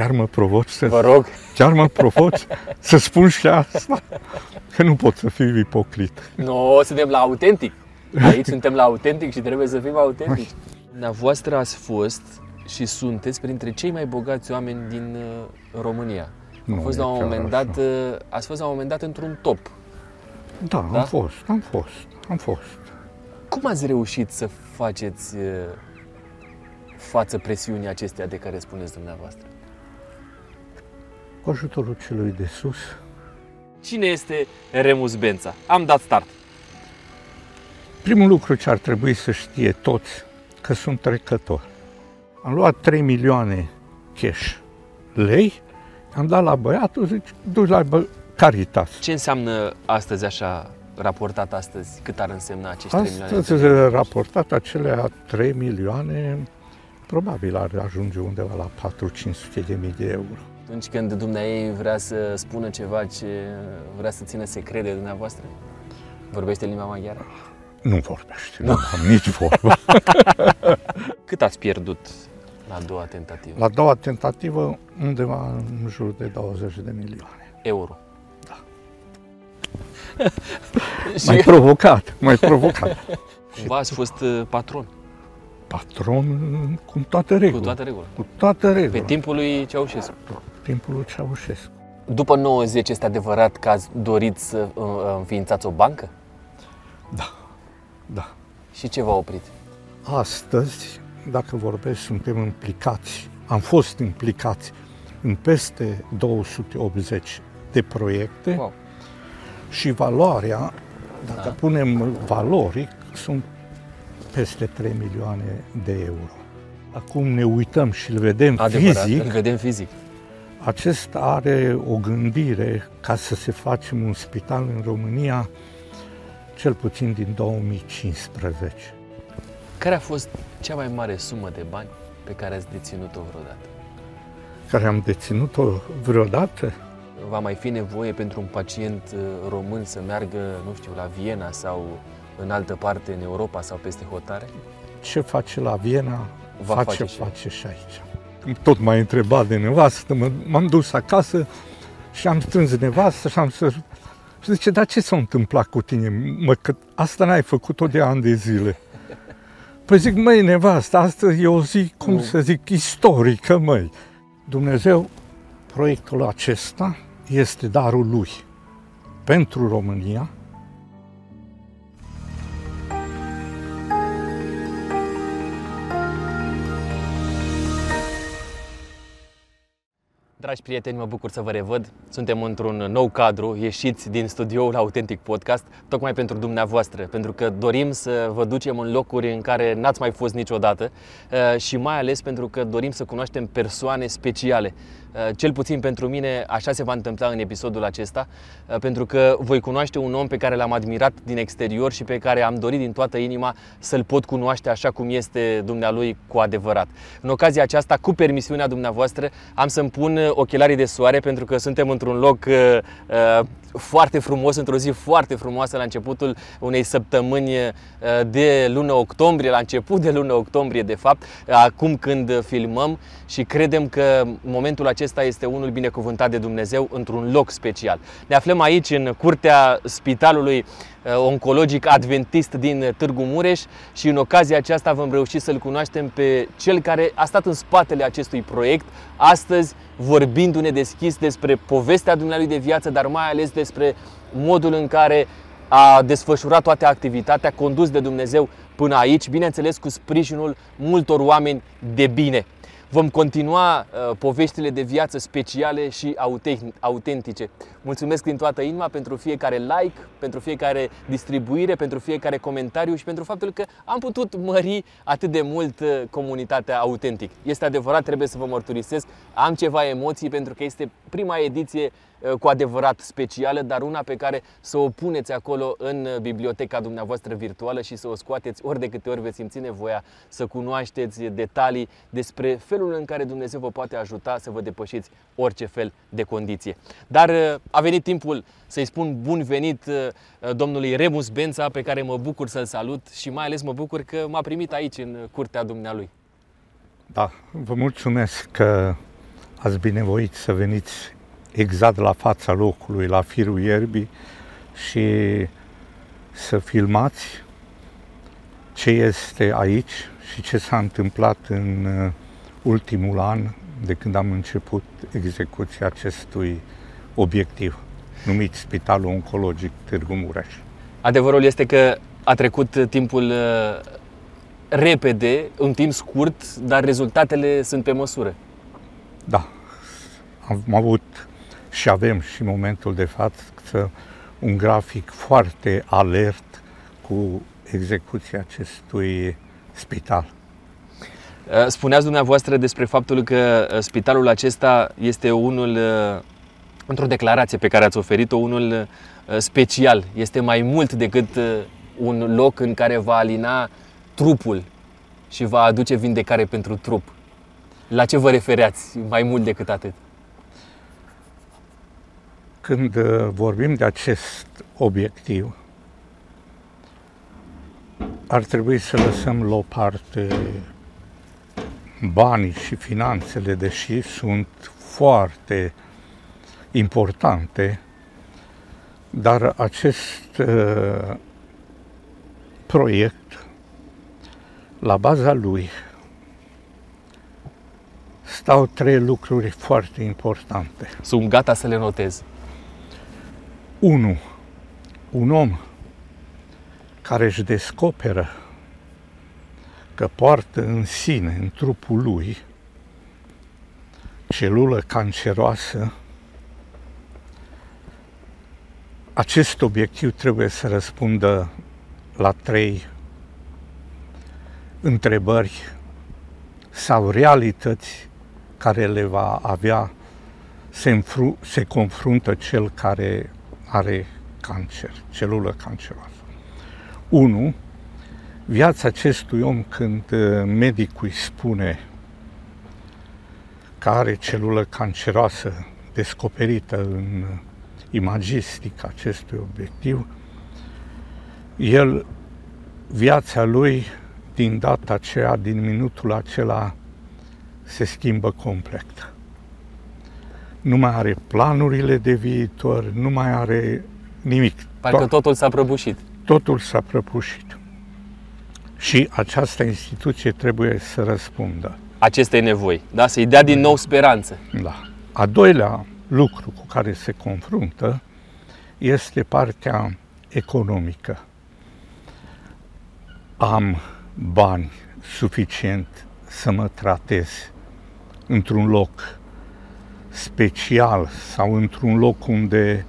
Chiar mă provoci să, Vă rog. chiar mă provoci să spun și asta? Că nu pot să fiu ipocrit. Nu, suntem la autentic. Aici suntem la autentic și trebuie să fim autentici. Dumneavoastră ați fost și sunteți printre cei mai bogați oameni din uh, România. Nu, a fost e la un chiar moment așa. dat, uh, ați fost la un moment dat într-un top. Da, Da? am fost, am fost, am fost. Cum ați reușit să faceți uh, față presiunii acestea de care spuneți dumneavoastră? Cu ajutorul celui de sus, Cine este Remus Bența? Am dat start. primul lucru ce ar trebui să știe toți, că sunt trecător. Am luat 3 milioane cash lei, am dat la băiatul, zic, duci la bă- Caritas. Ce înseamnă astăzi așa, raportat astăzi, cât ar însemna acești 3 milioane? Astăzi, de lei? raportat acelea 3 milioane, probabil ar ajunge undeva la 4-500 de mii de euro. Atunci când dumneai vrea să spună ceva ce vrea să țină secret de dumneavoastră? Vorbește limba maghiară? Nu vorbește, nu am nici vorbă. Cât ați pierdut la a doua tentativă? La a doua tentativă, undeva în jur de 20 de milioane. Euro. Mai Și provocat, mai provocat. cumva ați fost uh, patron, Patron cu toată regula. cu toată regula. Cu toată regula. Pe timpul lui Ceaușescu. Timpul lui Ceaușescu. După 90 este adevărat că ați dorit să uh, înființați o bancă? Da, da. Și ce v-a oprit? Astăzi, dacă vorbesc, suntem implicați, am fost implicați în peste 280 de proiecte Wow. și valoarea, dacă Da. punem valoric, sunt peste 3 milioane de euro. Acum ne uităm și îl vedem Adevărat, fizic, îl vedem fizic. Acesta are o gândire ca să se facem un spital în România, cel puțin din 2015. Care a fost cea mai mare sumă de bani pe care ați deținut-o vreodată? care am deținut-o vreodată, Va mai fi nevoie pentru un pacient uh, român să meargă, nu știu, la Viena sau în altă parte în Europa sau peste hotare? ce face la Viena, Va face, face face, și- face și aici. Tot m-a întrebat de nevastă, mă- m-am dus acasă și am strâns nevastă și am să... Și zice, dar ce s-a întâmplat cu tine, mă, că asta n-ai făcut-o de ani de zile. Păi zic, măi, nevastă, astăzi e o zi, cum Nu. să zic, istorică, măi. Dumnezeu, proiectul acesta este darul lui pentru România, Dragi prieteni, mă bucur să vă revăd. Suntem într-un nou cadru, ieșiți din studioul Autentic Podcast, tocmai pentru dumneavoastră, pentru că dorim să vă ducem în locuri în care n-ați mai fost niciodată uh, și mai ales pentru că dorim să cunoaștem persoane speciale. Uh, Cel puțin pentru mine așa se va întâmpla în episodul acesta, uh, pentru că voi cunoaște un om pe care l-am admirat din exterior și pe care am dorit din toată inima să-l pot cunoaște așa cum este dumnealui cu adevărat. În ocazia aceasta, cu permisiunea dumneavoastră, am să-mi pun uh, ochelarii de soare pentru că suntem într-un loc uh, uh, foarte frumos, într-o zi foarte frumoasă la începutul unei săptămâni uh, de lună octombrie, la început de lună octombrie de fapt, acum când filmăm și credem că momentul acesta este unul binecuvântat de Dumnezeu într-un loc special. Ne aflăm aici în curtea spitalului uh, oncologic adventist din Târgu Mureș și în ocazia aceasta vom reuși să-l cunoaștem pe cel care a stat în spatele acestui proiect, astăzi vorbindu-ne deschis despre povestea dumnealui de viață, dar mai ales despre modul în care a desfășurat toată activitatea condus de Dumnezeu până aici, bineînțeles cu sprijinul multor oameni de bine. Vom continua uh, poveștile de viață speciale și auten- autentice. Mulțumesc din toată inima pentru fiecare like, pentru fiecare distribuire, pentru fiecare comentariu și pentru faptul că am putut mări atât de mult uh, comunitatea autentic. Este adevărat, trebuie să vă mărturisesc, am ceva emoții pentru că este prima ediție uh, cu adevărat specială, dar una pe care să o puneți acolo în uh, biblioteca dumneavoastră virtuală și să o scoateți ori de câte ori veți simți nevoia să cunoașteți detalii despre felul în care Dumnezeu vă poate ajuta să vă depășiți orice fel de condiție. Dar uh, a venit timpul să-i spun bun venit uh, domnului Remus Bența, pe care mă bucur să-l salut și mai ales mă bucur că m-a primit aici în curtea dumnealui. Da, vă mulțumesc că ați binevoit să veniți exact la fața locului, la firul ierbii și să filmați ce este aici și ce s-a întâmplat în uh, ultimul an de când am început execuția acestui obiectiv, numit Spitalul Oncologic Târgu Mureș. Adevărul este că a trecut timpul uh, repede, un timp scurt, dar rezultatele sunt pe măsură. Da, am avut și avem și în momentul de față un grafic foarte alert cu execuția acestui spital. Uh, spuneați dumneavoastră despre faptul că uh, spitalul acesta este unul, uh, într-o declarație pe care ați oferit-o, unul special. Este mai mult decât un loc în care va alina trupul și va aduce vindecare pentru trup. La ce vă refereați mai mult decât atât? Când vorbim de acest obiectiv, ar trebui să lăsăm la o parte banii și finanțele, deși sunt foarte importante, dar acest uh, proiect, la baza lui, stau trei lucruri foarte importante. Sunt gata să le notez. 1. Un om care își descoperă că poartă în sine, în trupul lui, celulă canceroasă, acest obiectiv trebuie să răspundă la trei întrebări sau realități care le va avea, se, înfru, se confruntă cel care are cancer, celulă canceroasă. 1. Viața acestui om când uh, medicul îi spune că are celulă canceroasă descoperită în imagistica acestui obiectiv, el, viața lui, din data aceea, din minutul acela, se schimbă complet. Nu mai are planurile de viitor, nu mai are nimic. Parcă totul s-a prăbușit totul s-a prăpușit. Și această instituție trebuie să răspundă. Aceste nevoi, da? Să-i dea din nou speranță. Da. A doilea lucru cu care se confruntă este partea economică. Am bani suficient să mă tratez într-un loc special sau într-un loc unde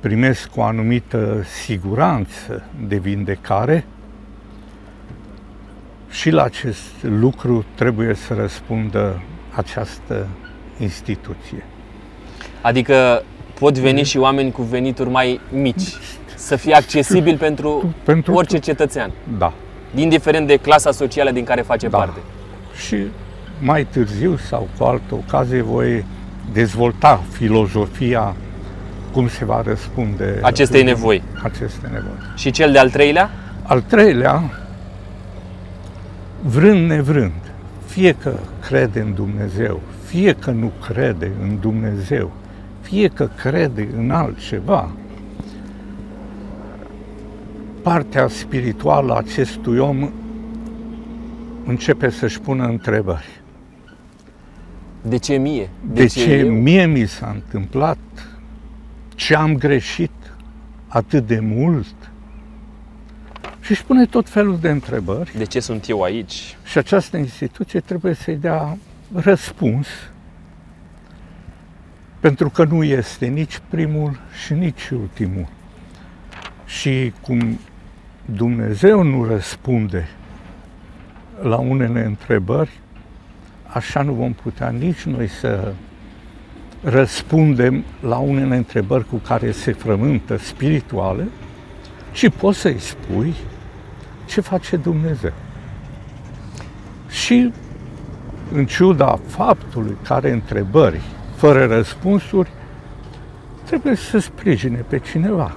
primesc o anumită siguranță de vindecare și la acest lucru trebuie să răspundă această instituție. Adică pot veni și oameni cu venituri mai mici, să fie accesibil pentru, pentru orice cetățean. Da. Indiferent de clasa socială din care face da. parte. Și mai târziu sau cu altă ocazie voi dezvolta filozofia cum se va răspunde acestei nevoi. Aceste nevoi. Și cel de-al treilea? Al treilea, vrând nevrând, fie că crede în Dumnezeu, fie că nu crede în Dumnezeu, fie că crede în altceva, partea spirituală a acestui om începe să-și pună întrebări. De ce mie? De, de ce, ce mie mi s-a întâmplat ce am greșit atât de mult? Și își pune tot felul de întrebări. De ce sunt eu aici? Și această instituție trebuie să-i dea răspuns, pentru că nu este nici primul și nici ultimul. Și cum Dumnezeu nu răspunde la unele întrebări, așa nu vom putea nici noi să răspundem la unele întrebări cu care se frământă spirituale și poți să-i spui ce face Dumnezeu. Și în ciuda faptului care întrebări fără răspunsuri, trebuie să sprijine pe cineva.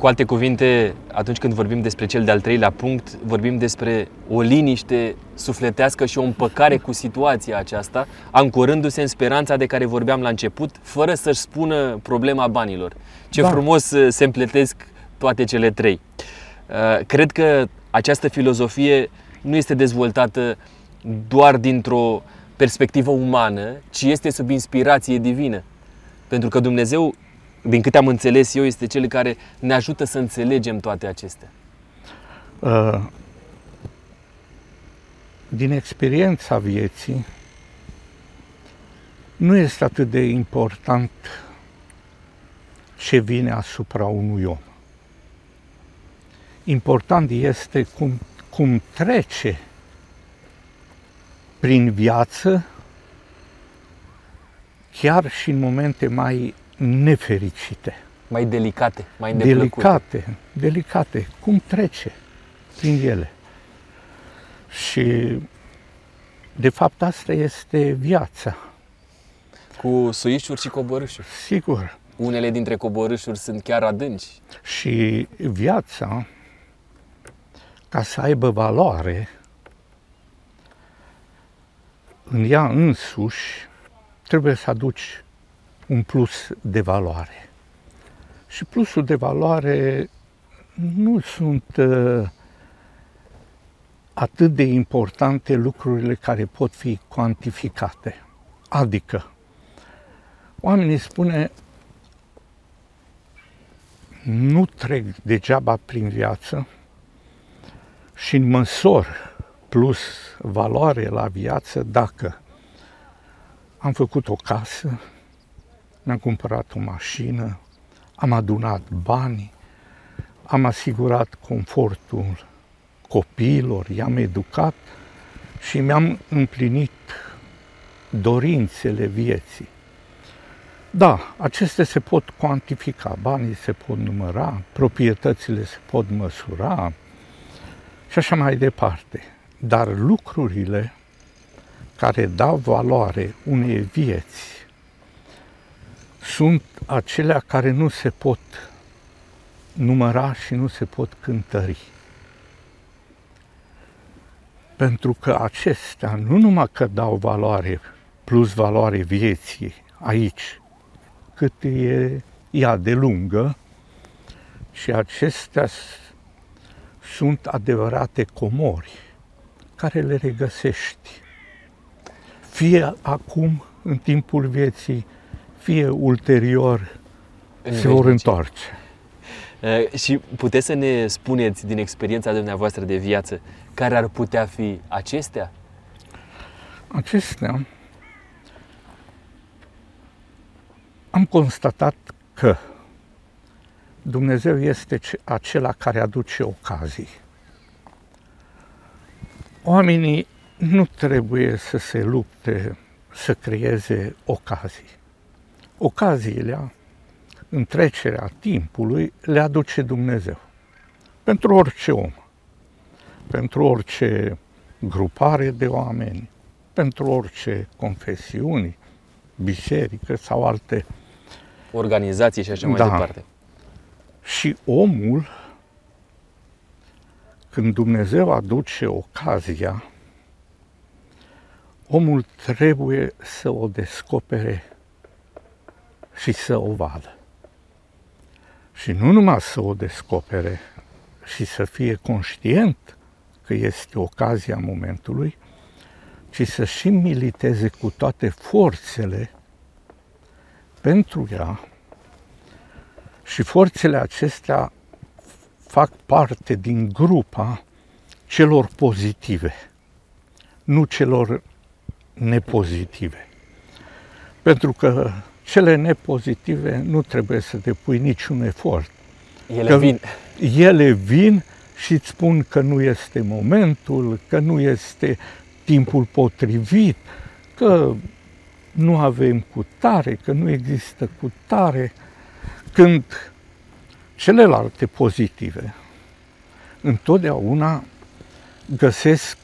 Cu alte cuvinte, atunci când vorbim despre cel de-al treilea punct, vorbim despre o liniște sufletească și o împăcare cu situația aceasta, ancorându-se în speranța de care vorbeam la început, fără să-și spună problema banilor. Ce da. frumos uh, se împletesc toate cele trei. Uh, cred că această filozofie nu este dezvoltată doar dintr-o perspectivă umană, ci este sub inspirație divină. Pentru că Dumnezeu din câte am înțeles eu, este cel care ne ajută să înțelegem toate acestea. Uh, din experiența vieții, nu este atât de important ce vine asupra unui om. Important este cum, cum trece prin viață, chiar și în momente mai nefericite. Mai delicate, mai Delicate, delicate. Cum trece prin ele. Și de fapt asta este viața. Cu suișuri și coborâșuri. Sigur. Unele dintre coborâșuri sunt chiar adânci. Și viața, ca să aibă valoare, în ea însuși trebuie să aduci un plus de valoare. Și plusul de valoare nu sunt uh, atât de importante lucrurile care pot fi cuantificate. Adică, oamenii spune, nu trec degeaba prin viață și în măsor plus valoare la viață dacă am făcut o casă, mi-am cumpărat o mașină, am adunat bani, am asigurat confortul copiilor, i-am educat și mi-am împlinit dorințele vieții. Da, acestea se pot cuantifica, banii se pot număra, proprietățile se pot măsura și așa mai departe. Dar lucrurile care dau valoare unei vieți sunt acelea care nu se pot număra și nu se pot cântări. Pentru că acestea nu numai că dau valoare, plus valoare vieții aici, cât e ea de lungă, și acestea sunt adevărate comori care le regăsești. Fie acum, în timpul vieții, fie ulterior în se vor întoarce. Uh, și puteți să ne spuneți din experiența dumneavoastră de viață care ar putea fi acestea? Acestea am constatat că Dumnezeu este acela care aduce ocazii. Oamenii nu trebuie să se lupte să creeze ocazii ocaziile, întrecerea timpului, le aduce Dumnezeu. Pentru orice om, pentru orice grupare de oameni, pentru orice confesiuni, biserică sau alte organizații și așa mai da. departe. Și omul, când Dumnezeu aduce ocazia, omul trebuie să o descopere și să o vadă. Și nu numai să o descopere și să fie conștient că este ocazia momentului, ci să și militeze cu toate forțele pentru ea și forțele acestea fac parte din grupa celor pozitive, nu celor nepozitive. Pentru că cele nepozitive nu trebuie să depui niciun efort. Ele că vin. Ele vin și îți spun că nu este momentul, că nu este timpul potrivit, că nu avem cutare, că nu există cutare, când celelalte pozitive întotdeauna găsesc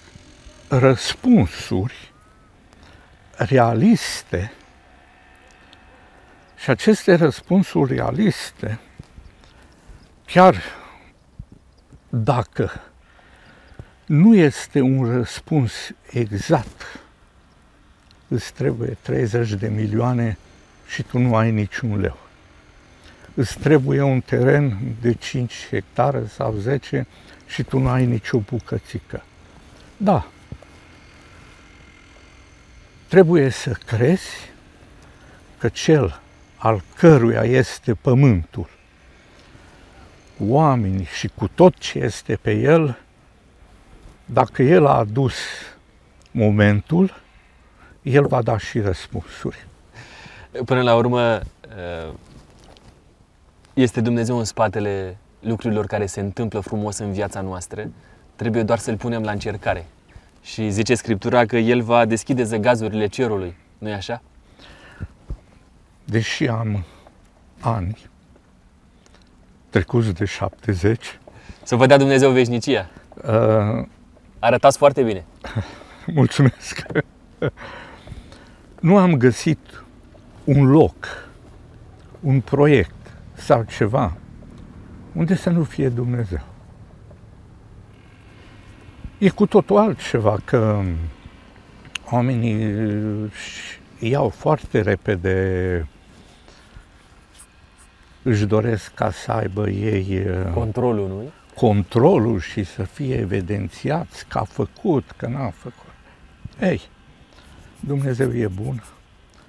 răspunsuri realiste și aceste răspunsuri realiste chiar dacă nu este un răspuns exact, îți trebuie 30 de milioane și tu nu ai niciun leu. Îți trebuie un teren de 5 hectare sau 10 și tu nu ai nicio bucățică. Da, trebuie să crezi că cel al căruia este pământul, oamenii și cu tot ce este pe el, dacă el a adus momentul, el va da și răspunsuri. Până la urmă, este Dumnezeu în spatele lucrurilor care se întâmplă frumos în viața noastră, trebuie doar să-L punem la încercare. Și zice Scriptura că El va deschide zăgazurile cerului, nu-i așa? Deși am ani trecuți de 70... Să vă dea Dumnezeu veșnicia. Uh, Arătați foarte bine. Mulțumesc. nu am găsit un loc, un proiect sau ceva unde să nu fie Dumnezeu. E cu totul altceva că oamenii iau foarte repede își doresc ca să aibă ei controlul, nu? Controlul și să fie evidențiați că a făcut, că n-a făcut. Ei, Dumnezeu e bun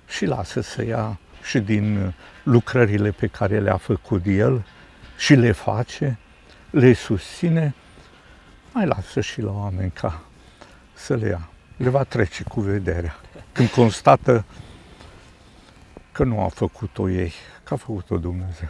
și lasă să ia și din lucrările pe care le-a făcut El și le face, le susține, mai lasă și la oameni ca să le ia. Le va trece cu vederea. Când constată că nu a făcut-o ei, că a făcut-o Dumnezeu.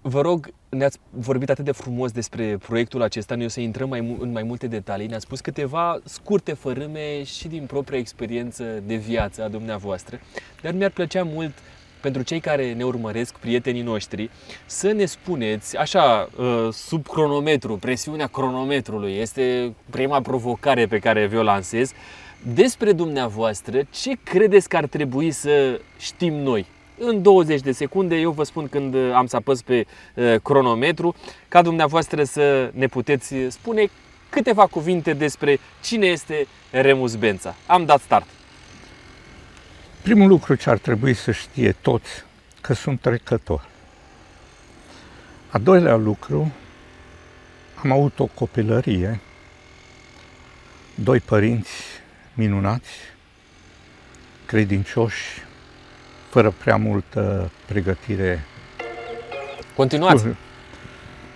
Vă rog, ne-ați vorbit atât de frumos despre proiectul acesta, noi o să intrăm mai, în mai multe detalii. Ne-ați spus câteva scurte fărâme și din propria experiență de viață a dumneavoastră, dar mi-ar plăcea mult pentru cei care ne urmăresc, prietenii noștri, să ne spuneți, așa, uh, sub cronometru, presiunea cronometrului, este prima provocare pe care vi-o lansez, despre dumneavoastră, ce credeți că ar trebui să știm noi? În 20 de secunde, eu vă spun când am să apăs pe uh, cronometru, ca dumneavoastră să ne puteți spune câteva cuvinte despre cine este Remus Bența. Am dat start. Primul lucru ce ar trebui să știe toți, că sunt trecător. A doilea lucru, am avut o copilărie, doi părinți minunați, credincioși, fără prea multă pregătire. Continuați!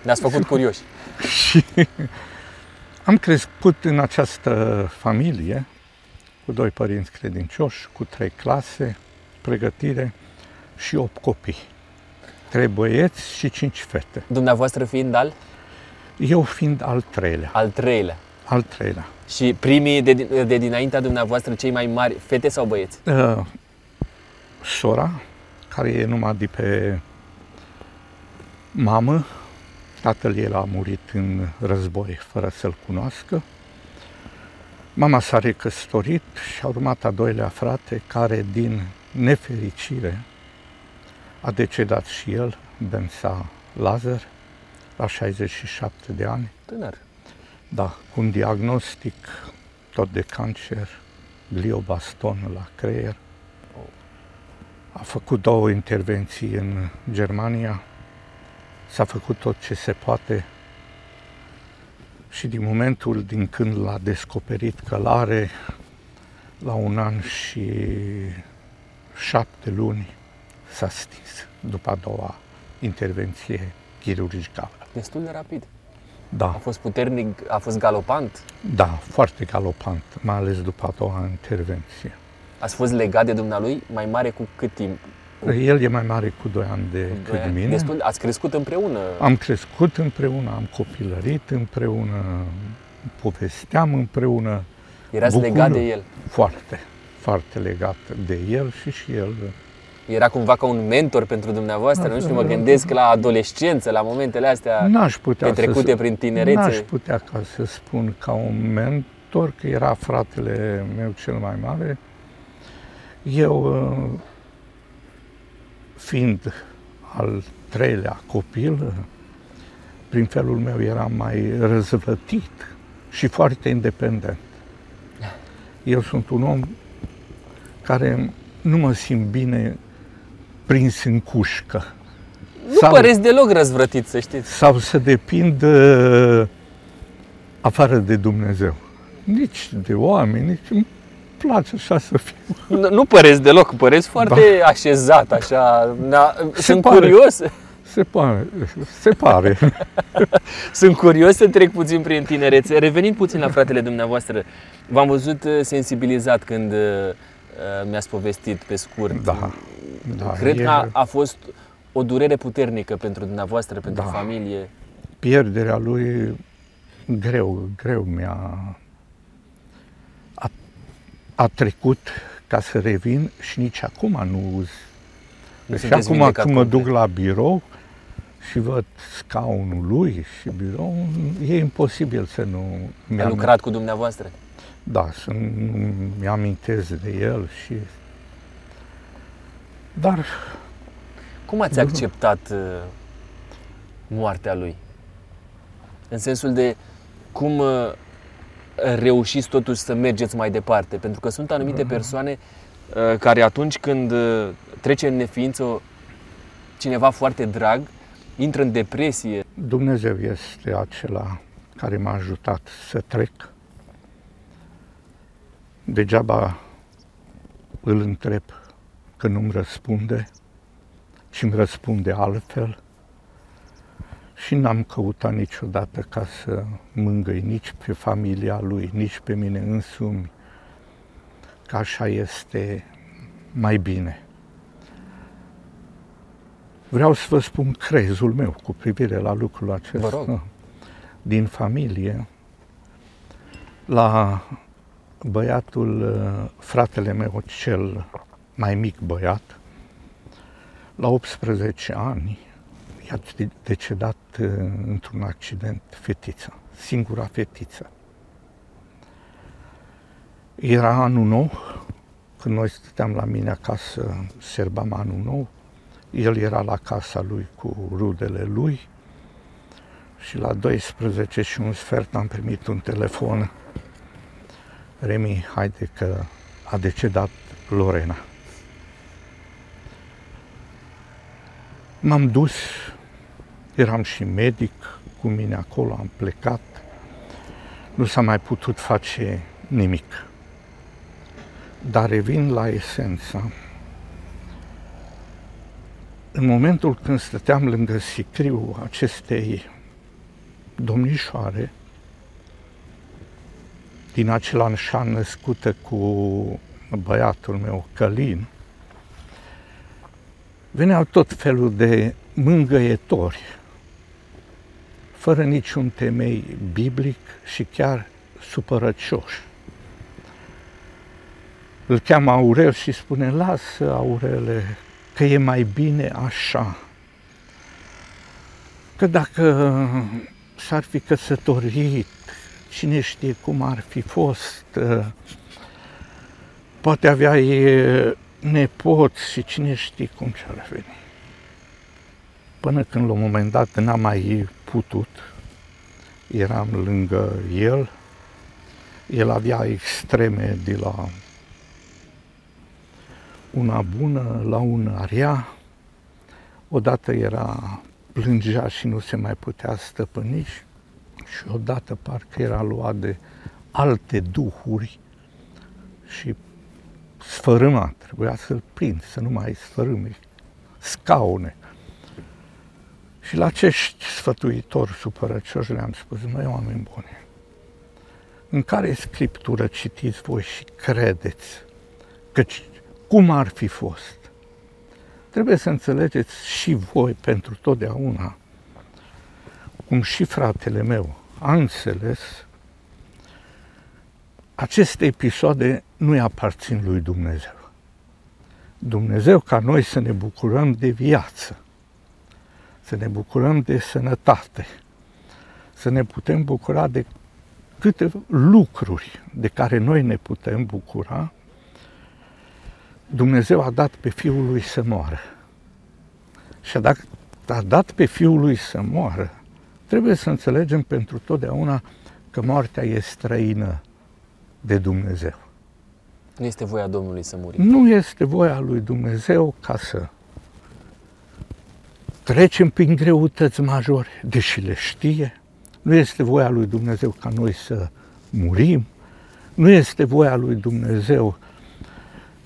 Ne-ați făcut curioși. Și am crescut în această familie, cu doi părinți credincioși, cu trei clase, pregătire și opt copii. Trei băieți și cinci fete. Dumneavoastră fiind al? Eu fiind al treilea. Al treilea. Al treilea. Și primii de, de dinaintea dumneavoastră, cei mai mari, fete sau băieți? Uh, sora, care e numai de pe mamă, tatăl ei a murit în război fără să-l cunoască. Mama s-a recăsătorit și a urmat a doilea frate, care din nefericire a decedat și el, Bensa Lazar, la 67 de ani. Tânăr. Da, cu un diagnostic tot de cancer, gliobaston la creier. A făcut două intervenții în Germania, s-a făcut tot ce se poate și din momentul din când l-a descoperit că l-are, la un an și șapte luni s-a stins după a doua intervenție chirurgicală. Destul de rapid. Da. A fost puternic, a fost galopant? Da, foarte galopant, mai ales după a doua intervenție. Ați fost legat de dumnealui mai mare cu cât timp? El e mai mare cu 2 ani decât de mine. Destul, ați crescut împreună? Am crescut împreună, am copilărit împreună, povesteam împreună. Erați Bucur, legat de el? Foarte, foarte legat de el și și el. Era cumva ca un mentor pentru dumneavoastră, nu știu, mă gândesc la adolescență, la momentele astea n-aș putea petrecute să, prin tinerețe. N-aș putea ca să spun ca un mentor, că era fratele meu cel mai mare. Eu fiind al treilea copil, prin felul meu eram mai răzvătit și foarte independent. Eu sunt un om care nu mă simt bine prins în cușcă. Nu sau, păreți deloc răzvrătit, să știți. Sau să depind uh, afară de Dumnezeu. Nici de oameni, nici îmi place așa să fiu. Nu, nu păreți deloc, păreți foarte da. așezat, așa. Na, sunt pare. curios. Se pare, se pare. Sunt curios să trec puțin prin tinerețe. Revenind puțin la fratele dumneavoastră, v-am văzut uh, sensibilizat când uh, uh, mi-ați povestit pe scurt. Da. Da Cred e... că a, a fost o durere puternică pentru dumneavoastră, pentru da. familie. Pierderea lui greu, greu mi-a a, a trecut ca să revin și nici acum nu nu și acum când mă duc la birou și văd scaunul lui și birou, e imposibil să nu... A lucrat cu dumneavoastră? Da, să nu mi-amintez de el și... Dar... Cum ați acceptat uh, moartea lui? În sensul de cum uh, reușiți totuși să mergeți mai departe? Pentru că sunt anumite persoane uh, care atunci când trece în neființă cineva foarte drag, intră în depresie. Dumnezeu este acela care m-a ajutat să trec. Degeaba îl întreb că nu-mi răspunde și îmi răspunde altfel. Și n-am căutat niciodată ca să mângâi nici pe familia lui, nici pe mine însumi, că așa este mai bine. Vreau să vă spun crezul meu cu privire la lucrul acesta din familie. La băiatul, uh, fratele meu, cel mai mic băiat, la 18 ani, i-a decedat uh, într-un accident fetița, singura fetiță. Era anul nou, când noi stăteam la mine acasă, serbam anul nou, el era la casa lui cu rudele lui și la 12 și un sfert am primit un telefon. Remi, haide că a decedat Lorena. M-am dus, eram și medic cu mine acolo, am plecat. Nu s-a mai putut face nimic. Dar revin la esența în momentul când stăteam lângă sicriul acestei domnișoare, din același an născută cu băiatul meu, Călin, veneau tot felul de mângăietori, fără niciun temei biblic și chiar supărăcioși. Îl cheamă Aurel și spune, lasă, Aurele, că e mai bine așa. Că dacă s-ar fi căsătorit, cine știe cum ar fi fost, poate avea nepoți și cine știe cum ce-ar veni. Până când la un moment dat n-am mai putut, eram lângă el, el avea extreme de la una bună la una rea. Odată era plângea și nu se mai putea stăpâni și odată parcă era luat de alte duhuri și sfărâma, trebuia să-l prind, să nu mai sfărâme scaune. Și la acești sfătuitori supărăcioși le-am spus, măi, oameni buni, în care scriptură citiți voi și credeți că cum ar fi fost. Trebuie să înțelegeți și voi pentru totdeauna, cum și fratele meu a înțeles, aceste episoade nu-i aparțin lui Dumnezeu. Dumnezeu ca noi să ne bucurăm de viață, să ne bucurăm de sănătate, să ne putem bucura de câte lucruri de care noi ne putem bucura, Dumnezeu a dat pe Fiul lui să moară. Și a dat a dat pe Fiul lui să moară, trebuie să înțelegem pentru totdeauna că moartea e străină de Dumnezeu. Nu este voia Domnului să murim. Nu este voia lui Dumnezeu ca să trecem prin greutăți majore, deși le știe. Nu este voia lui Dumnezeu ca noi să murim. Nu este voia lui Dumnezeu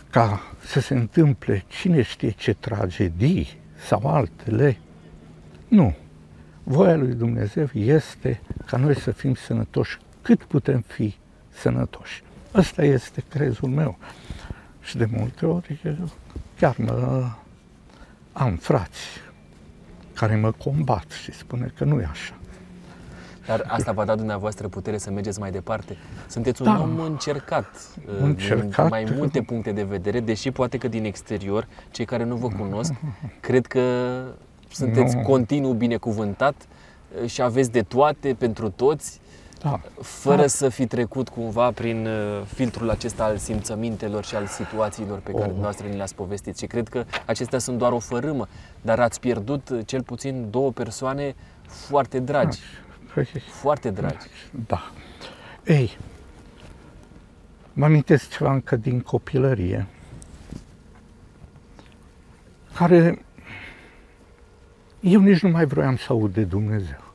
ca să se întâmple cine știe ce tragedii sau altele. Nu. Voia lui Dumnezeu este ca noi să fim sănătoși cât putem fi sănătoși. Ăsta este crezul meu. Și de multe ori chiar mă am frați care mă combat și spune că nu e așa. Dar asta v-a dat dumneavoastră putere să mergeți mai departe. Sunteți un Da. om încercat, uh, Încercat. din mai multe puncte de vedere, deși poate că din exterior, cei care nu vă cunosc, cred că sunteți Nu. continuu binecuvântat uh, și aveți de toate pentru toți, Da. fără Da. să fi trecut cumva prin uh, filtrul acesta al simțămintelor și al situațiilor pe care Oh. dumneavoastră ni le-ați povestit. Și cred că acestea sunt doar o fărâmă, dar ați pierdut uh, cel puțin două persoane foarte dragi, Păi, foarte dragi. Da. Ei, mă amintesc ceva încă din copilărie, care eu nici nu mai vroiam să aud de Dumnezeu.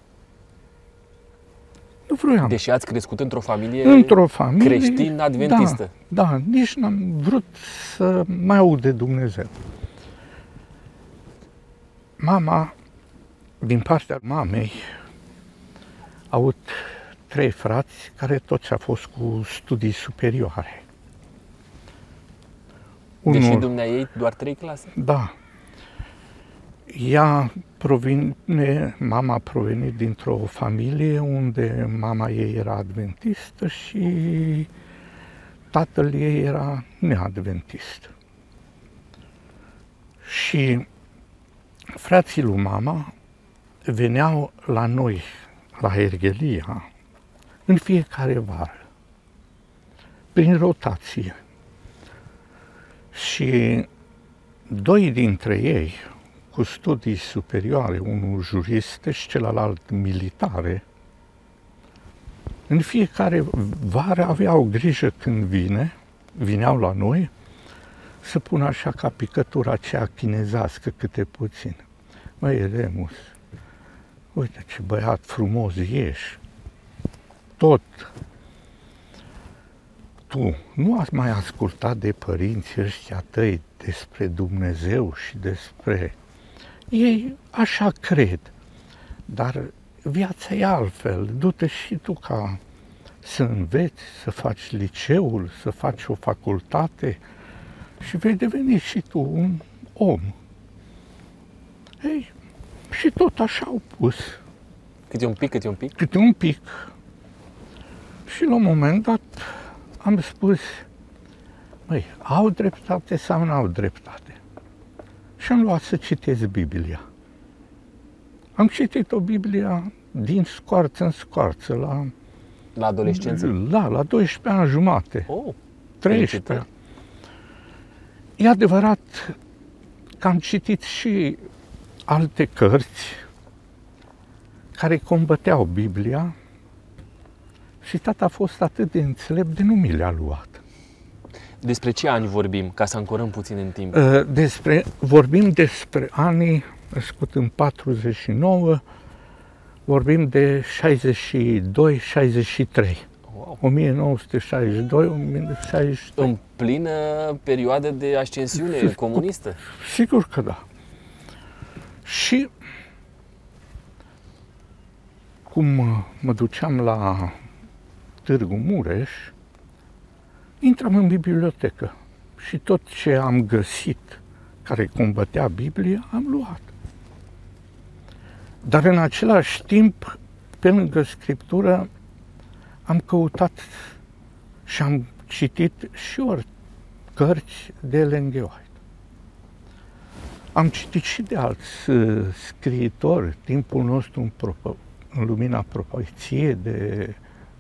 Nu vroiam. Deși ați crescut într-o familie Într-o familie creștin-adventistă. Da, da, nici n-am vrut să mai aud de Dumnezeu. Mama, din partea mamei, a avut trei frați care toți au fost cu studii superioare. Deși dumnea ei doar trei clase. Da. Ea provine, mama a provenit dintr-o familie unde mama ei era adventistă și tatăl ei era neadventist. Și frații lui mama veneau la noi, la Erghelia, în fiecare vară, prin rotație. Și doi dintre ei, cu studii superioare, unul juriste și celălalt militare, în fiecare vară aveau grijă când vine, vineau la noi, să pună așa ca picătura aceea chinezească câte puțin. Măi, Remus, uite ce băiat frumos ești, tot tu nu ați mai ascultat de părinții ăștia tăi despre Dumnezeu și despre... Ei așa cred, dar viața e altfel. Du-te și tu ca să înveți, să faci liceul, să faci o facultate și vei deveni și tu un om. Ei, și tot așa au pus, Câte un pic, câte un pic. câte un pic. Și la un moment dat am spus, măi, au dreptate sau nu au dreptate? Și am luat să citesc Biblia. Am citit o Biblia din scoarță în scoarță, la, La adolescență. la, la 12 ani jumate, Oh, 13. felicitări. E adevărat că am citit și alte cărți care combăteau Biblia și tata a fost atât de înțelept de nu mi le-a luat. Despre ce ani vorbim, ca să ancorăm puțin în timp? Uh, Despre, vorbim despre anii născut în 49, vorbim de 62-63. Wow. 1962, 1963. În plină perioadă de ascensiune comunistă. Sigur că da. Și cum uh, mă duceam la Târgu Mureș, intram în bibliotecă și tot ce am găsit care combătea Biblia, am luat. Dar în același timp, pe lângă Scriptură, am căutat și am citit și ori cărți de Ellen G. White. Am citit și de alți uh, scriitori, timpul nostru în, propo- în lumina propoziției de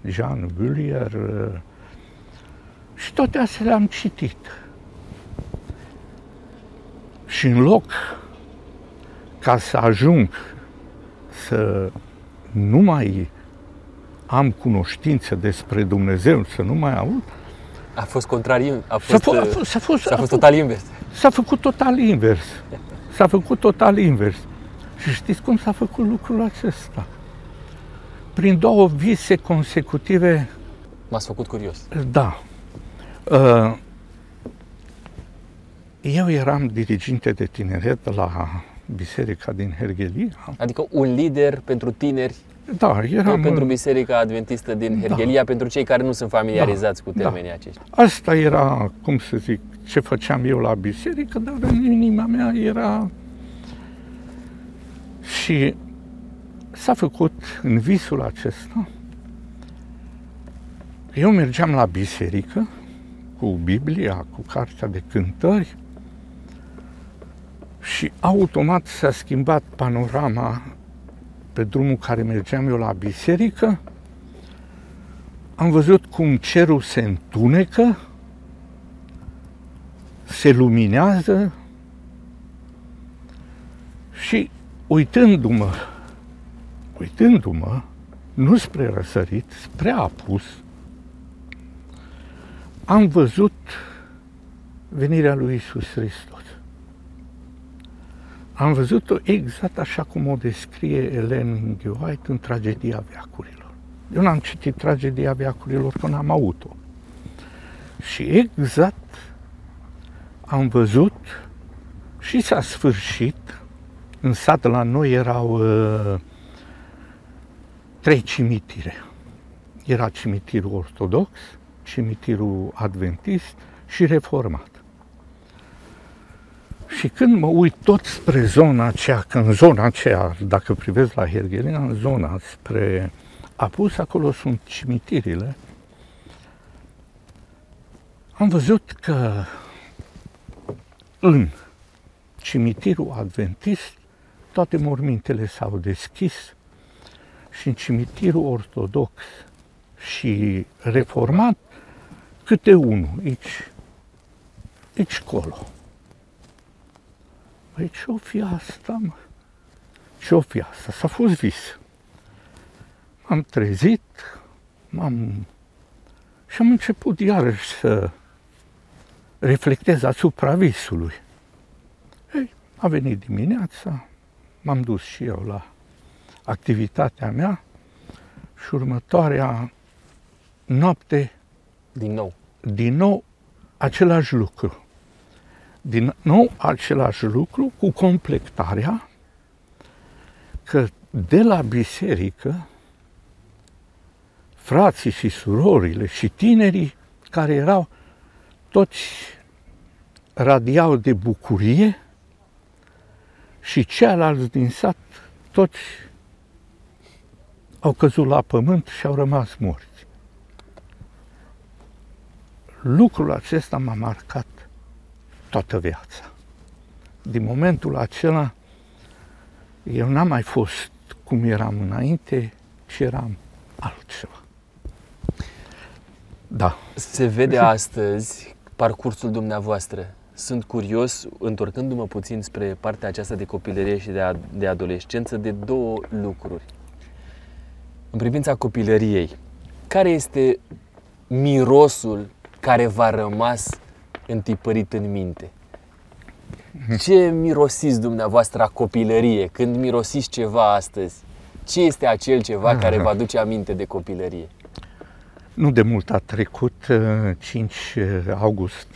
Jean Bullier uh, și toate astea le-am citit. Și în loc ca să ajung să nu mai am cunoștință despre Dumnezeu, să nu mai aud, A fost contrariu, a s-a, fost, f- a, uh, f- s-a, fost, s-a a fost fost total invers. S-a făcut total invers. S-a făcut total invers. Și știți cum s-a făcut lucrul acesta? Prin două vise consecutive, M-ați făcut curios. da. Uh, Eu eram diriginte de tineret la biserica din Herghelia. Adică un lider pentru tineri, Da, eram... pentru în- Biserica Adventistă din Herghelia, pentru cei care nu sunt familiarizați cu Da. termenii aceștia. Asta era, cum să zic, ce făceam eu la biserică, dar în inima mea era... Și s-a făcut în visul acesta. Eu mergeam la biserică cu Biblia, cu cartea de cântări și automat s-a schimbat panorama pe drumul care mergeam eu la biserică. Am văzut cum cerul se întunecă, se luminează și uitându-mă, uitându-mă, nu spre răsărit, spre apus, am văzut venirea lui Isus Hristos. Am văzut-o exact așa cum o descrie Ellen G. White în Tragedia Veacurilor. Eu n-am citit Tragedia Veacurilor, că n-am avut-o. Și exact am văzut și s-a sfârșit. În sat la noi erau uh, trei cimitire. Era cimitirul ortodox, cimitirul adventist și reformat. Și când mă uit tot spre zona aceea, că în zona aceea, dacă privesc la Herghelina, în zona spre Apus, acolo sunt cimitirile, am văzut că în cimitirul adventist toate mormintele s-au deschis și în cimitirul ortodox și reformat câte unul, aici, aici colo. Păi ce-o fi asta, mă? Ce-o fi asta? S-a fost vis. M-am trezit, m-am... și am început iarăși să reflectez asupra visului. Ei, a venit dimineața, m-am dus și eu la activitatea mea și următoarea noapte Din nou. din nou același lucru. Din nou același lucru cu completarea că de la biserică frații și surorile și tinerii care erau toți radiau de bucurie și ceilalți din sat toți au căzut la pământ și au rămas morți. Lucrul acesta m-a marcat toată viața. Din momentul acela, eu n-am mai fost cum eram înainte, ci eram altceva. Da. Se vede astăzi parcursul dumneavoastră. Sunt curios, întorcându-mă puțin spre partea aceasta de copilărie și de, a, de adolescență, de două lucruri. În privința copilăriei, care este mirosul care v-a rămas întipărit în minte? Ce mirosiți dumneavoastră a copilărie? Când mirosiți ceva astăzi, ce este acel ceva care vă aduce aminte de copilărie? Nu de mult a trecut, uh, 5 august,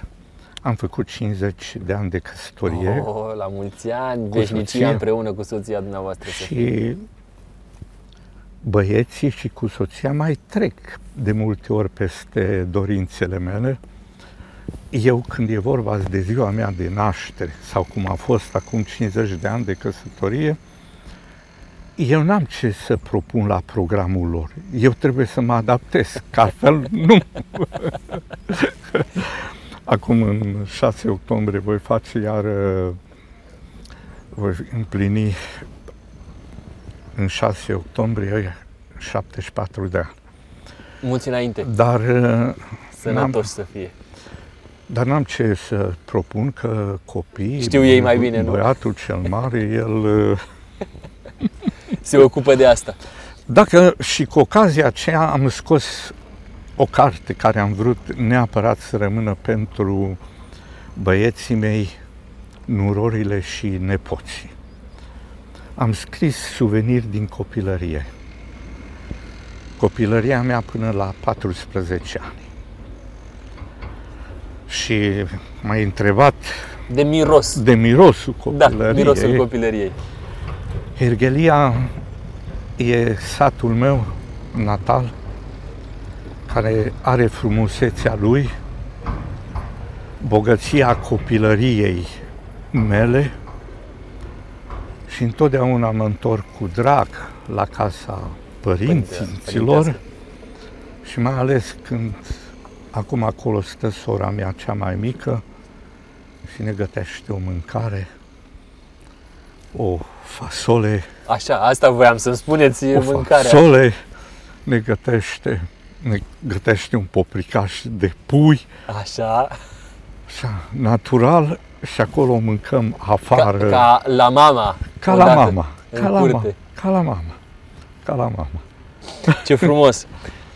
am făcut 50 de ani de căsătorie. Oh, la mulți ani, Cu veșnicia soția. împreună cu soția dumneavoastră. să fie. Și băieții și cu soția mai trec de multe ori peste dorințele mele. Eu când e vorba de ziua mea de naștere sau cum a fost acum 50 de ani de căsătorie, eu n-am ce să propun la programul lor. Eu trebuie să mă adaptez, că altfel nu. Acum în 6 octombrie voi face iar uh, voi împlini în 6 octombrie 74 de ani. Mulți înainte, Dar uh, sănătoși să fie. Dar n-am ce să propun că copiii... Știu ei mai bine, nu? Băiatul cel mare, el... uh, Se ocupă de asta. Dacă și cu ocazia aceea am scos o carte care am vrut neapărat să rămână pentru băieții mei, nurorile și nepoții. Am scris suveniri din copilărie. Copilăria mea până la 14 ani. Și m-ai întrebat De miros. de mirosul Da, copilăriei. mirosul copilăriei. Hergelia e satul meu natal, care are frumusețea lui, bogăția copilăriei mele și întotdeauna mă întorc cu drag la casa părinților Părintească. și mai ales când acum acolo stă sora mea cea mai mică și ne gătește o mâncare, o fasole Așa, asta voiam să-mi spuneți o mâncarea. fasole, ne gătește, ne gătește un popricaș de pui, Așa, așa, natural, și acolo mâncăm ca, afară, ca la mama. ca la odată, mama, în ca la mama, curte. ca la mama, ca la mama. Ce frumos!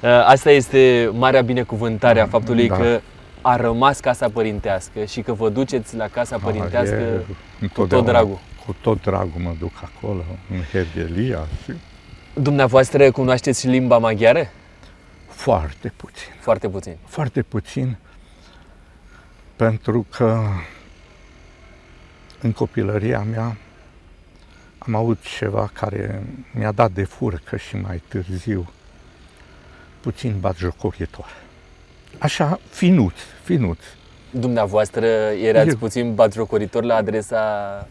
Uh, Asta este marea binecuvântare a faptului Da. că a rămas casa părintească și că vă duceți la casa părintească E, cu tot întotdeauna, dragul. Cu tot dragul mă duc acolo, în Hergelia și Dumneavoastră cunoașteți și limba maghiară? foarte puțin. Foarte puțin. Foarte puțin, pentru că în copilăria mea am avut ceva care mi-a dat de furcă și mai târziu, puțin batjocoritor. Așa, finuț, finuț. Dumneavoastră erați Eu. puțin batjocoritor la adresa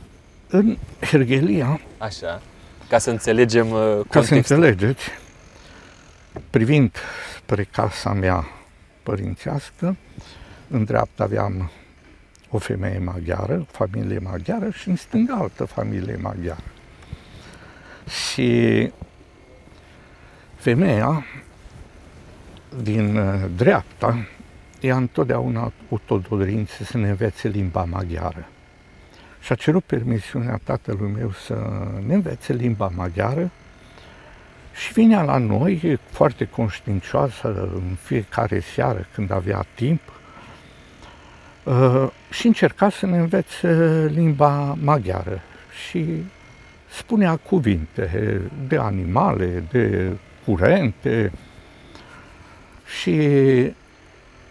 În Hergelia, așa, ca să înțelegem uh, ca să contextul. înțelegeți, privind spre casa mea părințească, în dreapta aveam o femeie maghiară, o familie maghiară și în stânga altă familie maghiară. Și femeia din uh, dreapta ea întotdeauna cu tot dorință să ne învețe limba maghiară. Și a cerut permisiunea tatălui meu să ne învețe limba maghiară și vinea la noi foarte conștiincioasă în fiecare seară când avea timp uh, și încerca să ne învețe limba maghiară și spunea cuvinte de animale, de curente și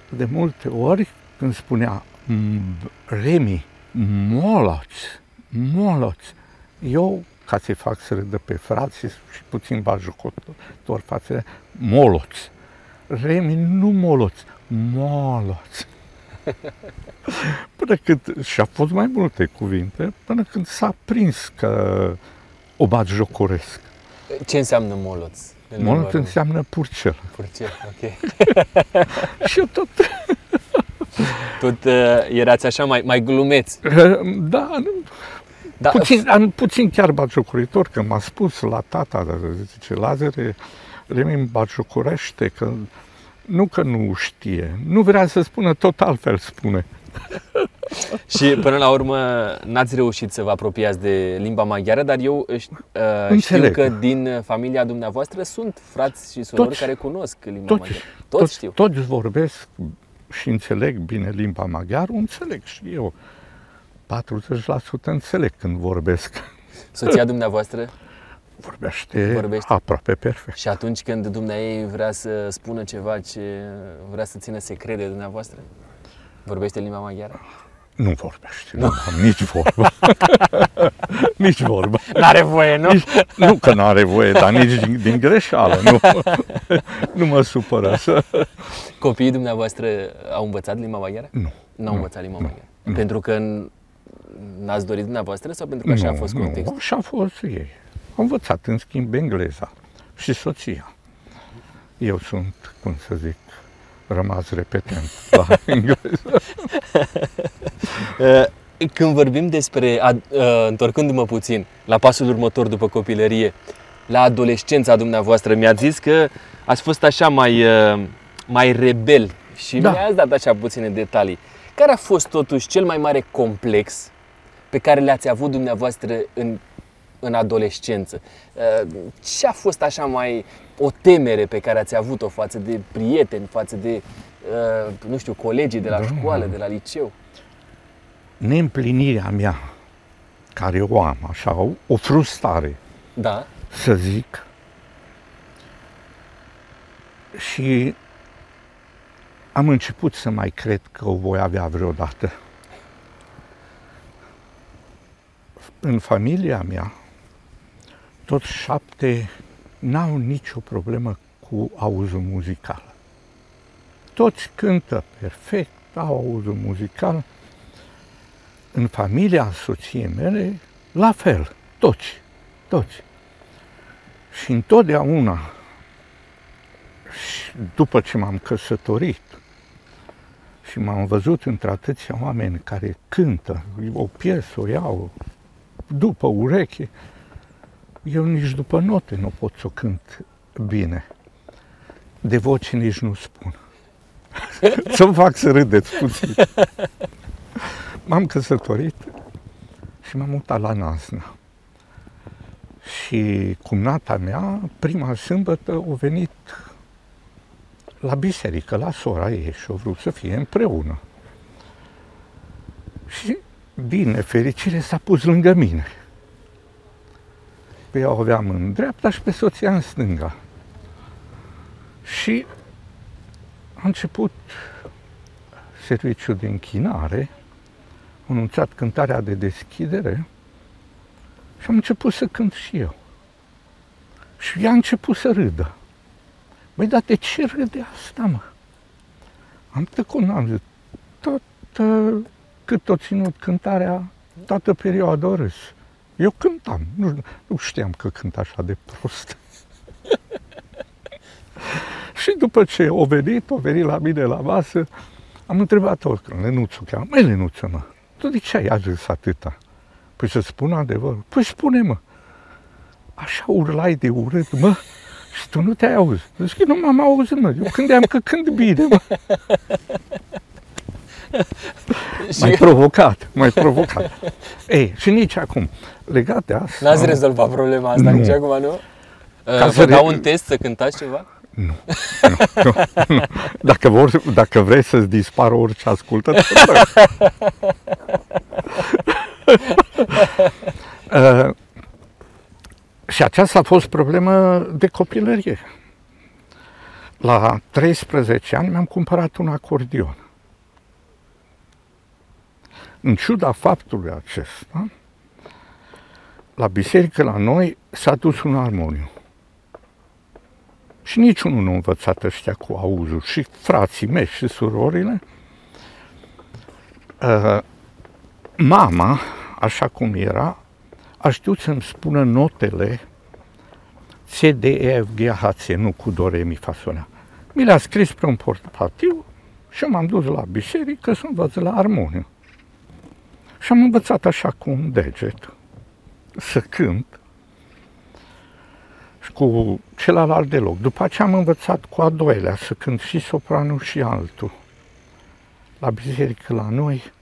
de multe ori când spunea "M- Remi, moloț, moloț, eu ca să-i fac să râdă pe frații și puțin bajucotor față de moloț. Remi, nu moloț, moloț. Până când, și a fost mai multe cuvinte, până când s-a prins că o bat jocoresc. Ce înseamnă moloț? în limba Moloț română? înseamnă purcel. Purcel, ok. și eu tot, Tot uh, erați așa mai, mai glumeți. da, nu, Da, Puțin, am, puțin chiar batjocoritor, că m-a spus la tata, dar zice, Lazare, Remi îmi batjocorește, că nu că nu știe, nu vrea să spună, tot altfel spune. Și până la urmă n-ați reușit să vă apropiați de limba maghiară, dar eu uh, știu Înțeleg. că din familia dumneavoastră sunt frați și surori Toți- care cunosc limba Toți, maghiară. Toți știu. Toți vorbesc și înțeleg bine limba maghiară, înțeleg și eu. 40% înțeleg când vorbesc. Soția dumneavoastră Vorbește, Vorbește. aproape perfect. și atunci când dumneai vrea să spună ceva ce vrea să țină secret de dumneavoastră, vorbește limba maghiară? Nu vorbește, nu, am nici vorbă. nici vorbă. N-are voie, nu? Nici, nu că nu are voie, dar nici din, din greșeală. Nu, nu mă supără să... Copiii dumneavoastră au învățat limba maghiară? Nu. N-au Nu, învățat limba nu, maghiară. nu. Pentru că n- n-ați dorit dumneavoastră sau pentru că așa a fost nu, contextul? așa a fost ei. Au învățat, în schimb, engleza și soția. Eu sunt, cum să zic, rămas repetent la engleză. Uh, Când vorbim despre, ad- uh, întorcându-mă puțin la pasul următor după copilărie, la adolescența dumneavoastră, mi-ați zis că ați fost așa mai, uh, mai rebel și Da. mi-ați dat așa puține detalii. Care a fost totuși cel mai mare complex pe care le-ați avut dumneavoastră în, în adolescență? Uh, ce a fost așa mai o temere pe care ați avut-o față de prieteni, față de, uh, nu știu, colegii de la Da. școală, de la liceu? Neîmplinirea mea, care o am, așa, o, o frustrare, Da? să zic, și am început să mai cred că o voi avea vreodată. În familia mea, toți șapte n-au nicio problemă cu auzul muzical. Toți cântă perfect, au auzul muzical. În familia soției mele, la fel, toți, toți. Și întotdeauna, și după ce m-am căsătorit și m-am văzut între atâția oameni care cântă, o piesă o iau după ureche, eu nici după note nu pot să o cânt bine. De voce nici nu spun. Să-mi fac să râdeți puțin. M-am căsătorit și m-am mutat la Nazna. Și cumnata mea, prima sâmbătă, a venit la biserică, la sora ei și au vrut să fie împreună. Și, din nefericire, s-a pus lângă mine. Pe ea o aveam în dreapta și pe soția în stânga. Și a început serviciul de închinare, a anunțat cântarea de deschidere și am început să cânt și eu. Și ea a început să râdă. Băi, dar de ce râde asta, mă? Am tăcut, am zis, tot, uh, cât o ținut cântarea, toată perioada o râs. Eu cântam, nu, nu știam că cânt așa de prost. și după ce o venit, o venit la mine la masă, am întrebat-o, că Lenuțu cheamă, măi Lenuță, mă, tu de ce ai ajuns atâta? Păi să spun adevărul. Păi spune, mă, așa urlai de urât, mă, și tu nu te-ai auzit. Zic că nu m-am auzit, mă, eu gândeam că cânt bine, mă. Mai provocat, mai provocat. Ei, și nici acum, legat de asta... N-ați rezolvat problema asta Nu. nici acum, nu? Ca Uh, să Vă re- dau un test să cântați ceva? Nu, nu, nu, nu. Dacă, vor, dacă vreți să-ți dispară orice ascultător, da. uh, și aceasta a fost problemă de copilărie. La 13 ani mi-am cumpărat un acordion. În ciuda faptului acesta, la biserică la noi s-a dus un armoniu. Și niciunul nu a învățat ăștia cu auzul. Și frații mei și surorile. Uh, mama, așa cum era, a știut să-mi spună notele C, D, E, F, G, H, C, nu cu do, re, mi, fa, sol, la. Mi le-a scris pe un portativ și m-am dus la biserică să învăț la armoniu. Și am învățat așa cu un deget să cânt și cu celălalt deloc. După aceea am învățat cu a doilea să cânt și sopranul și altul. La biserică la noi,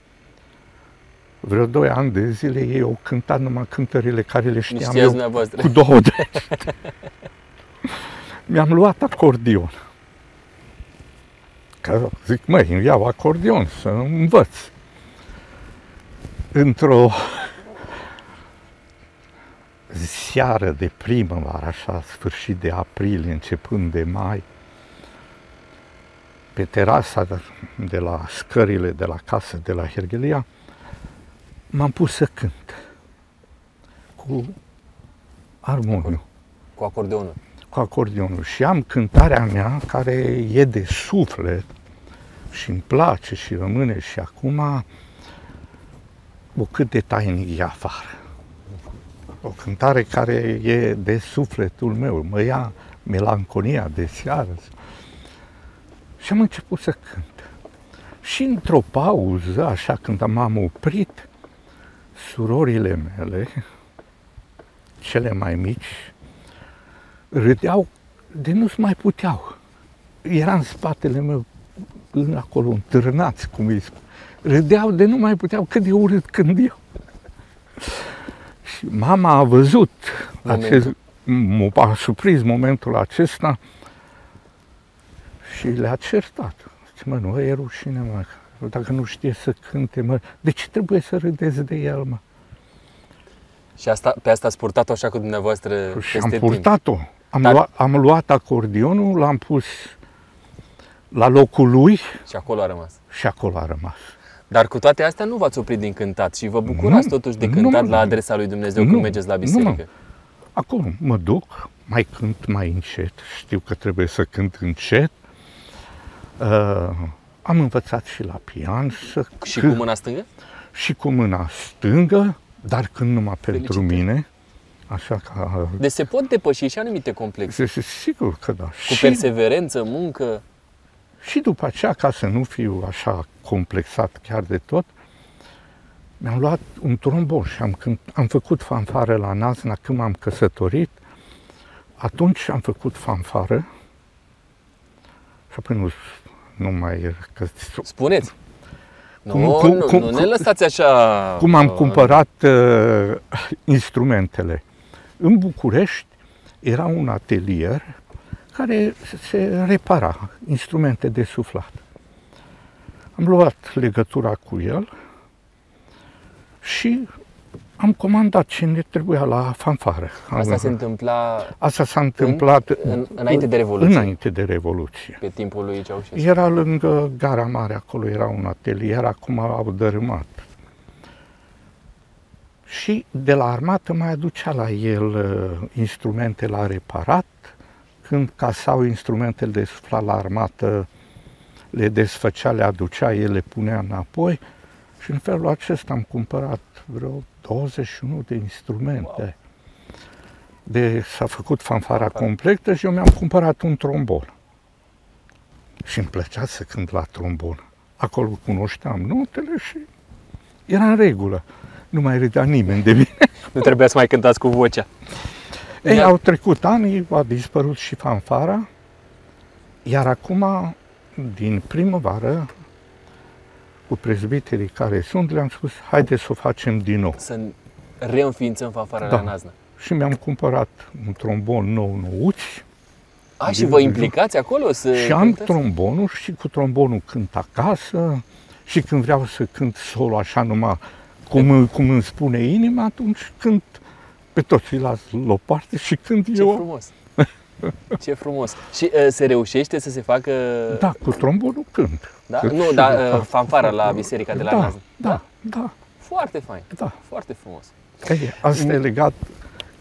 vreo doi ani de zile, ei au cântat numai cântările care le Nu știam știați eu dumneavoastră. cu două degete. Mi-am luat acordion. Că zic, măi, îmi iau acordion să învăț. Într-o seară de primăvară, așa, sfârșit de aprilie, începând de mai, pe terasa de- de la scările de la casă, de la Hergelia, m-am pus să cânt cu armoniu Cu acordeonul. cu acordeonul și am cântarea mea care e de suflet și îmi place și rămâne și acum o cât de tainic e afară. O cântare care e de sufletul meu, mă ia melancolia de seară. Și am început să cânt. Și într-o pauză, așa când m-am oprit, surorile mele, cele mai mici, râdeau de nu-ți mai puteau. Era în spatele meu, în acolo, întârnați, cum îi spun. Râdeau de nu mai puteau cât de urât când eu. Și mama a văzut Momentul. acest, m- a surprins momentul acesta și le-a certat. Zice, mă, nu e rușine, mă, dacă nu știe să cânte, mă, de ce trebuie să râdeți de el, mă? Și asta, pe asta ați purtat-o așa cu dumneavoastră Și peste am timp. purtat-o. Am, Dar- luat, am luat acordeonul, l-am pus la locul lui Și acolo a rămas. și acolo a rămas. Dar cu toate astea nu v-ați oprit din cântat și vă bucurați Nu, totuși de nu, cântat mă, la nu. adresa lui Dumnezeu Nu, când mergeți la nu, biserică. mă. Acum mă duc, mai cânt mai încet, știu că trebuie să cânt încet. Uh, am învățat și la pian să Și cânt- cu mâna stângă? și cu mâna stângă, dar când numai pentru Felicitări. mine. Așa că, Deci se pot depăși și anumite complexe. s- s- sigur că da. Cu și, perseverență, muncă. și după aceea, ca să nu fiu așa complexat chiar de tot, mi-am luat un trombon și am, cânt, am făcut fanfară la Nazna când m-am căsătorit. Atunci am făcut fanfară și apoi nu, nu mai... Că, Spuneți. Nu, Cum- cum- nu, cum- nu ne cum- lăsați așa... cum am uh, cumpărat uh, instrumentele. În București era un atelier care se repara instrumente de suflat. Am luat legătura cu el și am comandat ce ne trebuia la fanfară. Asta Am- se întâmpla Asta s-a întâmplat în- înainte de Revoluție? Înainte de Revoluție. pe timpul lui Ceaușescu. Era lângă Gara Mare, acolo era un atelier, acum au dărâmat. Și de la armată mai aducea la el uh, instrumente la reparat, când casau instrumentele de suflat la armată, le desfăcea, le aducea, el le punea înapoi și în felul acesta am cumpărat vreo 21 de instrumente. De, s-a făcut fanfara completă și eu mi-am cumpărat un trombon. Și îmi plăcea să cânt la trombon. Acolo cunoșteam notele și era în regulă. Nu mai râdea nimeni de mine. Nu trebuia să mai cântați cu vocea. Ei, Ia- au trecut ani, a dispărut și fanfara, iar acum, din primăvară, cu prezbiterii care sunt, le-am spus, haideți să o facem din nou. Să reînființăm fanfara Da. la Naznă. Și mi-am cumpărat un trombon nou nouț A, și Din- vă implicați acolo să și am cântați? trombonul și cu trombonul cânt acasă și când vreau să cânt solo așa numai cum, cum îmi spune inima, atunci cânt pe toți îi las la o parte și cânt Ce eu. frumos! Ce frumos! Și uh, se reușește să se facă... Da, cu trombonul cânt. Da? Cât Nu, și dar de- uh, fanfara la biserica de la da, Naznă. da, da, Foarte fain, da. foarte frumos. Ei, asta e legat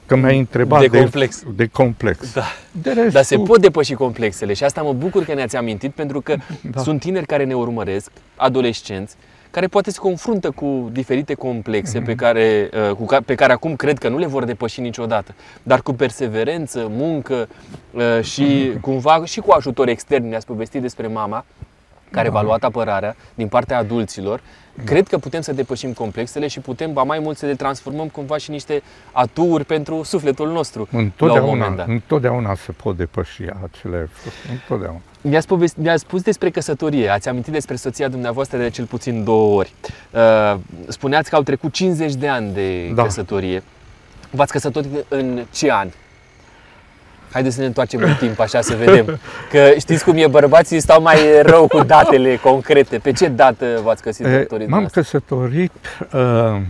că mi-ai întrebat De complex. De complex. Da. De restul, Dar se pot depăși complexele și asta mă bucur că ne-ați amintit pentru că Da. sunt tineri care ne urmăresc, adolescenți, care poate se confruntă cu diferite complexe Mhm. pe, care, uh, cu ca, pe care acum cred că nu le vor depăși niciodată. Dar cu perseverență, muncă uh, și Mhm. cumva și cu ajutor extern, ne-ați povestit despre mama care Da. v-a luat apărarea din partea adulților, cred că putem să depășim complexele și putem, ba mai mult, să le transformăm cumva și niște aturi pentru sufletul nostru la un moment întotdeauna, dat. întotdeauna se pot depăși acele... Întotdeauna. Mi-ați, povest- mi-ați spus despre căsătorie, ați amintit despre soția dumneavoastră de cel puțin două ori. Uh, spuneați că au trecut 50 de ani de Da. căsătorie. V-ați căsătorit în ce an? Haideți să ne întoarcem în timp, așa să vedem. Că știți cum e, bărbații stau mai rău cu datele concrete. Pe ce dată v-ați căsătorit? E, căsătorit M-am dumneavoastră? căsătorit uh,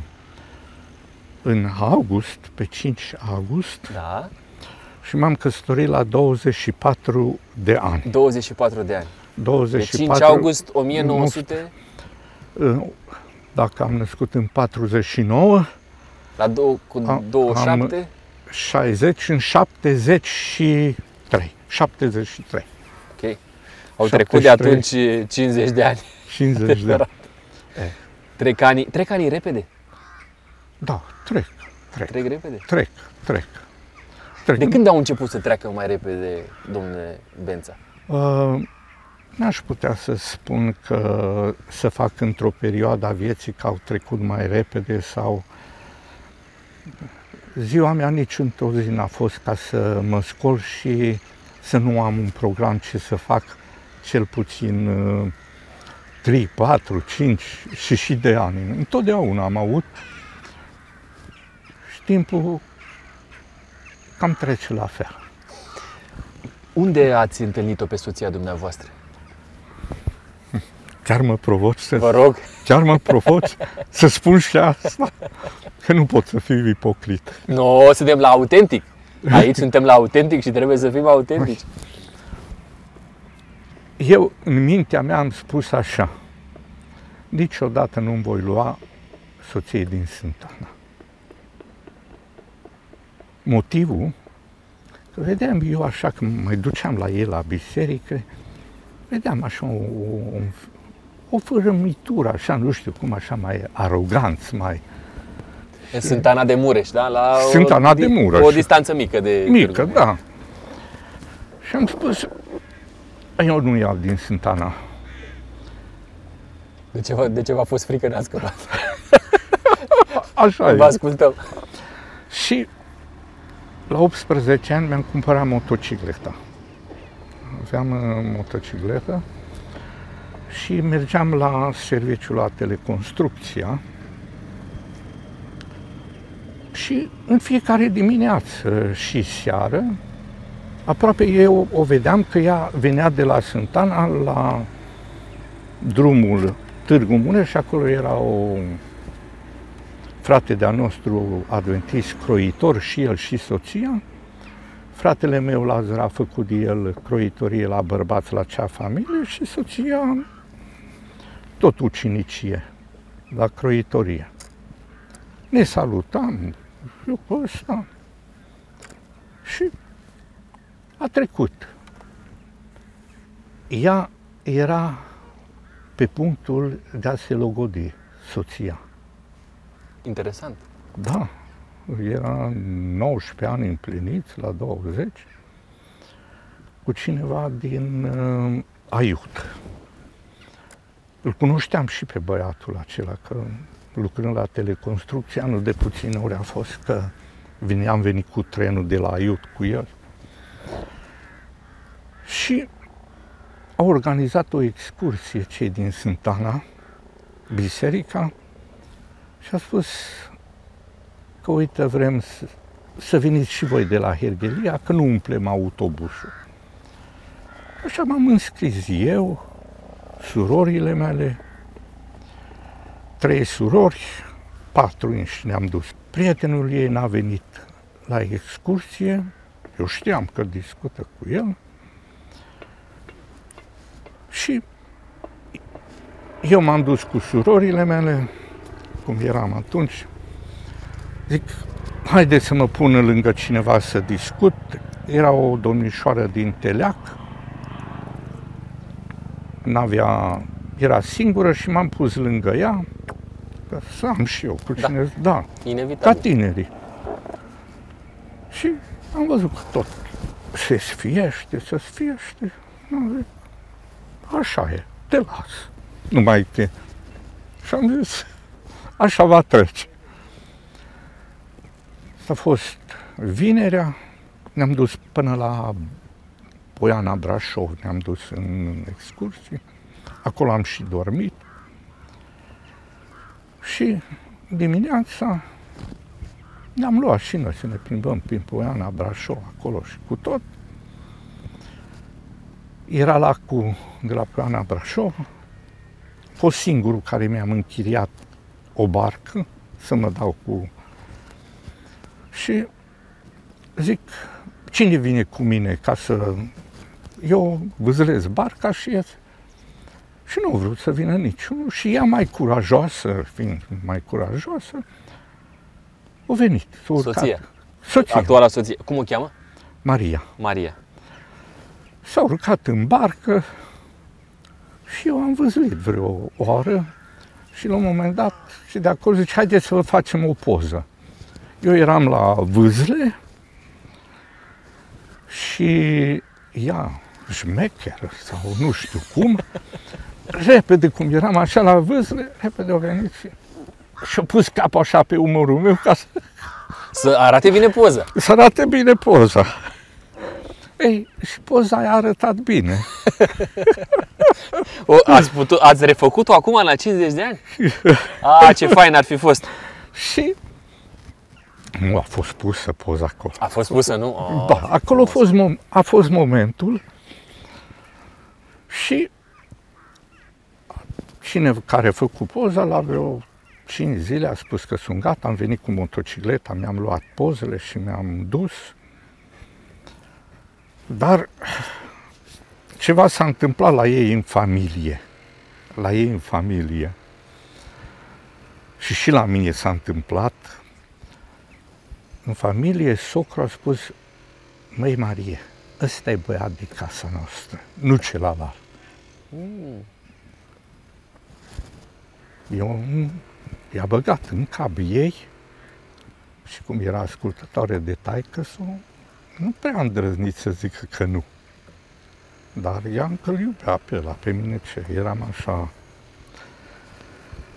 în august, pe 5 august, Da, și m-am căsătorit la 24 de ani. 24 de ani. Pe 24, 5 august 1900, uh, Dacă am născut în 49, la dou- cu Am- 27, 60 în 73. 73. ok. Au trecut de 73. atunci 50 de ani. 50 de ani. Trec ani, trec ani repede. Da, trec, trec, Trec repede. trec, trec. trec. De când au început să treacă mai repede, domnule Bența? Uh, n-aș putea să spun că să fac într-o perioadă a vieții că au trecut mai repede sau ziua mea nici într-o zi n-a fost ca să mă scol și să nu am un program ce să fac cel puțin uh, 3, 4, 5 și și de ani. Întotdeauna am avut și timpul cam trece la fel. Unde ați întâlnit-o pe soția dumneavoastră? Chiar mă provoci să, Vă rog. chiar mă provoci să spun și asta, că nu pot să fiu ipocrit. Nu, no, suntem la autentic. Aici suntem la autentic și trebuie să fim autentici. Eu, în mintea mea, am spus așa, niciodată nu-mi voi lua soției din Sântana. Motivul, că vedeam eu așa, că mai duceam la el la biserică, vedeam așa o, o, o fărâmitură, așa, nu știu cum, așa mai aroganți, mai În Sântana de Mureș, da? La o- Sântana de Mureș. O distanță mică de mică, Târgu. da. Și am spus, eu nu iau din Sântana. De ce, v-a- de ce v-a fost frică n-a scăpat? Așa Vă e. ascultăm. Și la 18 ani mi-am cumpărat motocicleta. Aveam uh, motocicletă și mergeam la serviciul la teleconstrucția și în fiecare dimineață și seară aproape eu o vedeam că ea venea de la Sântana la drumul Târgu Mureș și acolo era o frate de-a nostru adventist croitor și el și soția. Fratele meu Lazar a făcut de el croitorie la bărbați la cea familie și soția tot ucinicie la croitorie. Ne salutam, eu cu ăsta. Și a trecut. Ea era pe punctul de a se logodi, soția. Interesant. Da, era 19 ani împliniți, la 20, cu cineva din uh, Aiut. Îl cunoșteam și pe băiatul acela, că lucrând la teleconstrucție, anul de puține ori a fost că vine, am venit cu trenul de la Aiut cu el. Și au organizat o excursie cei din Sântana, biserica, și a spus că uite vrem să, să veniți și voi de la Hergelia, că nu umplem autobusul. Așa m-am înscris eu, surorile mele, trei surori, patru inși ne-am dus. Prietenul ei n-a venit la excursie, eu știam că discută cu el. Și eu m-am dus cu surorile mele, cum eram atunci, zic, haideți să mă pun lângă cineva să discut. Era o domnișoară din Teleac, n-avea, era singură și m-am pus lângă ea, ca să am și eu cu Da. cine, da, ca Inevitabil. tinerii. Și am văzut că tot se sfiește, se sfiește. Am zis, așa e, te las. Nu mai te... Și am zis, așa va trece. Asta a fost vinerea, ne-am dus până la Poiana Brașov, ne-am dus în excursie, acolo am și dormit. Și dimineața ne-am luat și noi să ne plimbăm prin Poiana Brașov, acolo și cu tot. Era lacul de la Poiana Brașov, a fost singurul care mi-am închiriat o barcă să mă dau cu... Și zic, cine vine cu mine ca să... Eu vâzlez barca și ies. Și nu vreau să vină niciunul. Și ea mai curajoasă, fiind mai curajoasă, a venit. S-a urcat. Soția. Soția, Actuala soție. Cum o cheamă? Maria. Maria. S-a urcat în barcă și eu am văzut vreo oră și la un moment dat și de acolo zice, haideți să vă facem o poză. Eu eram la vâzle și ea, șmecher sau nu știu cum, repede cum eram așa la vâzle, repede a venit și și-a pus capul așa pe umărul meu ca să Să arate bine poza. să arate bine poza. Ei, și poza i-a arătat bine. O, ați, putut, ați refăcut-o acum la 50 de ani? A, ce fain ar fi fost. Și nu a fost pusă poza acolo. A fost pusă, nu? Oh, Da, acolo a fost, mom- a fost momentul și cine care a făcut poza la vreo 5 zile a spus că sunt gata, am venit cu motocicleta, mi-am luat pozele și mi-am dus. Dar ceva s-a întâmplat la ei în familie. La ei în familie. Și și la mine s-a întâmplat. În familie, socru a spus, măi Marie, ăsta e băiat de casa noastră, nu celălalt. Eu i-a băgat în cap ei și cum era ascultătoare de taică nu prea am îndrăznit să zică că nu. Dar ea încă îl iubea pe ăla, pe mine ce, eram așa.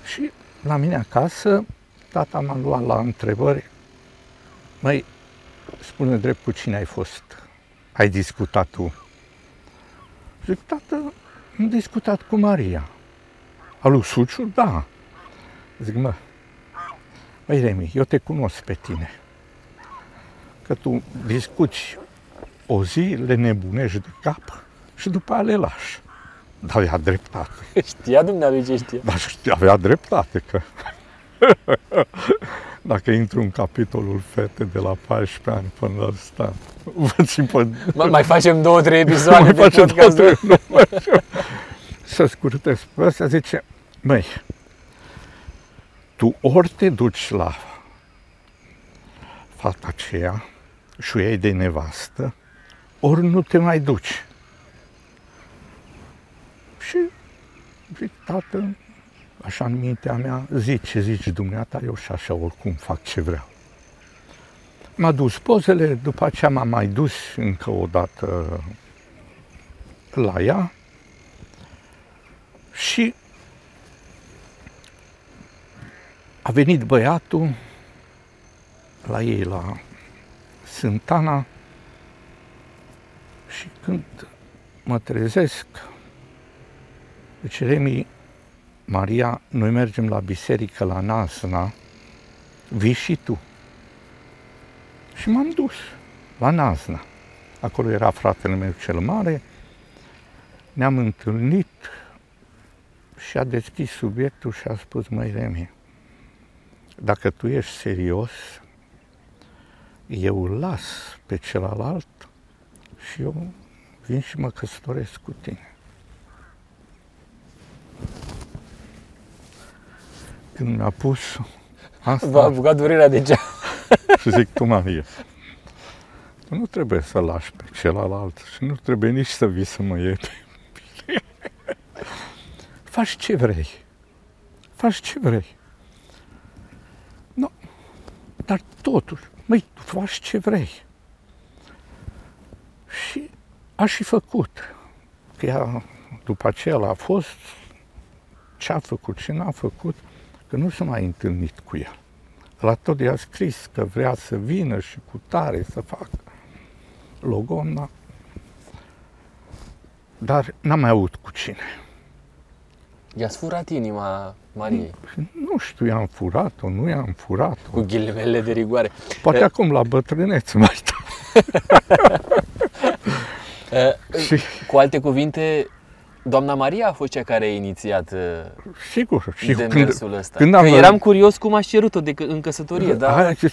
Și la mine acasă, tata m-a luat la întrebări. Măi, spune drept cu cine ai fost? Ai discutat tu? Zic, tată, am discutat cu Maria. A lui Suciu? Da. Zic, mă, măi Remi, eu te cunosc pe tine. Că tu discuți o zi, le nebunești de cap și după aia le lași. Dar avea dreptate. Știa dumnealui ce știa. Dar știa, avea dreptate că dacă intru în capitolul fete de la 14 ani până la ăsta, văd și pe... Ma, mai facem două, trei episoade mai de face podcast. toate, nu mai știu. Să scurtez pe ăsta, zice, măi, tu ori te duci la fata aceea și o iei de nevastă, ori nu te mai duci. Și zic, tată, așa în mintea mea, zici ce zici dumneata, eu și așa oricum fac ce vreau. M-a dus pozele, după aceea m-am mai dus încă o dată la ea și a venit băiatul la ei, la Sântana și când mă trezesc, zice, Remi, Maria, noi mergem la biserică la Nasna, vii și tu. Și m-am dus la Nazna. Acolo era fratele meu cel mare, ne-am întâlnit și a deschis subiectul și a spus, măi Remi, dacă tu ești serios, eu îl las pe celălalt și eu vin și mă căsătoresc cu tine. Când mi-a pus asta, V-a apucat durerea de cea. și zic, tu, Marie, tu nu trebuie să lași pe celălalt și nu trebuie nici să vii să mă iei pe mine. Faci ce vrei. Faci ce vrei. Nu, dar totuși, măi, tu faci ce vrei. Și a și făcut. Că ea, după aceea a fost ce a făcut, ce n-a făcut, că nu s-a mai întâlnit cu ea. La tot i-a scris că vrea să vină și cu tare să facă logomna, dar n-am mai avut cu cine. I-ați furat inima Mariei, Nu știu, i-am furat-o, nu i-am furat-o. cu ghilimele de rigoare. Poate Eh. acum la bătrânețe mai da. Uh, Și Cu alte cuvinte, doamna Maria a fost cea care a inițiat uh, sigur, și când, demersul ăsta. când Că am- eram curios cum ați cerut-o de, în căsătorie, da? Hai, ce-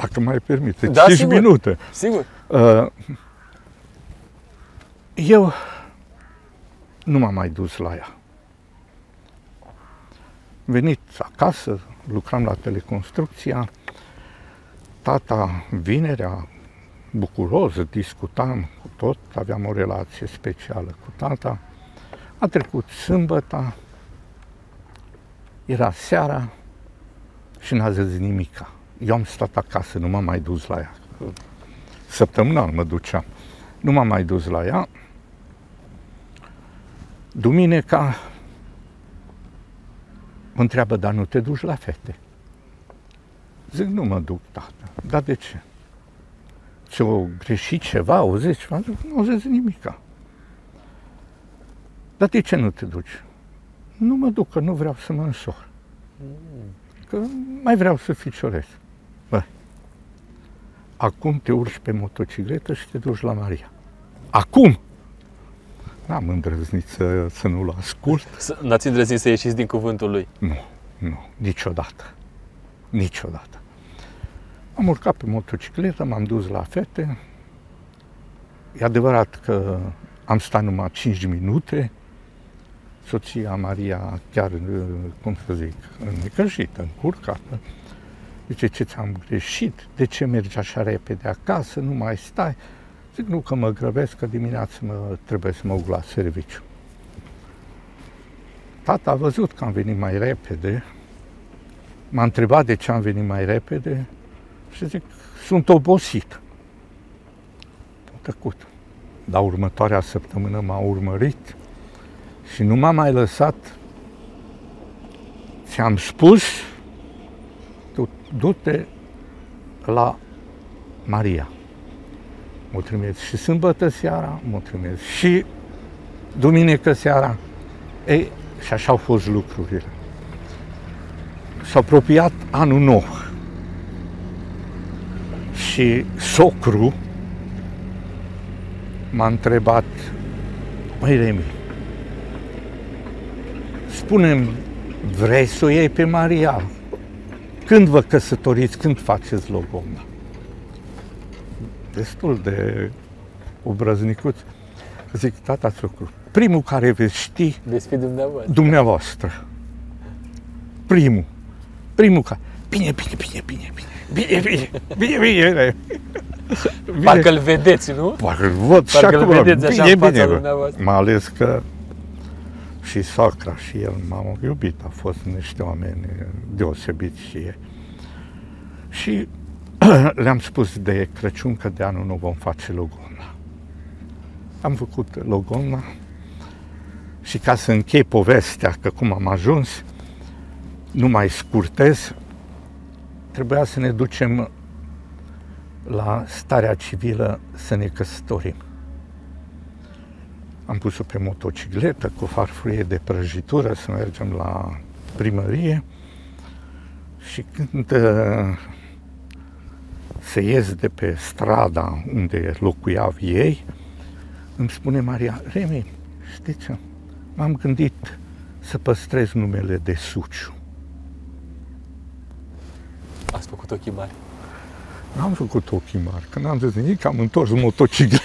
dacă mai permite, Da, 5 sigur. minute. Sigur. Uh, eu nu m-am mai dus la ea. Venit acasă, lucram la teleconstrucția, tata vinerea, bucuros, discutam cu tot, aveam o relație specială cu tata. A trecut sâmbăta, era seara și n-a zis nimica. Eu am stat acasă, nu m-am mai dus la ea. Săptămânal mă duceam. Nu m-am mai dus la ea. Duminica mă întreabă, dar nu te duci la fete? Zic, nu mă duc, tată. Dar de ce? Ce, o greșit ceva? O zis ceva? Zic, nu o zis nimica. Dar de ce nu te duci? Nu mă duc, că nu vreau să mă însor. Că mai vreau să ficiorez. Bă, acum te urci pe motocicletă și te duci la Maria. Acum! N-am îndrăznit să, să nu-l ascult. Să- N-ați îndrăznit să ieșiți din cuvântul lui. Nu, nu, niciodată. Niciodată. Am urcat pe motocicletă, m-am dus la fete. E adevărat că am stat numai 5 minute. Soția Maria chiar, cum să zic, necăjită, încurcată. Zice, ce ți-am greșit? De ce mergi așa repede acasă? Nu mai stai? Zic, nu că mă grăbesc, că dimineața mă, trebuie să mă duc la serviciu. Tata a văzut că am venit mai repede, m-a întrebat de ce am venit mai repede și zic, sunt obosit. Am tăcut. Dar următoarea săptămână m-a urmărit și nu m-a mai lăsat. Ți-am spus, tu du-te la Maria. Mă trimis și sâmbătă seara, mă trimis și duminică seara. Ei, și așa au fost lucrurile. S-a apropiat anul nou. Și socru m-a întrebat, măi Remi, spune vrei să o iei pe Maria? Când vă căsătoriți, când faceți logomna? Destul de obrăznicuț. Zic, tata socru, primul care veți ști Desfi dumneavoastră. dumneavoastră. Primul. Primul ca. Bine, bine, bine, bine, bine. Bine, bine, bine, bine. bine. Parcă-l vedeți, nu? Parcă îl văd și Parcă-l acum. vedeți așa bine, în fața bine. bă. dumneavoastră. Mai ales că și socra și el m-au iubit, au fost niște oameni deosebiți și ei. Și le-am spus de Crăciun că de anul nu vom face logona. Am făcut logona și ca să închei povestea, că cum am ajuns, nu mai scurtez, trebuia să ne ducem la starea civilă să ne căsătorim. Am pus-o pe motocicletă cu farfurie de prăjitură să mergem la primărie și când uh, se ies de pe strada unde locuiau ei, îmi spune Maria, Remi, știi ce? M-am gândit să păstrez numele de Suciu. Ați făcut ochii mari. N-am făcut ochii mari, că n-am zis nimic, am întors motocicleta.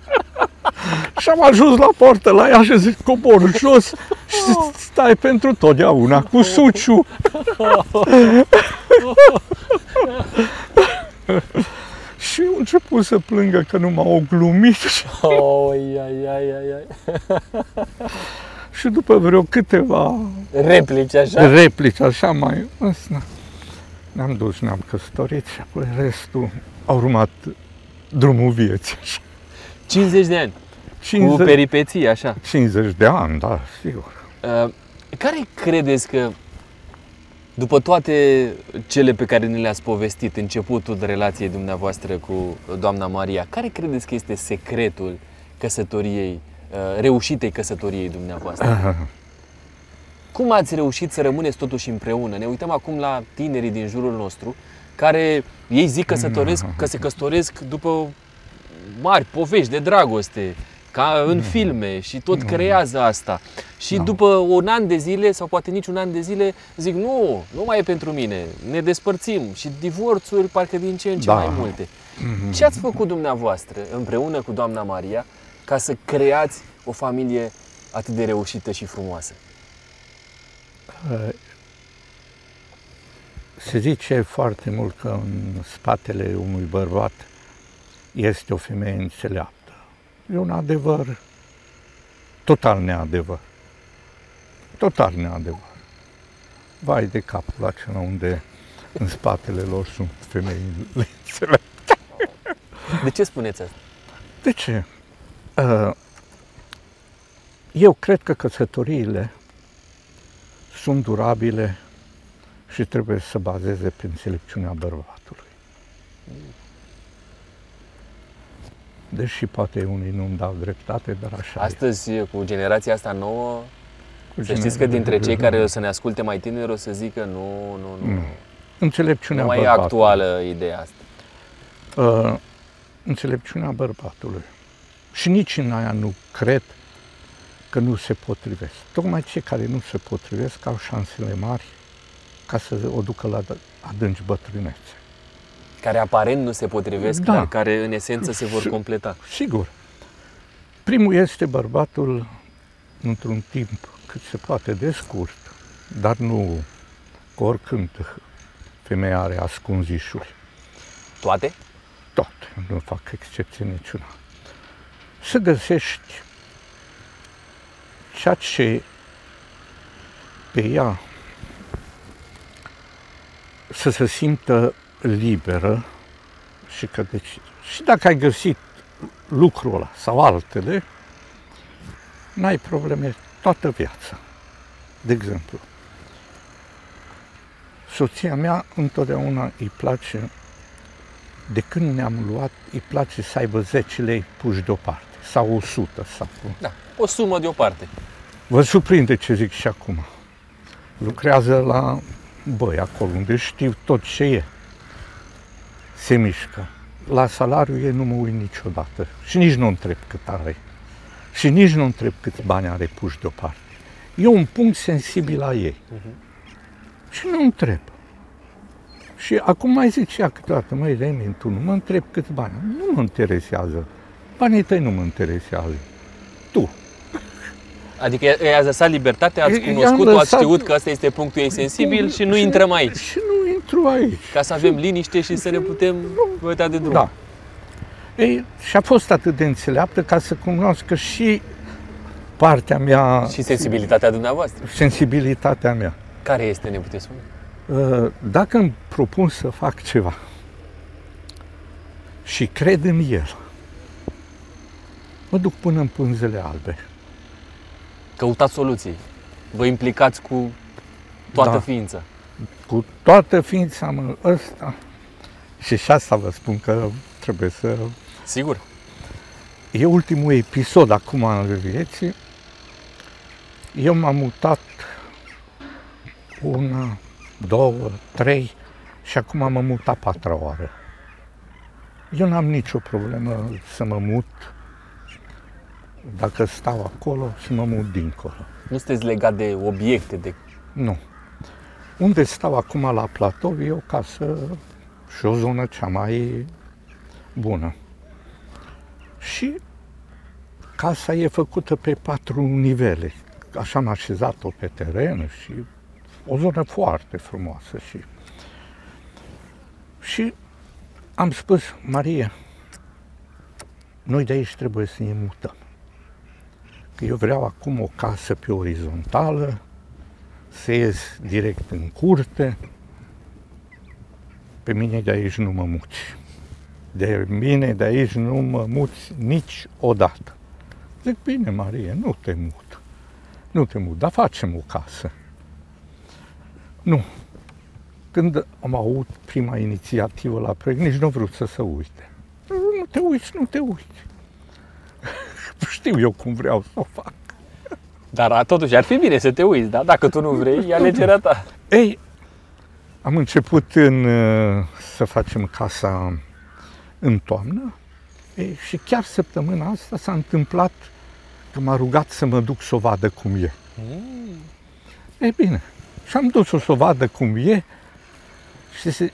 și am ajuns la poartă la ea și zic, cobor jos și stai pentru totdeauna cu Suciu. și au început să plângă că nu m-au glumit și, Oi, ai, ai, ai, ai. și după vreo câteva Replici așa? replici așa mai... Asta. Ne-am dus, ne-am căsătorit și apoi restul a urmat drumul vieții. Așa. 50 de ani. Cu 50, peripeții, așa. 50 de ani, da, sigur. Uh, Care credeți că, după toate cele pe care ni le-ați povestit, începutul de relației dumneavoastră cu doamna Maria, care credeți că este secretul căsătoriei, uh, reușitei căsătoriei dumneavoastră? Cum ați reușit să rămâneți totuși împreună? Ne uităm acum la tinerii din jurul nostru, care ei zic că, căsătoresc, că se căsătoresc după mari povești de dragoste, ca în filme și tot creează asta. Și Nu. după un an de zile sau poate nici un an de zile zic nu, nu mai e pentru mine, ne despărțim și divorțuri parcă din ce în ce Da. mai multe. Ce ați făcut dumneavoastră împreună cu doamna Maria ca să creați o familie atât de reușită și frumoasă? Se zice foarte mult că în spatele unui bărbat este o femeie înțeleaptă. E un adevăr total neadevăr. Total neadevăr. Vai de capul acela unde în spatele lor sunt femei înțelepte. De ce spuneți asta? De ce? Uh, Eu cred că căsătoriile sunt durabile și trebuie să bazeze pe înțelepciunea bărbatului. Deși poate unii nu-mi dau dreptate, dar așa e. Astăzi, cu generația asta nouă, Cu să știți că dintre cei care o să ne asculte mai tineri o să zică nu, nu, nu. Nu. Înțelepciunea Nu mai e bărbatului. actuală ideea asta. Uh, înțelepciunea bărbatului. Și nici în aia nu cred că nu se potrivesc. Tocmai cei care nu se potrivesc au șansele mari ca să o ducă la adânci bătrânețe. Care aparent nu se potrivesc, Da. dar care în esență se vor Și- completa. Sigur. Primul este bărbatul într-un timp cât se poate de scurt, dar nu cu oricând femeia are ascunzișuri. Toate? Toate, nu fac excepție niciuna. Să găsești ceea ce pe ea să se simtă liberă și că deci, și dacă ai găsit lucrul ăla sau altele, n-ai probleme toată viața. De exemplu, soția mea întotdeauna îi place de când ne-am luat, îi place să aibă 10 lei puși deoparte, sau 100, sau cum. Da. O sumă deoparte. Vă surprinde ce zic și acum. Lucrează la băi, acolo unde știu tot ce e. Se mișcă. La salariu ei nu mă uit niciodată. Și nici nu întreb cât are. Și nici nu întreb câți bani are puși deoparte. E un punct sensibil la ei. Și nu întreb. Și acum mai zicea câteodată, măi, Remi, tu nu mă întreb câți bani. Nu mă interesează. Banii tăi nu mă interesează. Tu, Adică i- i-ați lăsat libertatea, ați I- i-am cunoscut-o, ați lăsat- știut că ăsta este punctul ei sensibil și nu Și- intrăm aici. Și nu intru aici. Ca să avem liniște și să ne putem uita de drum. Da. Ei, și a fost atât de înțeleaptă ca să cunoască și partea mea, Și sensibilitatea dumneavoastră. sensibilitatea mea. Care este, ne puteți spune? Uh, Dacă îmi propun să fac ceva și cred în el, mă duc până în pânzele albe. Căutați soluții. Vă implicați cu toată Da. ființa. Cu toată ființa mă ăsta. Și și asta vă spun că trebuie să Sigur. E ultimul episod acum în vieții. Eu m-am mutat una, două, trei și acum mă mut a patra oară. Eu n-am nicio problemă să mă mut dacă stau acolo și mă mut dincolo. Nu sunteți legat de obiecte, de Nu. Unde stau acum la platou e o casă și o zonă cea mai bună. Și casa e făcută pe patru nivele. Așa am așezat-o pe teren și o zonă foarte frumoasă. Și, și am spus, Maria, noi de aici trebuie să ne mutăm. Că eu vreau acum o casă pe orizontală, să ies direct în curte, pe mine de aici nu mă muți. De mine de aici nu mă muți niciodată. Zic, bine, Marie, nu te mut. Nu te mut, dar facem o casă. Nu. Când am avut prima inițiativă la proiect, nici nu vrut să se uite. Nu te uiți, nu te uiți. Știu eu cum vreau să o fac. Dar a, totuși ar fi bine să te uiți, da? Dacă tu nu vrei, e alegerea ta. Ei, am început în, uh, să facem casa în toamnă ei, și chiar săptămâna asta s-a întâmplat că m-a rugat să mă duc să o vadă cum e. E bine, și am dus-o să o vadă cum e și să,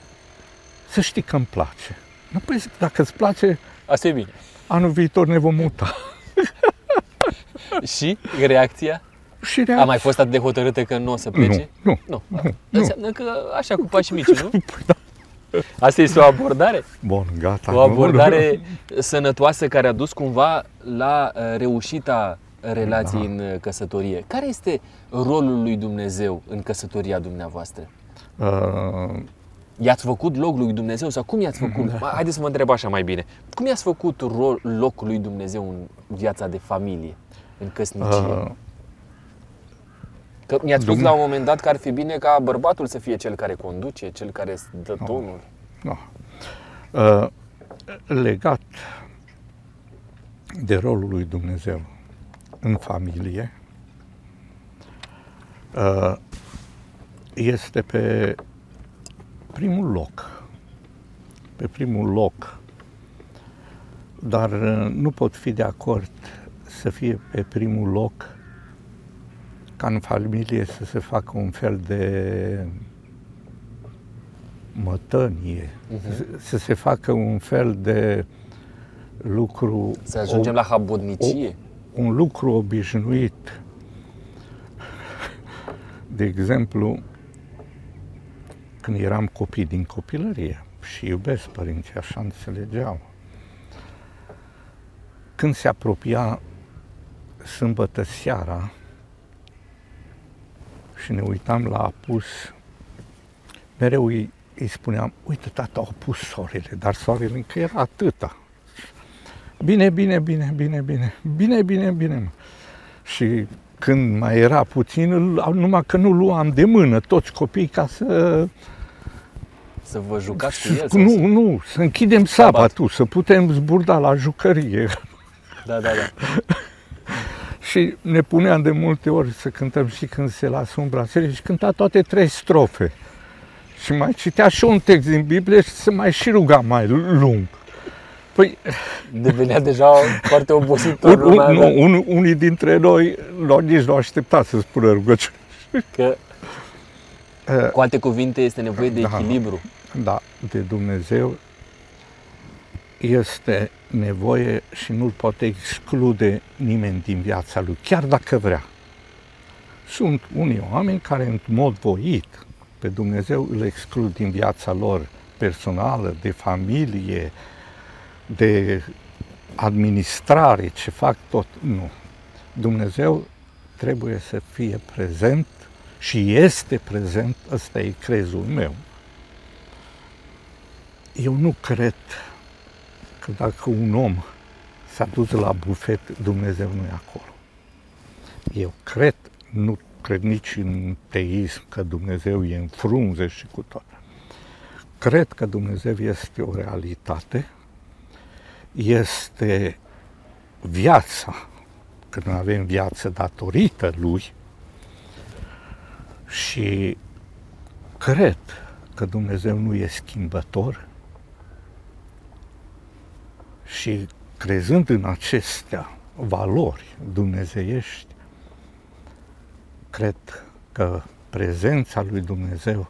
să știi că îmi place. Apoi zic, dacă îți place, Asta e bine. anul viitor ne vom muta. Și reacția? Și A mai fost atât de hotărâtă că nu o să plece? Nu, Nu. nu, nu. Înseamnă că așa cu pași mici, nu? Păi da. Asta este o abordare? Bun, gata. O nu- abordare sănătoasă care a dus cumva la uh, reușita relației Da. în uh, căsătorie. Care este rolul lui Dumnezeu în căsătoria dumneavoastră? Uh, I-ați făcut loc lui Dumnezeu sau cum i-ați făcut? Da. Haideți să vă întreb așa mai bine. Cum i-ați făcut rol, locul lui Dumnezeu în viața de familie, în căsnicie? uh, Că mi-ați spus Dumne- la un moment dat că ar fi bine ca bărbatul să fie cel care conduce, cel care dă tonul. Da. Uh, legat de rolul lui Dumnezeu în familie uh, este pe primul loc. Pe primul loc. Dar uh, nu pot fi de acord să fie pe primul loc ca în familie să se facă un fel de mătănie, uh-huh. să se facă un fel de lucru... Să ajungem o, la habodnicie? O, un lucru obișnuit. De exemplu, când eram copii din copilărie și iubesc părinții, așa înțelegeau. Când se apropia sâmbătă seara și ne uitam la apus, mereu îi, îi spuneam, uite, tata, au pus soarele, dar soarele încă era atâta. Bine, bine, bine, bine, bine, bine, bine, bine. Și când mai era puțin, numai că nu luam de mână toți copiii ca să... Să vă jucați cu el? Nu, să... nu, să închidem sabatul, să putem zburda la jucărie. Da, da, da. și ne puneam de multe ori să cântăm și când se lasă umbra serii și cânta toate trei strofe. Și mai citea și un text din Biblie și se mai și ruga mai lung. Păi... Devenea deja foarte obositor. Un, un, nu, un, unii dintre noi nici nu aștepta să spună rugăciune. Că, cu alte cuvinte, este nevoie de da, echilibru. Da, de Dumnezeu este nevoie și nu-l poate exclude nimeni din viața lui, chiar dacă vrea. Sunt unii oameni care, în mod voit, pe Dumnezeu îl exclud din viața lor personală, de familie, de administrare, ce fac tot. Nu. Dumnezeu trebuie să fie prezent și este prezent, ăsta e crezul meu. Eu nu cred că dacă un om s-a dus la bufet, Dumnezeu nu e acolo. Eu cred, nu cred nici în teism că Dumnezeu e în frunze și cu tot. Cred că Dumnezeu este o realitate este viața, când avem viață datorită Lui și cred că Dumnezeu nu e schimbător și crezând în acestea valori dumnezeiești, cred că prezența lui Dumnezeu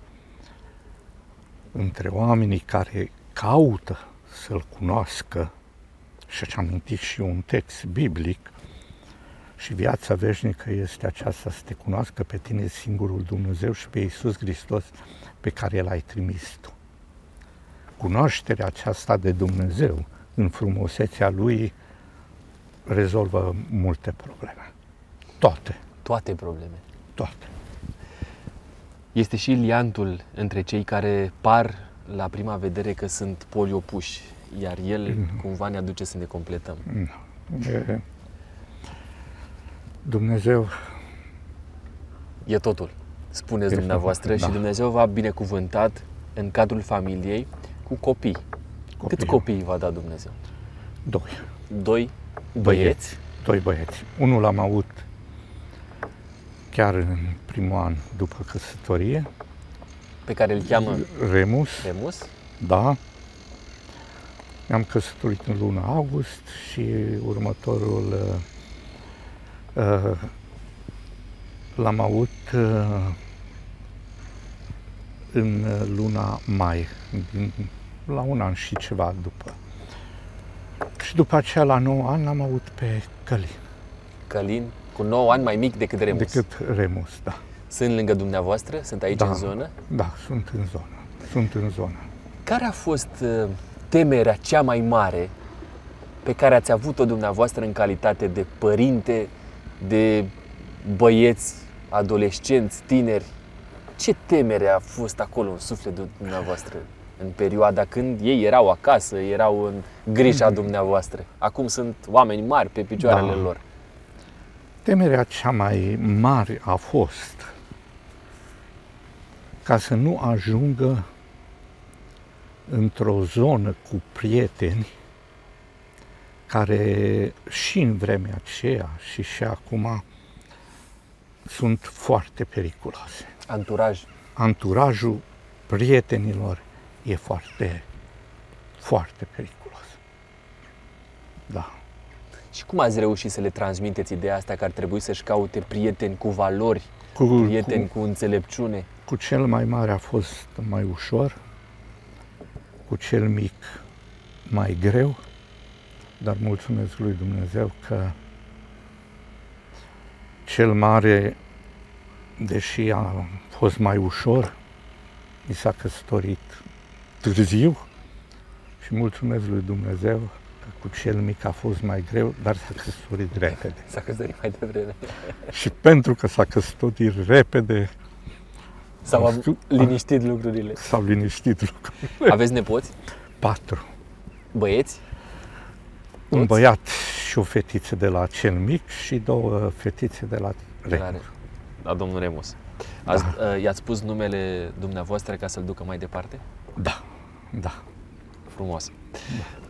între oamenii care caută să-L cunoască și aș aminti și un text biblic, și viața veșnică este aceasta să te cunoască pe tine singurul Dumnezeu și pe Iisus Hristos pe care l-ai trimis tu. Cunoașterea aceasta de Dumnezeu în frumusețea Lui rezolvă multe probleme. Toate. Toate probleme. Toate. Este și liantul între cei care par la prima vedere că sunt poli opuși iar el mm. cumva ne aduce să ne completăm. Mm. E, Dumnezeu e totul, spuneți este dumneavoastră, da. și Dumnezeu v-a binecuvântat în cadrul familiei cu copii. copii. Câți copii v-a dat Dumnezeu? Doi. Doi băieți? băieți? Doi băieți. Unul l-am avut chiar în primul an după căsătorie. Pe care îl cheamă? Remus. Remus? Da. Ne-am căsătorit în luna august și următorul uh, uh, l-am avut uh, în luna mai, din, la un an și ceva după. Și după aceea, la 9 ani, l-am avut pe Călin. Călin, cu 9 ani mai mic decât Remus. Decât Remus, da. Sunt lângă dumneavoastră? Sunt aici da, în zonă? Da, sunt în zonă. Sunt în zonă. Care a fost uh, temerea cea mai mare pe care ați avut-o dumneavoastră în calitate de părinte, de băieți, adolescenți, tineri? Ce temere a fost acolo în sufletul dumneavoastră în perioada când ei erau acasă, erau în grija mm. dumneavoastră? Acum sunt oameni mari pe picioarele da. lor. Temerea cea mai mare a fost ca să nu ajungă într-o zonă cu prieteni care și în vremea aceea și și acum sunt foarte periculoase. Anturaj. Anturajul prietenilor e foarte, foarte periculos. Da. Și cum ați reușit să le transmiteți ideea asta că ar trebui să-și caute prieteni cu valori, Cu, prieteni cu, cu înțelepciune? cu cel mai mare a fost mai ușor, cu cel mic mai greu, dar mulțumesc lui Dumnezeu că cel mare, deși a fost mai ușor, mi s-a căsătorit târziu și mulțumesc lui Dumnezeu că cu cel mic a fost mai greu, dar s-a căsătorit repede. S-a căsătorit mai devreme. Și pentru că s-a căsătorit repede, S-au Nu am- știu. liniștit lucrurile. s-au liniștit lucrurile. Aveți nepoți? Patru. Băieți? Un Toți? băiat și o fetiță de la cel mic și două fetițe de la Remus. Clare. La domnul Remus. Ați, da. I-ați spus numele dumneavoastră ca să-l ducă mai departe? Da, da. Frumos.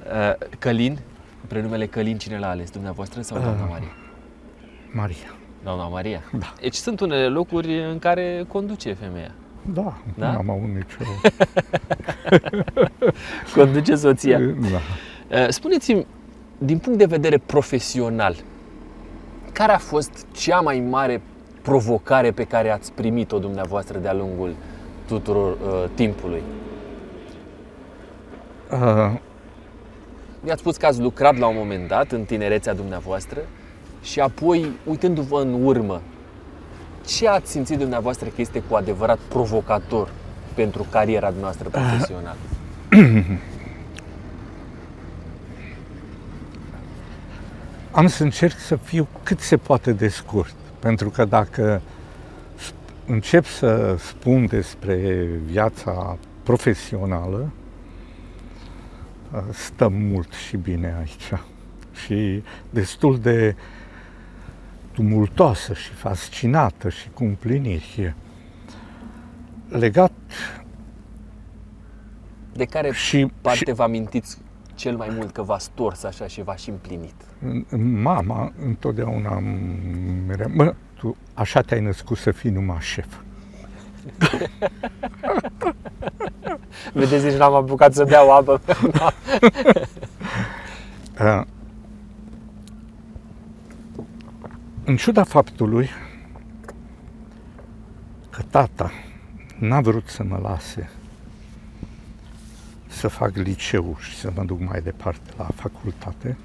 Da. Călin, prenumele Călin, cine l-a ales? Dumneavoastră sau doamna Ah. Maria? Maria. Doamna Maria? Da. Deci sunt unele locuri în care conduce femeia. Da, Da? nu am avut nicio... Conduce soția. Da. Uh, Spuneți-mi, din punct de vedere profesional, care a fost cea mai mare provocare pe care ați primit-o dumneavoastră de-a lungul tuturor uh, timpului? Uh, Mi-ați spus că ați lucrat la un moment dat în tinerețea dumneavoastră și apoi, uitându-vă în urmă, ce ați simțit dumneavoastră că este cu adevărat provocator pentru cariera noastră profesională? am să încerc să fiu cât se poate de scurt, pentru că dacă sp- încep să spun despre viața profesională, uh, stăm mult și bine aici și destul de tumultoasă și fascinată și cu împliniri. Legat De care și, parte și vă amintiți cel mai mult că v-a stors așa și v-a și împlinit? mama întotdeauna îmi merea, mă, tu așa te-ai născut să fii numai șef. Vedeți, nici n-am apucat să beau apă. Uh, în ciuda faptului că tata n-a vrut să mă lase să fac liceu și să mă duc mai departe la facultate,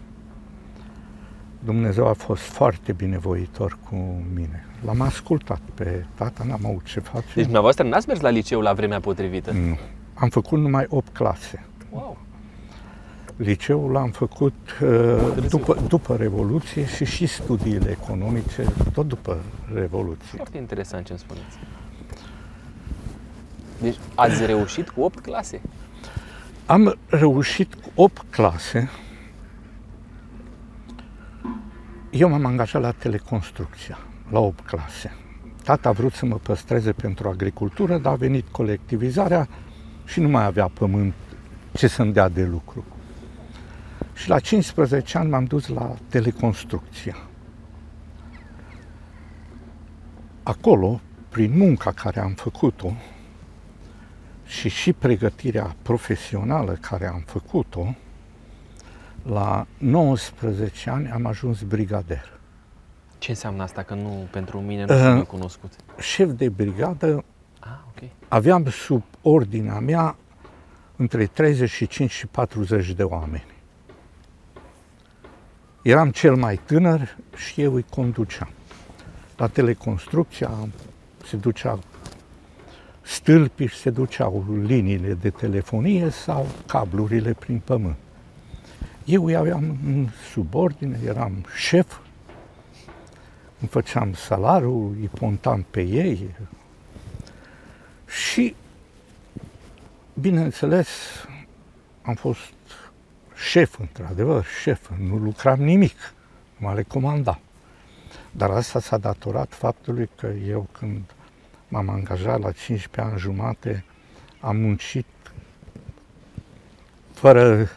Dumnezeu a fost foarte binevoitor cu mine. L-am ascultat pe tata, n-am avut ce face. Deci dumneavoastră n-ați mers la liceu la vremea potrivită? Nu. Am făcut numai 8 clase. Wow. Liceul l-am făcut uh, după, după Revoluție și și studiile economice tot după Revoluție. Foarte interesant ce îmi spuneți. Deci ați reușit cu 8 clase. Am reușit cu 8 clase. Eu m-am angajat la teleconstrucția, la 8 clase. Tata a vrut să mă păstreze pentru agricultură, dar a venit colectivizarea și nu mai avea pământ ce să-mi dea de lucru. Și la 15 ani m-am dus la teleconstrucția. Acolo, prin munca care am făcut-o și și pregătirea profesională care am făcut-o, la 19 ani am ajuns brigader. Ce înseamnă asta? Că nu, pentru mine nu sunt Uh. cunoscut. Șef de brigadă, Ah, ok. aveam sub ordinea mea între 35 și 40 de oameni. Eram cel mai tânăr și eu îi conduceam. La teleconstrucția se ducea stâlpii și se duceau liniile de telefonie sau cablurile prin pământ. Eu îi aveam în subordine, eram șef, îmi făceam salariul, îi pontam pe ei, și, bineînțeles, am fost șef, într-adevăr, șef, nu lucram nimic, mă le comandam. Dar asta s-a datorat faptului că eu când m-am angajat la 15 ani jumate, am muncit fără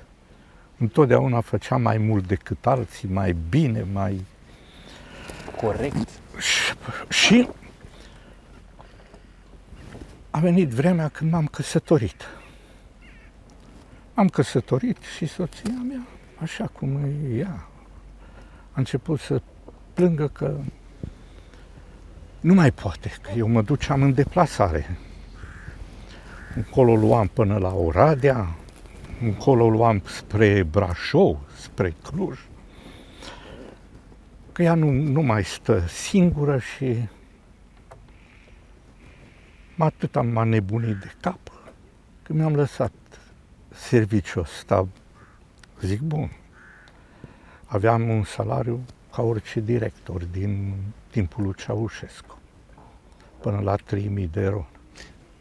întotdeauna făcea mai mult decât alții, mai bine, mai... Corect. Și, și a venit vremea când m-am căsătorit. Am căsătorit și soția mea, așa cum e ea, a început să plângă că nu mai poate, că eu mă duceam în deplasare. Încolo luam până la Oradea, încolo luam spre Brașov, spre Cluj. Că ea nu, nu mai stă singură și atât am m-a nebunit de cap că mi-am lăsat serviciul ăsta. Zic, bun, aveam un salariu ca orice director din timpul lui Ceaușescu, până la 3000 de euro.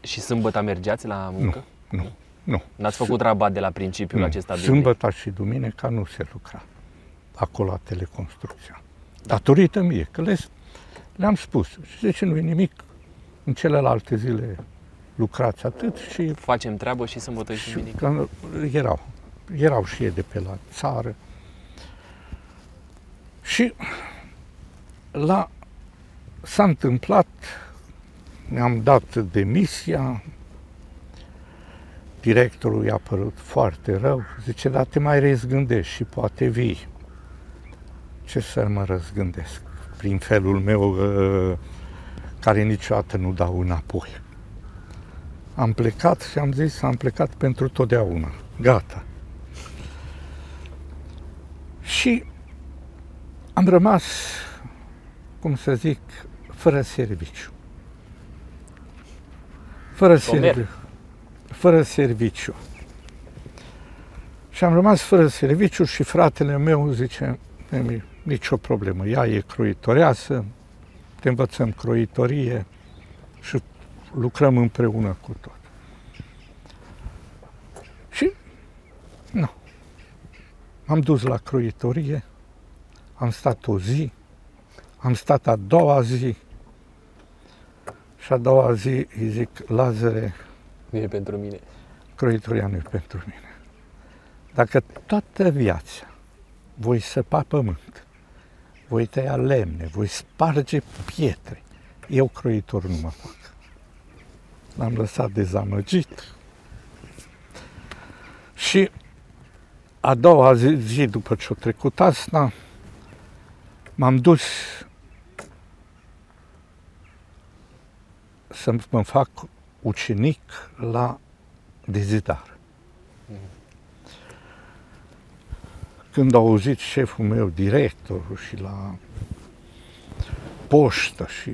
Și sâmbătă mergeați la muncă? Nu, nu, nu. N-ați făcut rabat de la principiul nu. acesta? Sâmbătă și duminica nu se lucra acolo la teleconstrucția. Datorită mie, că le, le-am spus. Și zice, nu e nimic, în celelalte zile lucrați atât și... Facem treabă și sâmbătă și duminică. Că erau, erau și ei de pe la țară. Și la, s-a întâmplat, ne-am dat demisia, directorul i-a părut foarte rău, zice, dar te mai răzgândești și poate vii. Ce să mă răzgândesc? Prin felul meu uh, care niciodată nu dau înapoi. Am plecat și am zis, am plecat pentru totdeauna. Gata. Și am rămas, cum să zic, fără serviciu. Fără serviciu. Fără serviciu. Și am rămas fără serviciu și fratele meu zice, nicio problemă, ea e croitoreasă, te învățăm croitorie și lucrăm împreună cu tot. Și, nu. Am dus la croitorie, am stat o zi, am stat a doua zi și a doua zi îi zic, Lazare, nu e pentru mine. Croitoria nu e pentru mine. Dacă toată viața voi săpa pământ, voi tăia lemne, voi sparge pietre. Eu croitor nu mă fac. L-am lăsat dezamăgit. Și a doua zi, zi după ce a trecut asta, m-am dus să mă fac ucenic la dezidar. când a auzit șeful meu, directorul și la poștă și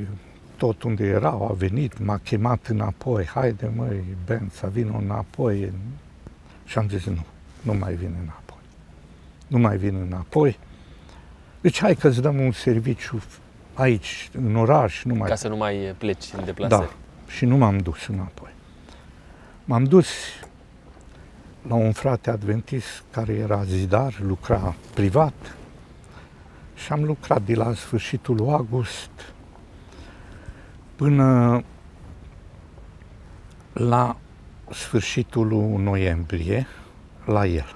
tot unde erau, a venit, m-a chemat înapoi, haide măi, Ben, să vină înapoi. Și am zis, nu, nu mai vin înapoi. Nu mai vin înapoi. Deci hai că îți dăm un serviciu aici, în oraș, nu mai... Ca să nu mai pleci în deplasări. Da, și nu m-am dus înapoi. M-am dus la un frate adventist care era zidar, lucra privat și am lucrat de la sfârșitul lui august până la sfârșitul lui noiembrie la el.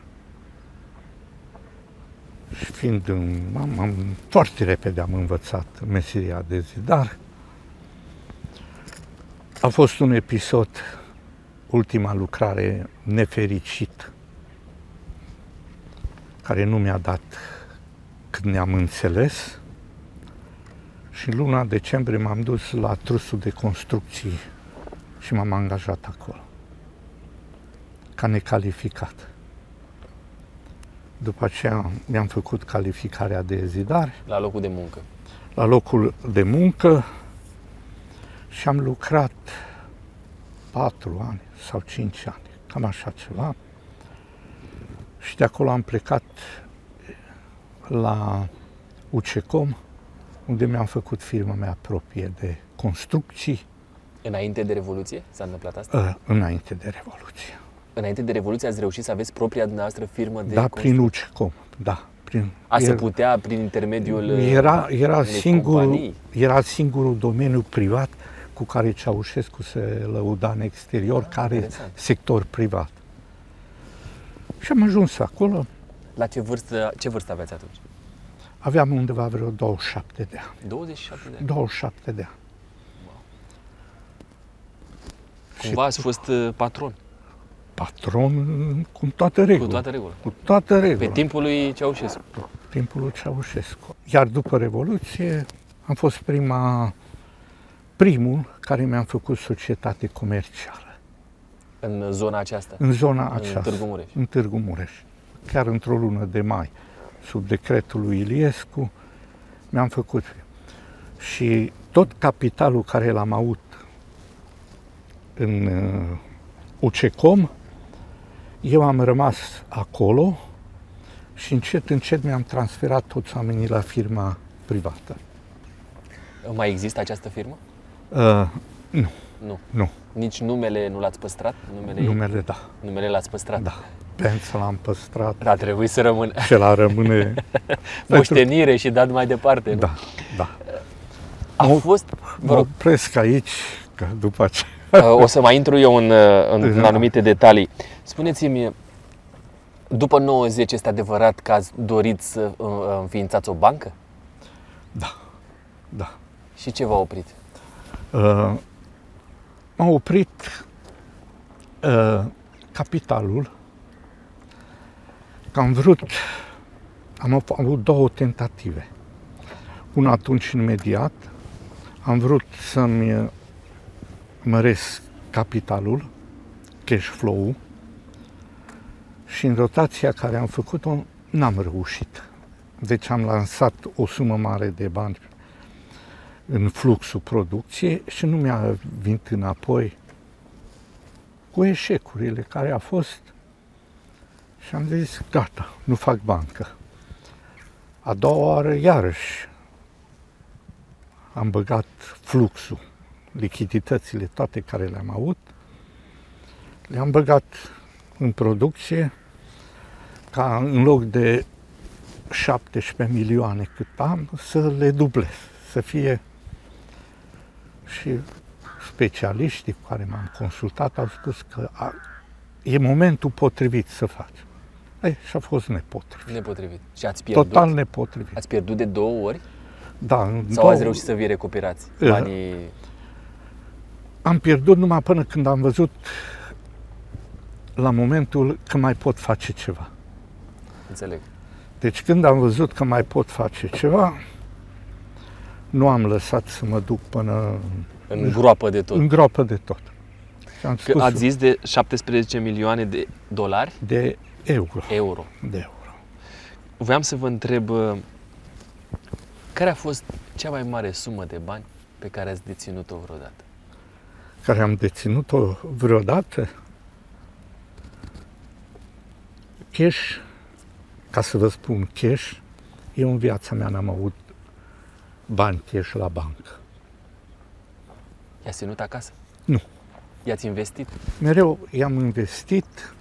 Și fiind în, am, am, foarte repede am învățat meseria de zidar. A fost un episod ultima lucrare nefericit, care nu mi-a dat când ne-am înțeles. Și în luna decembrie m-am dus la trusul de construcții și m-am angajat acolo, ca necalificat. După aceea mi-am făcut calificarea de zidar. La locul de muncă. La locul de muncă și am lucrat patru ani sau cinci ani, cam așa ceva. Și de acolo am plecat la UCECOM, unde mi-am făcut firma mea proprie de construcții. Înainte de Revoluție s-a întâmplat asta? Uh, înainte de Revoluție. Înainte de Revoluție ați reușit să aveți propria dumneavoastră firmă de Da, prin UCECOM, da. Prin, A se putea prin intermediul era, era, singurul, companii? era singurul domeniu privat cu care Ceaușescu se lăuda în exterior, Ah, care interesant. sector privat. Și am ajuns acolo La ce vârstă, ce vârstă aveți atunci? Aveam undeva vreo 27 de ani. 27 de ani. 27 de ani. Cumva ați fost uh, patron, Patron cu toată regula. cu toată regula. Cu toată regula. Pe timpul lui Ceaușescu. timpul lui Ceaușescu. Iar după Revoluție am fost prima, primul care mi-am făcut societate comercială În zona aceasta. în zona În aceasta. Târgu Mureș. În Târgu Mureș. Chiar într-o lună de mai, sub decretul lui Iliescu, mi-am făcut. Și tot capitalul care l-am avut în uh, UCECOM, eu am rămas acolo și încet, încet mi-am transferat toți oamenii la firma privată. Mai există această firmă? Uh, Nu. nu, Nici numele nu l-ați păstrat? Numele, ei? numele da, numele l-ați păstrat? da. Pensa l-am păstrat, A trebuit să rămână și la rămâne... moștenire și dat mai departe. nu? Da, da. A Mă- fost, vă Mă rog, opresc aici, că după aceea... uh, o să mai intru eu în, uh, în, în Da. anumite detalii. Spuneți-mi, după 90 este adevărat că ați dorit să uh, înființați o bancă? Da. Și ce v-a oprit? Uh, m-a oprit uh, capitalul, că am vrut, am av- avut două tentative. Una atunci imediat, am vrut să-mi uh, măresc capitalul, cash flow-ul, și în rotația care am făcut-o n-am reușit. Deci am lansat o sumă mare de bani în fluxul producției și nu mi-a venit înapoi cu eșecurile care a fost și am zis, gata, nu fac bancă. A doua oară, iarăși, am băgat fluxul, lichiditățile toate care le-am avut, le-am băgat în producție ca în loc de 17 milioane cât am, să le dublez, să fie și specialiștii cu care m-am consultat au spus că a, e momentul potrivit să faci. Ei, și a fost nepotrivit. Nepotrivit. Și ați pierdut? Total nepotrivit. Ați pierdut de două ori? Da, în Sau două- ați reușit să vi recuperați Uh, banii? Am pierdut numai până când am văzut la momentul că mai pot face ceva. Înțeleg. Deci când am văzut că mai pot face ceva, nu am lăsat să mă duc până În groapă de tot. în groapă de tot. Și am Că spus ați zis de 17 milioane de dolari, de euro. euro. De euro. Voiam să vă întreb uh, care a fost cea mai mare sumă de bani pe care ați deținut-o vreodată? care am deținut-o vreodată, cash, ca să vă spun cash, eu în viața mea n-am avut bani cash la bancă. I-ați ținut acasă? Nu. I-ați investit? Mereu i-am investit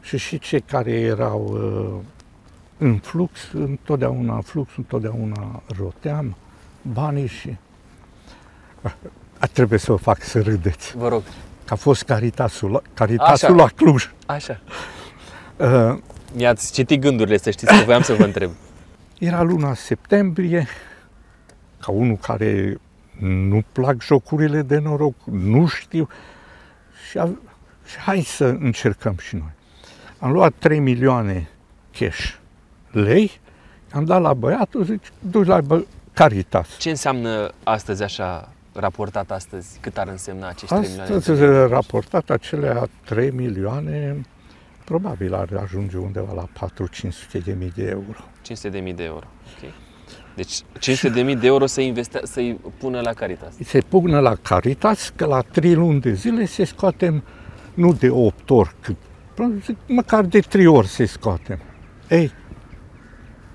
și și cei care erau uh, în flux, întotdeauna în flux, întotdeauna roteam banii și a, trebuie să o fac să râdeți. Vă rog. Că a fost Caritasul, la- Caritasul Așa. la Cluj. Așa. Uh, Mi-ați citit gândurile, să știți că voiam să vă întreb. Era luna septembrie, ca unul care nu plac jocurile de noroc, nu știu, și, a, și hai să încercăm și noi. Am luat 3 milioane cash lei, am dat la băiatul, zice, duci la bă- Caritas. Ce înseamnă astăzi așa, raportat astăzi, cât ar însemna acești 3 milioane? Astăzi, de lei? raportat acelea 3 milioane, probabil ar ajunge undeva la 4-500 de mii de euro. 500 de mii de euro. Ok. Deci 500 de mii de euro să investe, să-i pună la Caritas. se pună la Caritas că la 3 luni de zile se scoatem nu de 8 ori, cât, zic, măcar de 3 ori se scoatem. Ei,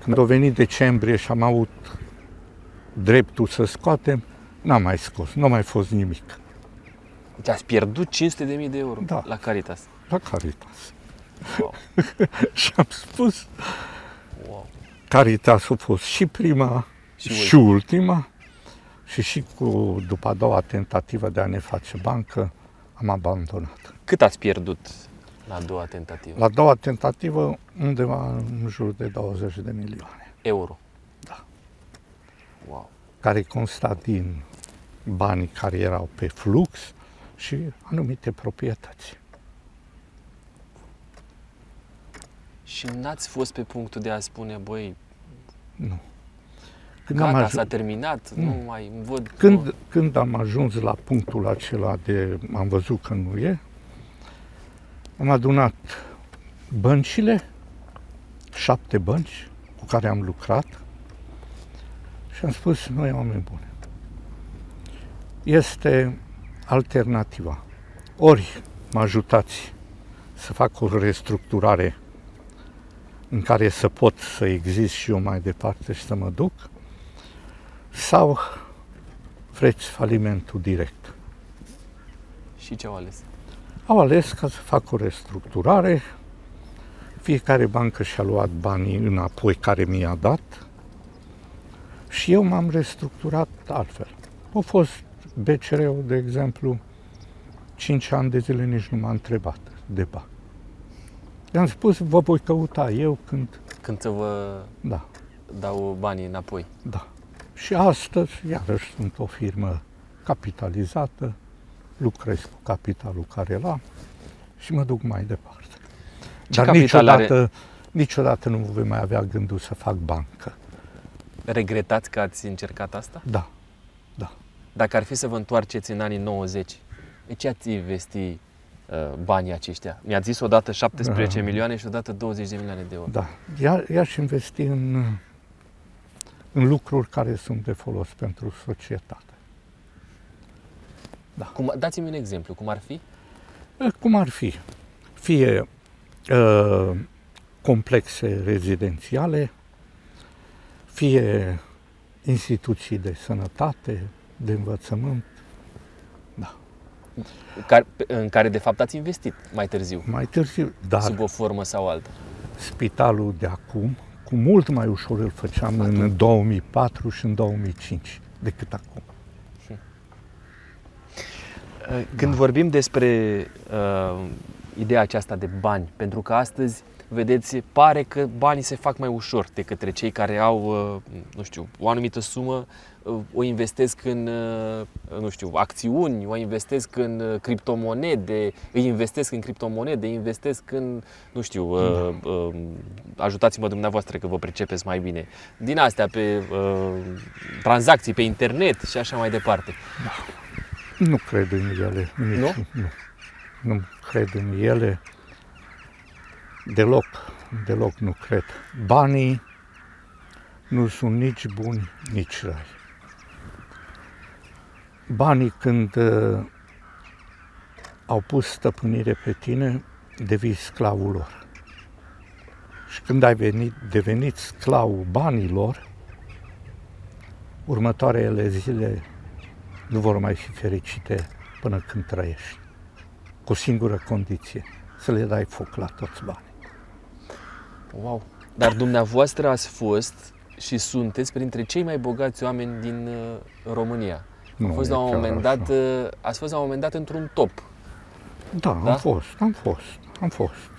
când a venit decembrie și am avut dreptul să scoatem, n-am mai scos, nu a mai fost nimic Deci ați pierdut 500 de mii de euro Da. la Caritas. la Caritas. Wow. și am spus, wow. Caritas a fost și prima Și și, ultima. și ultima și și cu, după a doua tentativă de a ne face bancă, am abandonat. Cât ați pierdut La a doua tentativă. La a doua tentativă, undeva în jur de 20 de milioane, Euro. Da. Wow. care consta din banii care erau pe flux și anumite proprietăți. Și n-ați fost pe punctul de a spune, băi, Nu. Când gata, am, ajuns, s-a terminat, Nu. nu mai văd... când, când am ajuns la punctul acela de am văzut că nu e, am adunat băncile, șapte bănci cu care am lucrat și am spus, noi oameni buni, este alternativa. Ori mă ajutați să fac o restructurare în care să pot să exist și eu mai departe și să mă duc, sau vreți falimentul direct. Și ce au ales? Au ales ca să fac o restructurare, fiecare bancă și-a luat banii înapoi care mi-a dat și eu m-am restructurat altfel. Au fost BCR-ul, de exemplu, 5 ani de zile nici nu m-a întrebat de bani. I-am spus, vă voi căuta eu când... Când să vă Da, dau banii înapoi. da. Și astăzi, iarăși, sunt o firmă capitalizată, lucrez cu capitalul care l-am și mă duc mai departe. Ce Dar capital are? niciodată, niciodată nu voi mai avea gândul să fac bancă. Regretați că ați încercat asta? Da, da. Dacă ar fi să vă întoarceți în anii 90, de ce ați investi uh, banii aceștia? Mi-ați zis odată 17 Da. milioane și odată 20 de milioane de euro. Da, i i-aș investi în, în lucruri care sunt de folos pentru societate. Cum, dați-mi un exemplu, cum ar fi? Eh, Cum ar fi? Fie uh, complexe rezidențiale, fie instituții de sănătate, de învățământ. Care, în care de fapt ați investit mai târziu, Mai târziu, dar sub o formă sau alta. spitalul de acum, cu mult mai ușor îl făceam în 2004 și în 2005 decât acum. Când da. vorbim despre uh, ideea aceasta de bani, pentru că astăzi, vedeți, pare că banii se fac mai ușor de către cei care au, uh, nu știu, o anumită sumă, uh, o investesc în, uh, nu știu, acțiuni, o investesc în uh, criptomonede, îi investesc în criptomonede, îi investesc în, nu știu, uh, uh, ajutați-mă dumneavoastră că vă pricepeți mai bine, din astea pe uh, tranzacții pe internet și așa mai departe. Nu cred în ele. Nici, Nu? Nu. Nu cred în ele. Deloc, deloc nu cred. Banii nu sunt nici buni, nici răi. Banii când uh, au pus stăpânire pe tine, devii sclavul lor. Și când ai venit, devenit sclavul banilor, următoarele zile nu vor mai fi fericite până când trăiești. Cu o singură condiție, să le dai foc la toți banii. Wow! Dar dumneavoastră ați fost și sunteți printre cei mai bogați oameni din uh, România. Nu a fost e la un chiar moment așa. dat, uh, ați fost la un moment dat într-un top. Da, Da? am fost, am fost, am fost.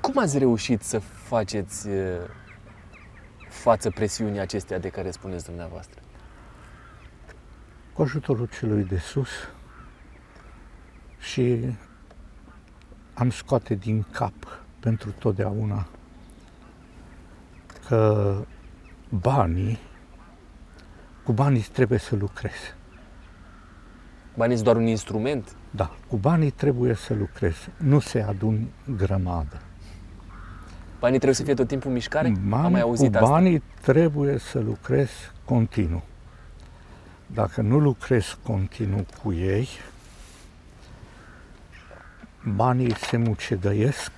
Cum ați reușit să faceți uh, față presiunii acestea de care spuneți dumneavoastră? Cu ajutorul celui de sus și am scoate din cap pentru totdeauna că banii, cu banii trebuie să lucrezi. Banii sunt doar un instrument? Da, cu banii trebuie să lucrezi, nu se adun grămadă. Banii trebuie să fie tot timpul în mișcare? Am Banii, mai auzit cu asta. banii trebuie să lucrezi continuu. Dacă nu lucrezi continuu cu ei, banii se mucegăiesc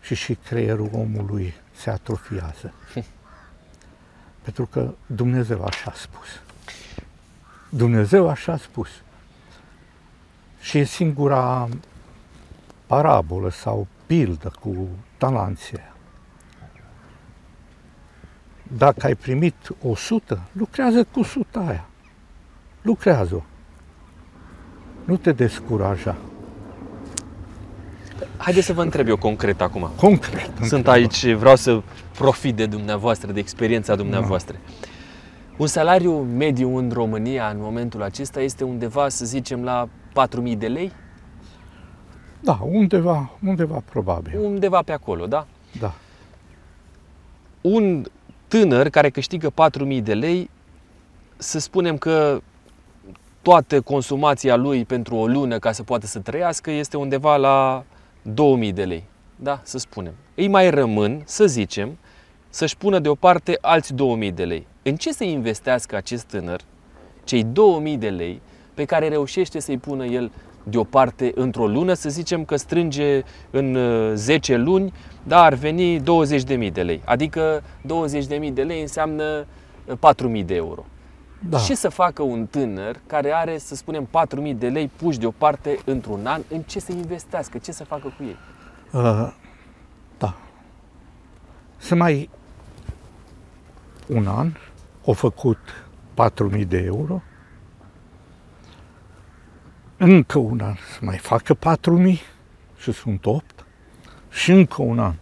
și și creierul omului se atrofiază. Pentru că Dumnezeu așa a spus. Dumnezeu așa a spus. Și e singura parabolă sau pildă cu talanții aia. Dacă ai primit 100, lucrează cu 100 aia. Lucrează-o. Nu te descuraja. Haideți să vă întreb eu concret acum. Concret. Sunt întreabă. aici, vreau să profit de dumneavoastră, de experiența dumneavoastră. Un salariu mediu în România în momentul acesta este undeva, să zicem, la 4.000 de lei? Da, undeva, undeva probabil. Undeva pe acolo, da? Da. Un tânăr care câștigă 4.000 de lei, să spunem că toată consumația lui pentru o lună ca să poată să trăiască este undeva la 2000 de lei. Da, să spunem. Îi mai rămân, să zicem, să-și pună deoparte alți 2000 de lei. În ce să investească acest tânăr cei 2000 de lei pe care reușește să-i pună el deoparte într-o lună, să zicem că strânge în uh, 10 luni, da, ar veni 20.000 de lei. Adică 20.000 de lei înseamnă uh, 4.000 de euro. Da. Ce să facă un tânăr care are, să spunem, 4.000 de lei puși deoparte într-un an, în ce să investească, ce să facă cu ei? Uh, da. Să mai un an au făcut 4.000 de euro, încă un an să mai facă 4.000 și sunt 8 și încă un an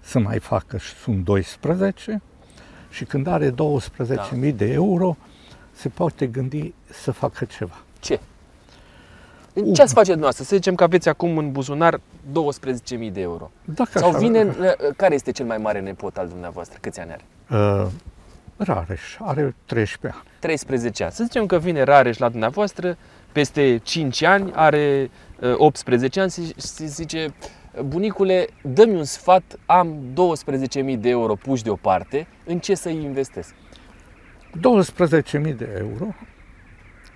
să mai facă și sunt 12 și când are 12.000 de euro se poate gândi să facă ceva. Ce? În ce ați face dumneavoastră? Să zicem că aveți acum în buzunar 12.000 de euro. Dacă Sau așa- vine, care este cel mai mare nepot al dumneavoastră? Câți ani are? Uh, Rareș are 13 ani. 13 ani. Să zicem că vine Rareș la dumneavoastră, peste 5 ani, are uh, 18 ani și și zice Bunicule, dă-mi un sfat, am 12.000 de euro puși deoparte, în ce să-i investesc? 12.000 de euro.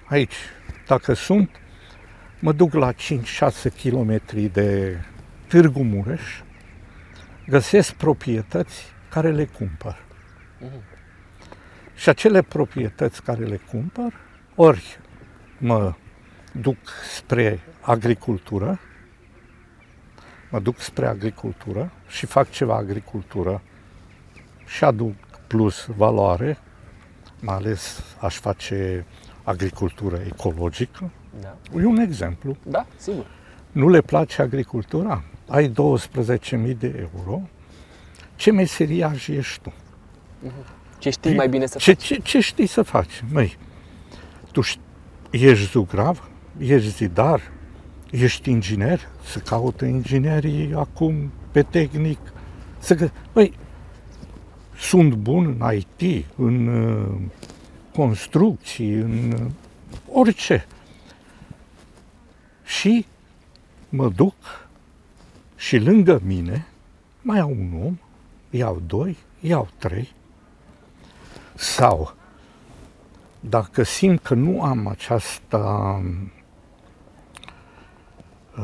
Aici, dacă sunt, mă duc la 5-6 km de Târgu Mureș, găsesc proprietăți care le cumpăr. Și acele proprietăți care le cumpăr, ori mă duc spre agricultură, mă duc spre agricultură și fac ceva agricultură și aduc plus valoare, mai ales aș face agricultură ecologică. Da, E un exemplu. da sigur. Nu le place agricultura? Ai 12.000 de euro, ce meseriaș ești tu? Ce știi mai bine să ce, faci? ce, ce știi să faci? Măi, tu ști, ești zugrav, ești zidar, ești inginer, să caută inginerii acum pe tehnic, să gă... Măi, sunt bun în IT, în uh, construcții, în uh, orice. Și mă duc și lângă mine mai au un om, iau doi, iau trei, sau dacă simt că nu am această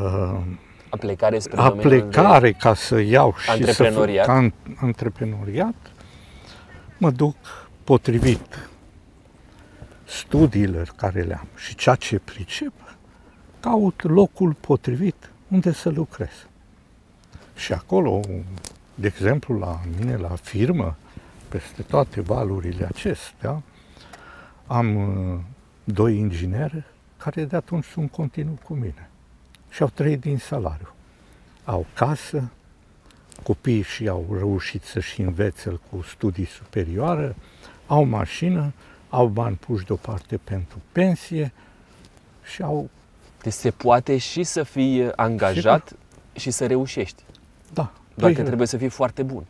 uh, Aplecare spre domeniul de- aplecare ca să iau și să fac Antreprenoriat. ca an- antreprenoriat, mă duc potrivit studiilor care le-am și ceea ce pricep, caut locul potrivit unde să lucrez. Și acolo, de exemplu, la mine, la firmă, peste toate valurile acestea, am uh, doi ingineri care de atunci sunt continuu cu mine și au trăit din salariu. Au casă, copiii și au reușit să-și învețe cu studii superioare, au mașină, au bani puși deoparte pentru pensie și au, Deci se poate și să fii angajat și să reușești. da. Doar păi- că trebuie să fii foarte bun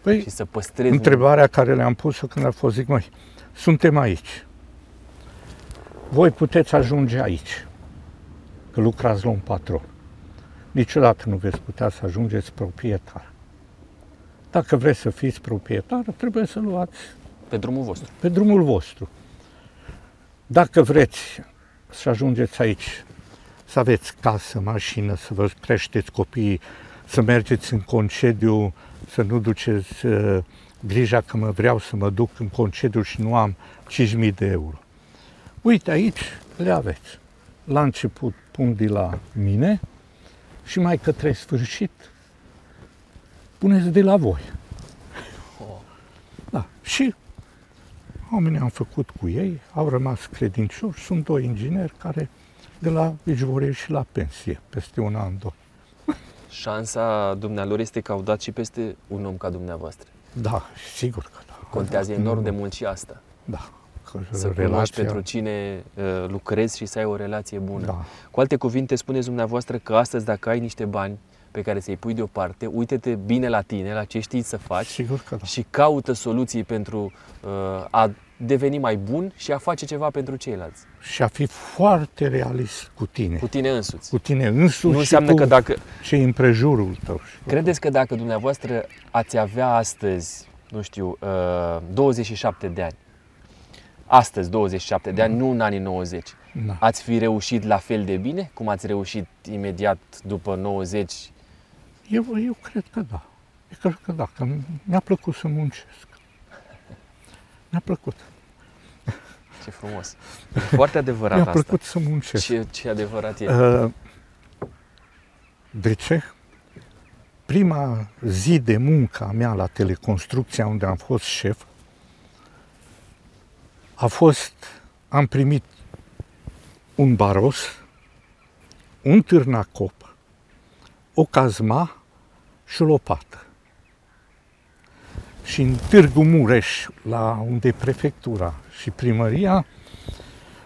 păi, și să păstrezi... Întrebarea care le-am pus-o când a fost, zic, măi, suntem aici. Voi puteți ajunge aici, că lucrați la un patron. Niciodată nu veți putea să ajungeți proprietar. Dacă vreți să fiți proprietar, trebuie să luați Pe drumul vostru. pe drumul vostru. Dacă vreți să ajungeți aici, să aveți casă, mașină, să vă creșteți copiii, să mergeți în concediu, să nu duceți uh, grija că mă vreau să mă duc în concediu și nu am 5.000 de euro. Uite aici le aveți. La început pun de la mine și mai către sfârșit puneți de la voi. Da. Și oamenii am făcut cu ei, au rămas credincioși, sunt doi ingineri care de la își vor ieși la pensie peste un an, doi. Șansa dumnealor este că au dat și peste un om ca dumneavoastră. Da, sigur că da. Contează enorm de mult și asta. Da. Că Să cunoști pentru cine uh, lucrezi și să ai o relație bună. Da. Cu alte cuvinte, spuneți dumneavoastră că astăzi, dacă ai niște bani pe care să-i pui deoparte, uite-te bine la tine, la ce știi să faci Sigur că da. și caută soluții pentru uh, a deveni mai bun și a face ceva pentru ceilalți. Și a fi foarte realist cu tine. Cu tine însuți. Cu tine însuși Nu și înseamnă cu că dacă... cei împrejurul tău. Credeți că dacă dumneavoastră ați avea astăzi, nu știu, uh, 27 de ani, astăzi 27 de ani, nu în anii 90, Da. ați fi reușit la fel de bine cum ați reușit imediat după 90? Eu, eu cred că da. Eu cred că da, că mi-a plăcut să muncesc. Mi-a plăcut. Ce frumos! E foarte adevărat Mi-a asta. plăcut să muncesc. Ce, ce adevărat e. Uh, De ce? Prima zi de muncă a mea la teleconstrucția unde am fost șef a fost, am primit un baros, un târnacop, o cazma și o lopată. Și în Târgu Mureș, la unde e prefectura și primăria,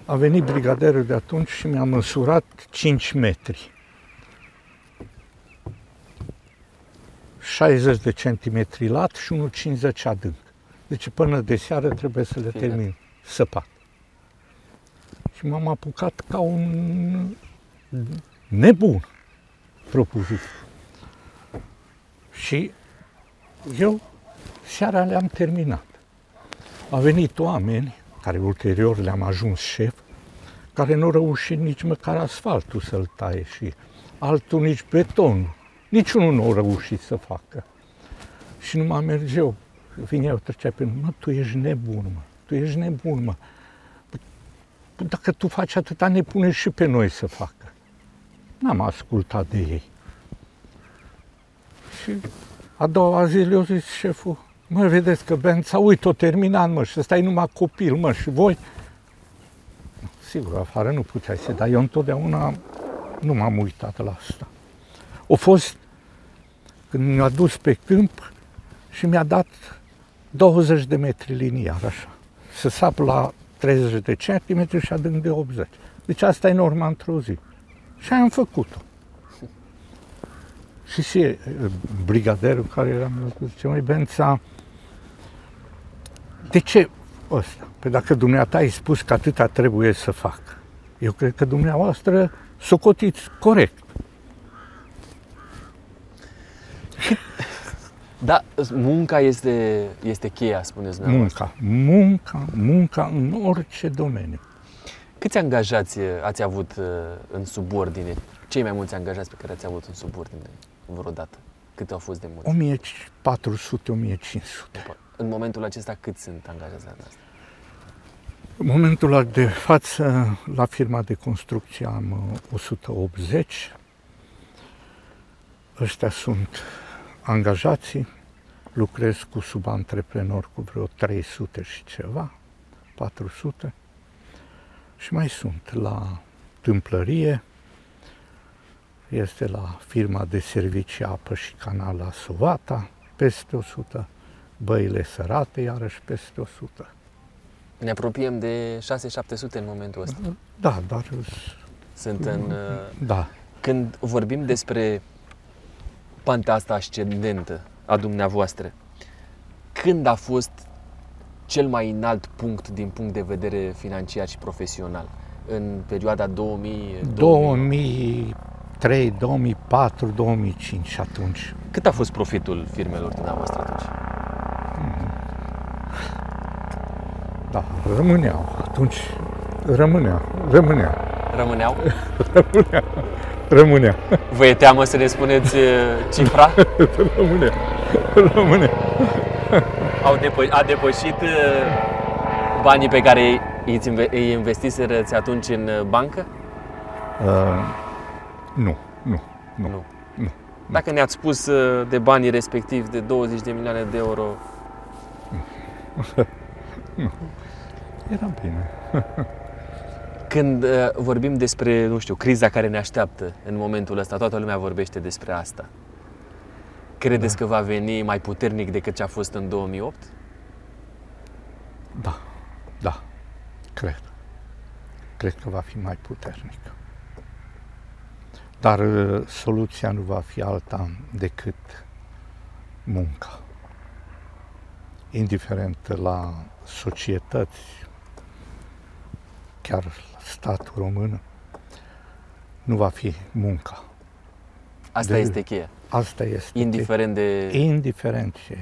a venit brigaderul de atunci și mi-a măsurat 5 metri. 60 de centimetri lat și 1,50 adânc. Deci până de seară trebuie să le Fine. termin săpat. Și m-am apucat ca un nebun propuzit. Și eu seara le-am terminat. Au venit oameni, care ulterior le-am ajuns șef, care nu au reușit nici măcar asfaltul să-l taie și altul nici betonul. Niciunul nu a reușit să facă. Și nu mai mergeau. Vineau, trecea pe mine, mă, tu ești nebun, mă, tu ești nebun, mă. Păi, Dacă tu faci atâta, ne pune și pe noi să facă. N-am ascultat de ei. Și a doua zi le-a zis șeful, mă, vedeți că Bența, uite, o terminat, mă, și ăsta e numai copil, mă, și voi? Sigur, afară nu puteai să, dar eu întotdeauna nu m-am uitat la asta. A fost când mi-a dus pe câmp și mi-a dat 20 de metri liniar, așa. Să sap la 30 de centimetri și adânc de 80. Deci asta e norma într-o zi. Și am făcut-o. Și și eh, brigaderul care era, mi-a spus, zice, măi, Bența, de ce ăsta? Păi dacă dumneata ai spus că atâta trebuie să fac, eu cred că dumneavoastră socotiți corect. Da, munca este, este cheia, spuneți dumneavoastră. Munca, munca, munca în orice domeniu. Câți angajați uh, ați avut uh, în subordine? Cei mai mulți angajați pe care ați avut în subordine vreodată? Câte au fost de mulți? 1400-1500. În momentul acesta cât sunt angajați la asta? În momentul de față, la firma de construcție am uh, 180. Ăștia sunt angajații. Lucrez cu subantreprenori cu vreo 300 și ceva, 400. Și mai sunt la tâmplărie, este la firma de servicii apă și canal la Sovata, peste 100, băile sărate, iarăși peste 100. Ne apropiem de 6-700 în momentul ăsta. Da, dar Sunt în... uh, da, Când vorbim despre panta asta ascendentă a dumneavoastră, când a fost cel mai înalt punct din punct de vedere financiar și profesional? În perioada 2000 2003, 2004, 2005 atunci. Cât a fost profitul firmelor dumneavoastră atunci? Da, rămâneau. Atunci rămânea, rămânea, Rămâneau? rămânea, Vă e teamă să ne spuneți uh, cifra? rămânea, rămânea. Au depă- a depășit uh, banii pe care îi inve- îi investiserăți atunci în uh, bancă? Uh, nu, nu, nu. Nu. nu. Dacă ne-ați spus uh, de banii respectivi de 20 de milioane de euro, Era bine. Când uh, vorbim despre, nu știu, criza care ne așteaptă în momentul ăsta, toată lumea vorbește despre asta. Credeți da. că va veni mai puternic decât ce a fost în 2008? Da, da, cred. Cred că va fi mai puternic. Dar uh, soluția nu va fi alta decât munca. Indiferent la societăți, chiar statul român, nu va fi munca. Asta de, este cheia. Asta este. Indiferent de... Indiferent ce.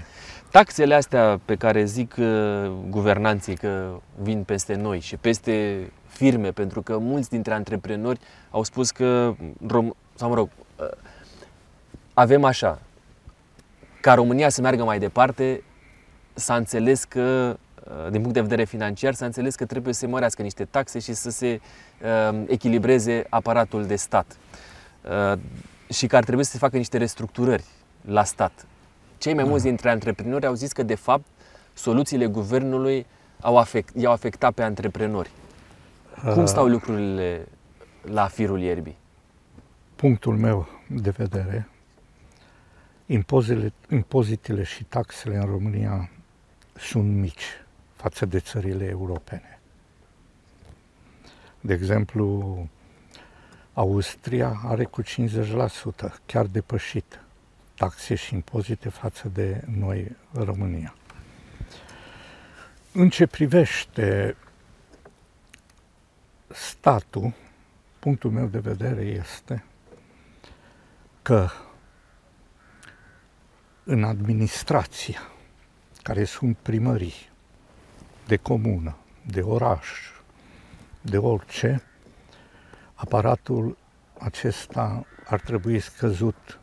Taxele astea pe care zic uh, guvernanții că vin peste noi și peste firme, pentru că mulți dintre antreprenori au spus că, rom- sau mă rog, uh, avem așa, ca România să meargă mai departe, s-a înțeles că, uh, din punct de vedere financiar, s-a înțeles că trebuie să se mărească niște taxe și să se uh, echilibreze aparatul de stat. Uh, și că ar trebui să se facă niște restructurări la stat. Cei mai mulți dintre antreprenori au zis că, de fapt, soluțiile guvernului au afect, i-au afectat pe antreprenori. Cum stau lucrurile la firul ierbii? Punctul meu de vedere, impozitele, impozitele și taxele în România sunt mici față de țările europene. De exemplu, Austria are cu 50%, chiar depășit taxe și impozite față de noi, România. În ce privește statul, punctul meu de vedere este că în administrația, care sunt primării de comună, de oraș, de orice, aparatul acesta ar trebui scăzut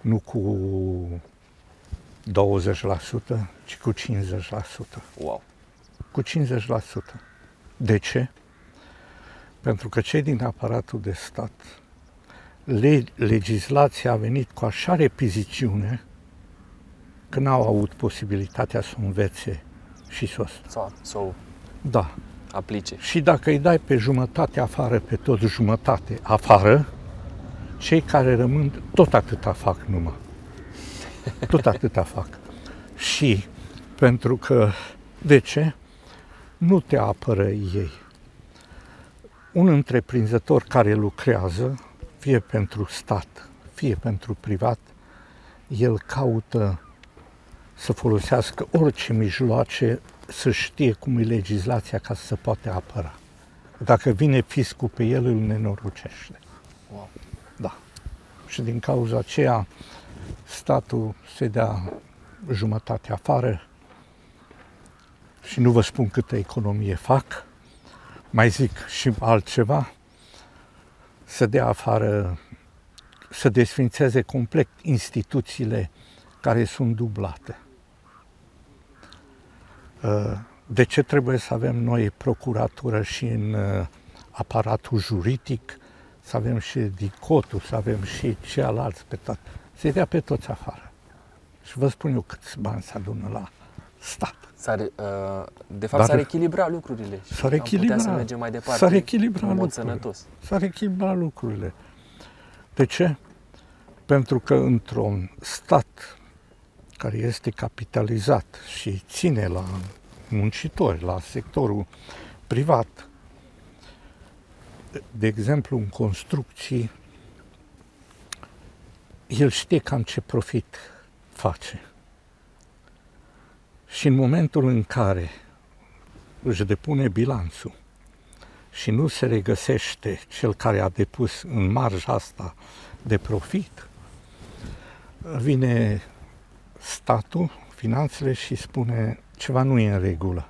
nu cu 20%, ci cu 50%. Wow! Cu 50%. De ce? Pentru că cei din aparatul de stat, le, legislația a venit cu așa repizițiune că n-au avut posibilitatea să învețe și sos. Sau, sau da. aplice. Și dacă îi dai pe jumătate afară, pe tot jumătate afară, cei care rămân tot atâta fac numai. Tot atâta fac. Și pentru că, de ce? Nu te apără ei. Un întreprinzător care lucrează, fie pentru stat, fie pentru privat, el caută să folosească orice mijloace să știe cum e legislația ca să se poate apăra. Dacă vine fiscul pe el, îl nenorocește. Wow. Da. Și din cauza aceea, statul se dea jumătate afară și nu vă spun câtă economie fac, mai zic și altceva, să dea afară, să desfințeze complet instituțiile care sunt dublate. Uh, de ce trebuie să avem noi procuratură și în uh, aparatul juridic, să avem și dicotul, să avem și ceilalți pe toate, să-i dea pe toți afară. Și vă spun eu câți bani se adună la stat. S-ar, uh, de fapt, Dar s-ar echilibra lucrurile și s-ar echilibra, să mergem mai departe s-ar echilibra în mod lucrurile. sănătos. S-ar echilibra lucrurile. De ce? Pentru că într-un stat care este capitalizat și ține la muncitori, la sectorul privat. De exemplu, în construcții, el știe cam ce profit face. Și în momentul în care își depune bilanțul și nu se regăsește cel care a depus în marja asta de profit, vine statul, finanțele și spune ceva nu e în regulă.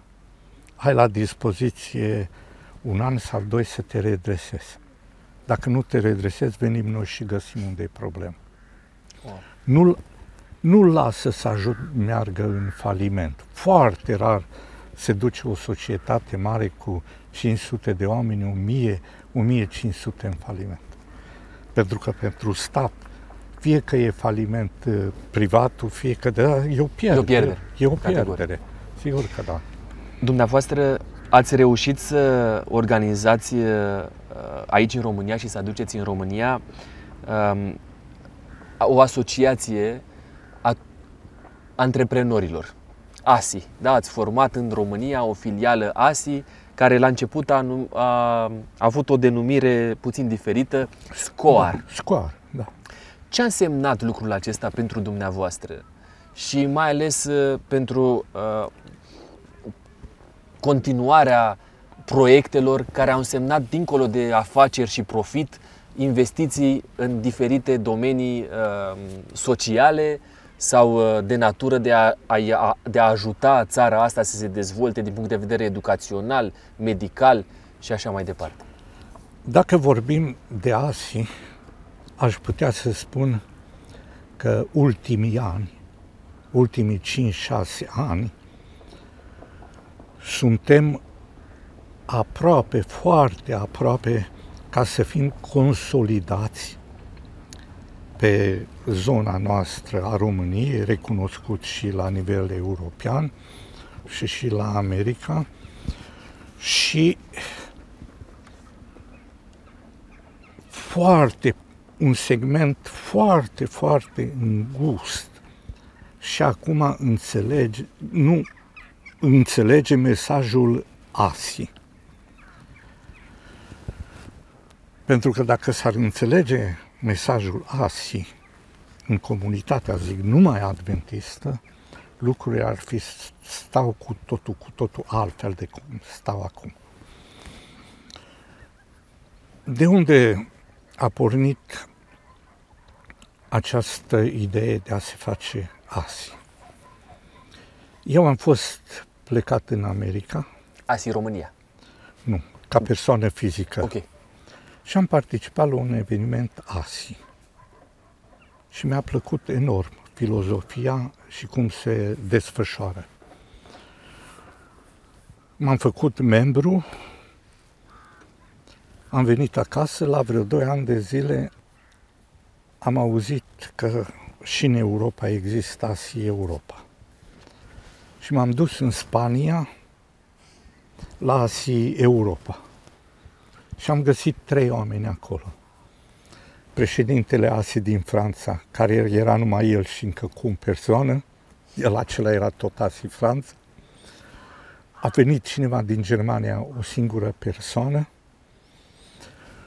Ai la dispoziție un an sau doi să te redresezi. Dacă nu te redresezi, venim noi și găsim unde e problemă. Wow. Nu, nu lasă să ajut, meargă în faliment. Foarte rar se duce o societate mare cu 500 de oameni, 1000, 1500 în faliment. Pentru că pentru stat fie că e faliment uh, privatul, fie că da, e o pierdere. E o pierdere. E o pierdere. Sigur că da. Dumneavoastră Ați reușit să organizați uh, aici în România și să aduceți în România um, o asociație a antreprenorilor, ASI. Da, ați format în România o filială ASI care la început a, a, a avut o denumire puțin diferită, SCOAR. SCOAR, da. Ce a însemnat lucrul acesta pentru dumneavoastră? Și mai ales uh, pentru uh, continuarea proiectelor care au însemnat, dincolo de afaceri și profit, investiții în diferite domenii uh, sociale sau uh, de natură de a, a, de a ajuta țara asta să se dezvolte din punct de vedere educațional, medical și așa mai departe. Dacă vorbim de ASI, aș putea să spun că ultimii ani, ultimii 5-6 ani, suntem aproape, foarte aproape, ca să fim consolidați pe zona noastră a României, recunoscut și la nivel european și și la America. Și foarte, un segment foarte, foarte îngust și acum înțelege, nu înțelege mesajul ASI. Pentru că dacă s-ar înțelege mesajul ASI în comunitatea, zic, numai adventistă, lucrurile ar fi stau cu totul, cu totul altfel de cum stau acum. De unde a pornit această idee de a se face ASI? Eu am fost plecat în America. ASI România? Nu, ca persoană fizică. Ok. Și am participat la un eveniment ASI. Și mi-a plăcut enorm filozofia și cum se desfășoară. M-am făcut membru, am venit acasă, la vreo 2 ani de zile am auzit că și în Europa există ASI Europa. Și m-am dus în Spania la ASI Europa. Și am găsit trei oameni acolo. Președintele ASI din Franța, care era numai el și încă cu o persoană, el acela era tot ASI Franța. A venit cineva din Germania, o singură persoană.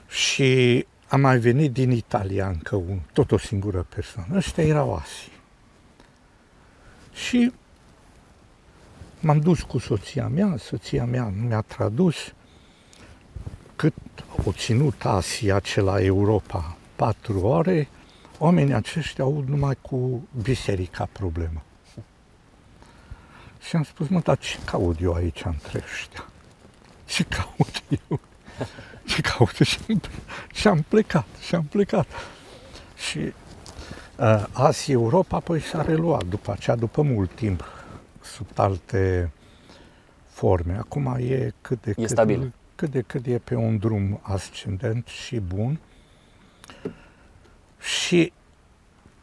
Și a mai venit din Italia încă un, tot o singură persoană. Ăștia erau ASI. Și m-am dus cu soția mea, soția mea mi-a tradus cât o ținut Asia acela Europa patru ore, oamenii aceștia au numai cu biserica problemă. Și am spus, mă, dar ce caut eu aici între ăștia? Ce caut eu? Ce caut? Și am, și am plecat, și am plecat. Și uh, Asia Europa apoi s-a reluat după aceea, după mult timp, sub alte forme. Acum e cât de e cât, stabil. cât de cât e pe un drum ascendent și bun. Și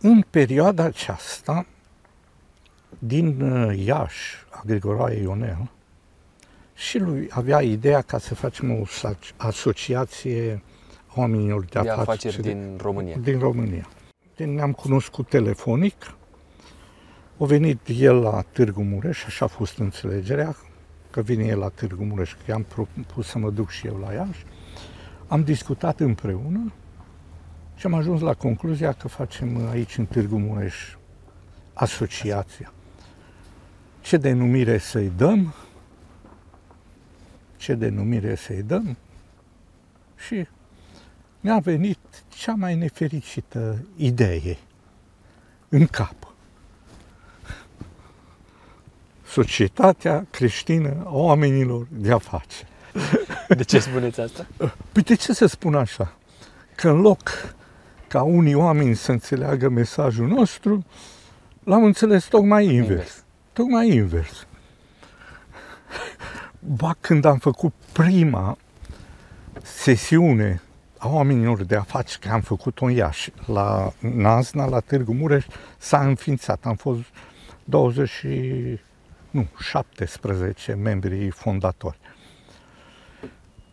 în perioada aceasta, din uh, Iași, a Grigoraie Ionel, și lui avea ideea ca să facem o asociație oamenilor de, de afaceri, afaceri din România. Din România. Ne-am cunoscut telefonic, a venit el la Târgu Mureș, așa a fost înțelegerea, că vine el la Târgu Mureș, că i-am propus să mă duc și eu la Iași. Am discutat împreună și am ajuns la concluzia că facem aici în Târgu Mureș asociația. Ce denumire să-i dăm? Ce denumire să-i dăm? Și mi-a venit cea mai nefericită idee în cap. Societatea creștină a oamenilor de afaceri. De ce spuneți asta? Păi de ce să spun așa? Că în loc ca unii oameni să înțeleagă mesajul nostru, l-am înțeles tocmai invers. invers. Tocmai invers. Ba când am făcut prima sesiune a oamenilor de afaceri, că am făcut-o în Iași, la Nazna, la Târgu Mureș, s-a înființat. Am fost 20 și, nu, 17 membri fondatori.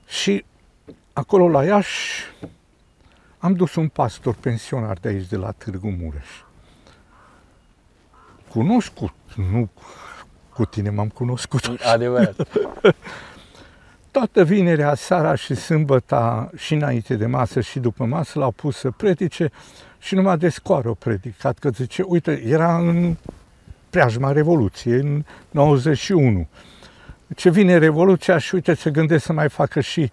Și acolo la Iași am dus un pastor pensionar de aici, de la Târgu Mureș. Cunoscut, nu cu tine m-am cunoscut. Adevărat. Toată vinerea, seara și sâmbăta, și înainte de masă și după masă, l-au pus să predice și numai de scoară o predicat, că zice, uite, era în preajma Revoluției, în 91. Ce vine Revoluția și uite, se gândesc să mai facă și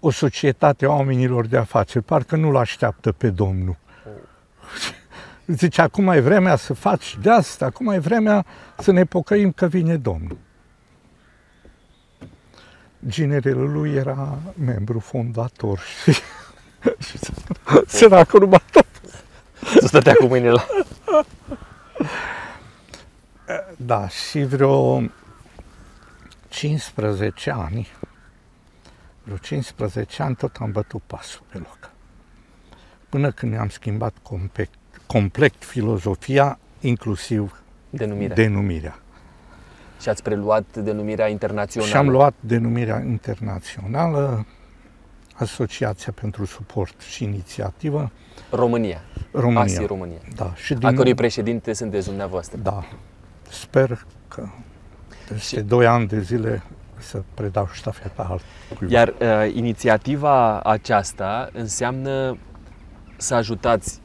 o societate a oamenilor de afaceri, parcă nu-l așteaptă pe Domnul. Zice, acum e vremea să faci de asta, acum e vremea să ne pocăim că vine Domnul. Ginerele lui era membru fondator și, și săracul numai tot. Să stătea cu mâinile la... Da, și vreo 15 ani, vreo 15 ani tot am bătut pasul pe loc. Până când ne-am schimbat complet, complet filozofia, inclusiv Denumirea. denumirea. Și ați preluat denumirea internațională. Și am luat denumirea internațională, Asociația pentru Suport și Inițiativă România. România. ASI România. Da, și A cărui președinte sunteți dumneavoastră. Da, sper că peste 2 ani de zile să predau ștafeta altcuiva. Iar uh, inițiativa aceasta înseamnă să ajutați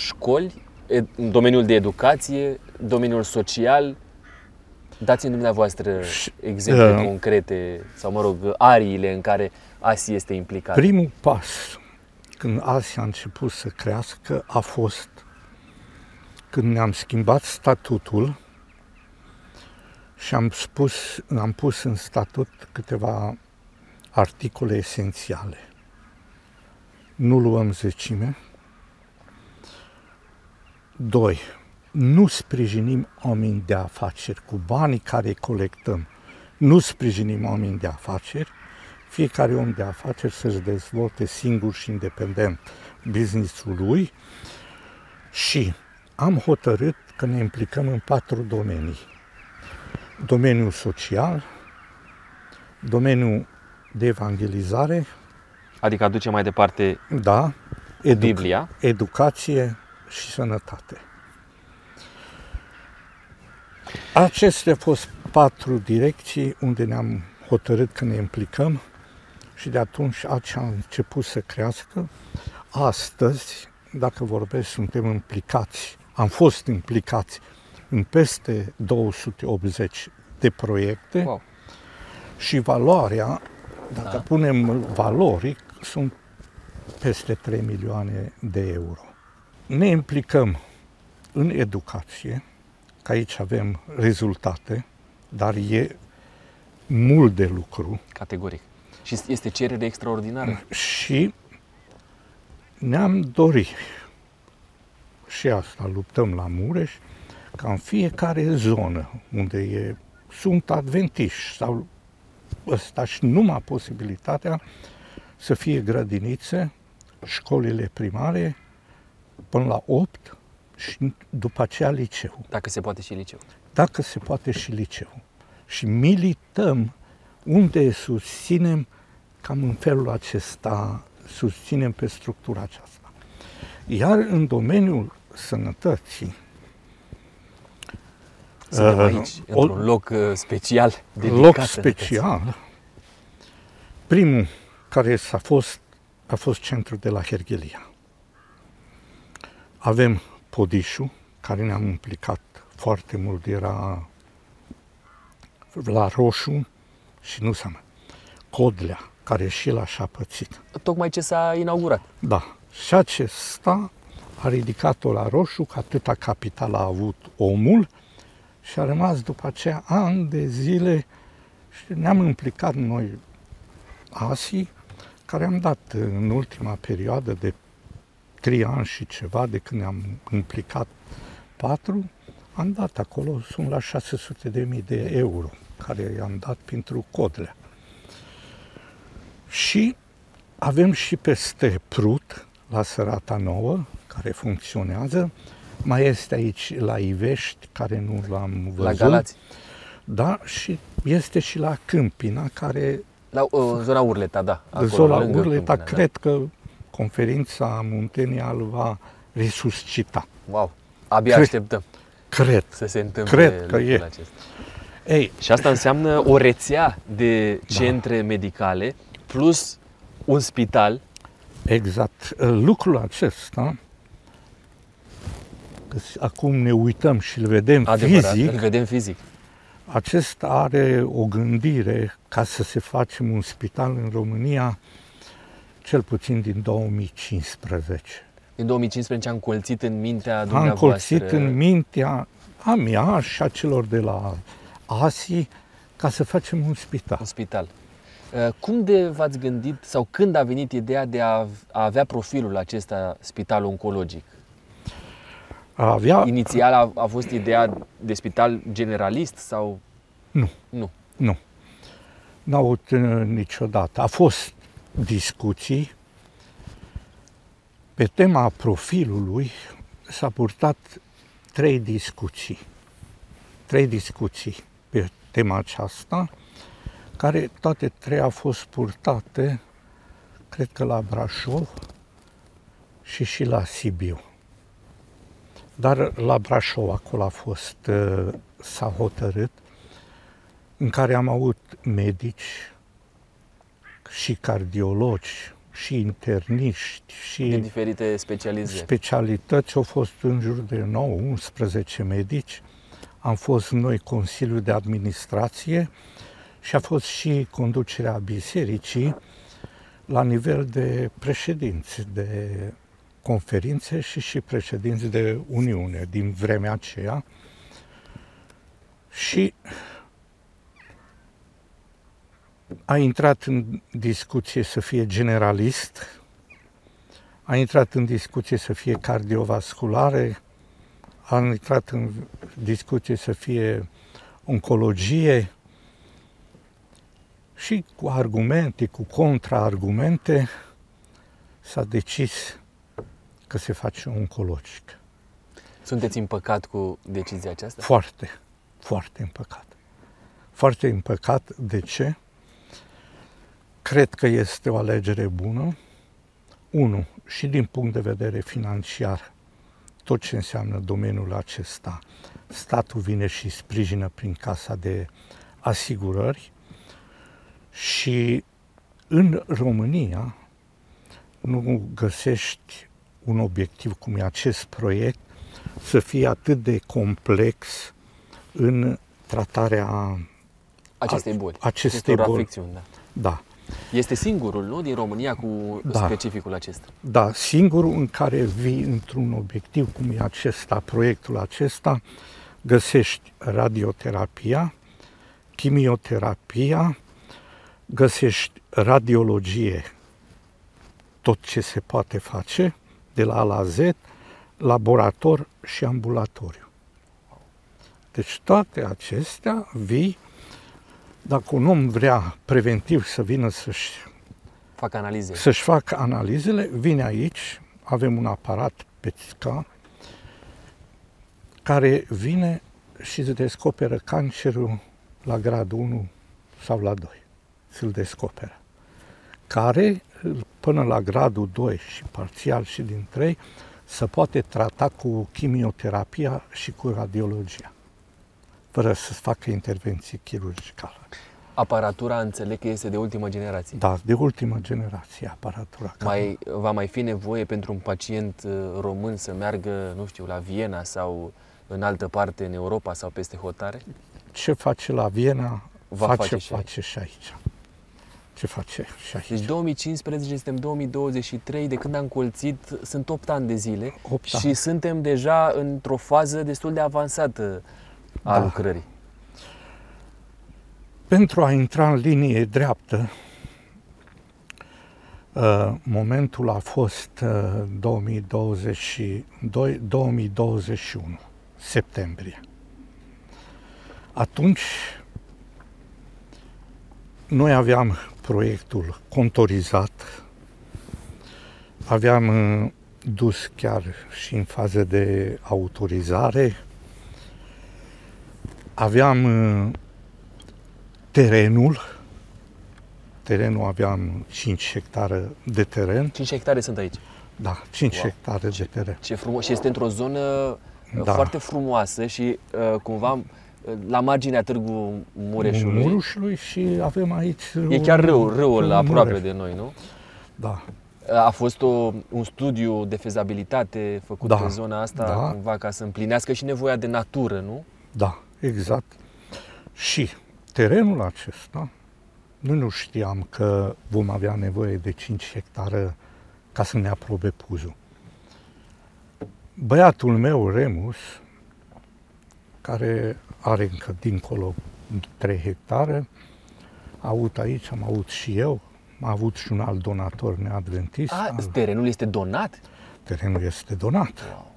școli ed- în domeniul de educație, domeniul social. Dați-mi dumneavoastră Și, exemple uh, concrete sau, mă rog, ariile în care ASI este implicat. Primul pas când Asia a început să crească a fost când ne-am schimbat statutul și am, spus, am pus în statut câteva articole esențiale. Nu luăm zecime. Doi, nu sprijinim oameni de afaceri cu banii care colectăm. Nu sprijinim oameni de afaceri. Fiecare om de afaceri să-și dezvolte singur și independent businessul lui și am hotărât că ne implicăm în patru domenii. Domeniul social, domeniul de evangelizare, Adică aduce mai departe da, edu- Biblia. educație și sănătate. Acestea au fost patru direcții unde ne-am hotărât că ne implicăm și de atunci acea a început să crească. Astăzi, dacă vorbesc, suntem implicați, am fost implicați în peste 280 de proiecte Wow. și valoarea, dacă Da. punem valori, sunt peste 3 milioane de euro. Ne implicăm în educație, că aici avem rezultate, dar e mult de lucru Categoric. Și este cerere extraordinară. și ne-am dorit și asta luptăm la Mureș, ca în fiecare zonă unde e, sunt adventiști sau ăsta și numai posibilitatea să fie grădinițe, școlile primare până la 8 și după aceea liceu Dacă se poate și liceu. dacă se poate și liceu. Și milităm unde susținem, cam în felul acesta susținem pe structura aceasta. Iar în domeniul sănătății, Suntem Uh, aici, o- într-un loc uh, special, dedicat loc sănătății. special, primul care s-a fost, a fost centrul de la Hergelia. Avem Podișu, care ne-am implicat foarte mult, era la Roșu și nu seama. Codlea, care și el așa pățit. Tocmai ce s-a inaugurat. Da. Și acesta a ridicat-o la roșu, că atâta capital a avut omul și a rămas după aceea ani de zile și ne-am implicat noi asii, care am dat în ultima perioadă de trei ani și ceva de când ne-am implicat patru, am dat acolo, sunt la 600 de mii de euro care i-am dat pentru codlea. Și avem și peste Prut, la Sărata Nouă, care funcționează. Mai este aici la Ivești, care nu l-am văzut. La Galați. Da, și este și la Câmpina, care La uh, zona Urleta, da. Acolo, zona lângă Urleta, Câmpina, cred da. că conferința Muntenia îl va resuscita. Wow, abia cred, așteptăm. Cred. Să se întâmple cred că e. acesta. Ei, și asta înseamnă o rețea de da. centre da. medicale plus un spital. Exact. Lucrul acesta, acum ne uităm și îl vedem Adevărat, fizic, îl vedem fizic. Acesta are o gândire ca să se facem un spital în România, cel puțin din 2015. Din 2015 am colțit în mintea dumneavoastră? Am colțit în mintea a mea și a celor de la ASI ca să facem un spital. Un spital. Uh, cum de v-ați gândit sau când a venit ideea de a avea profilul acesta spital oncologic? A avea... Inițial a, a fost ideea de spital generalist sau? Nu. Nu. Nu. N-au avut uh, niciodată. A fost discuții pe tema profilului s-a purtat trei discuții. Trei discuții pe tema aceasta, care toate trei au fost purtate, cred că la Brașov și și la Sibiu. Dar la Brașov acolo a fost, uh, s-a hotărât, în care am avut medici și cardiologi și interniști și de diferite specializări. Specialități au fost în jur de 9-11 medici. Am fost noi Consiliul de Administrație și a fost și conducerea bisericii la nivel de președinți de conferințe și și președinți de Uniune din vremea aceea. Și a intrat în discuție să fie generalist, a intrat în discuție să fie cardiovasculare, a intrat în discuție să fie oncologie și cu argumente, cu contraargumente, s-a decis că se face oncologic. Sunteți împăcat cu decizia aceasta? Foarte, foarte împăcat. Foarte împăcat. De ce? Cred că este o alegere bună. Unu, și din punct de vedere financiar, tot ce înseamnă domeniul acesta, statul vine și sprijină prin casa de asigurări și în România nu găsești un obiectiv cum e acest proiect să fie atât de complex în tratarea acestei boli, acestei boli. Da. da. Este singurul, nu, din România cu da. specificul acesta? Da, singurul în care vii într-un obiectiv cum e acesta, proiectul acesta, găsești radioterapia, chimioterapia, găsești radiologie, tot ce se poate face, de la A la Z, laborator și ambulatoriu. Deci toate acestea vii dacă un om vrea preventiv să vină să-și facă analize. Să-și facă analizele, vine aici, avem un aparat pe scan care vine și îți descoperă cancerul la gradul 1 sau la 2. Să-l descoperă. Care, până la gradul 2 și parțial și din 3, se poate trata cu chimioterapia și cu radiologia fără să facă intervenții chirurgicale. Aparatura înțeleg că este de ultimă generație. Da, de ultimă generație aparatura. Mai, va mai fi nevoie pentru un pacient uh, român să meargă, nu știu, la Viena sau în altă parte în Europa sau peste hotare? Ce face la Viena, va face, face, și, face aici. și aici. Ce face și aici. Deci 2015, suntem 2023, de când am colțit, sunt 8 ani de zile 8 și ani. suntem deja într-o fază destul de avansată a da. lucrării. Pentru a intra în linie dreaptă, uh, momentul a fost 2022, uh, 2021, septembrie. Atunci, noi aveam proiectul contorizat, aveam uh, dus chiar și în fază de autorizare, aveam uh, terenul, terenul aveam 5 hectare de teren. 5 hectare sunt aici. Da, 5 Wow. hectare de teren. Ce frumos. Și este într-o zonă uh, Da. foarte frumoasă și uh, cumva uh, la marginea Târgu Mureșului. Mureșului și avem aici E chiar râu, râul Mureș. aproape de noi, nu? Da, A fost o, un studiu de fezabilitate făcut Da, pe zona asta, da. cumva ca să împlinească și nevoia de natură, nu? da, exact. Și terenul acesta, noi nu știam că vom avea nevoie de 5 hectare ca să ne aprobe puzul. Băiatul meu, Remus, care are încă dincolo 3 hectare, a avut aici, am avut și eu, am avut și un alt donator neadventist. A, am- terenul este donat? terenul este donat. Wow.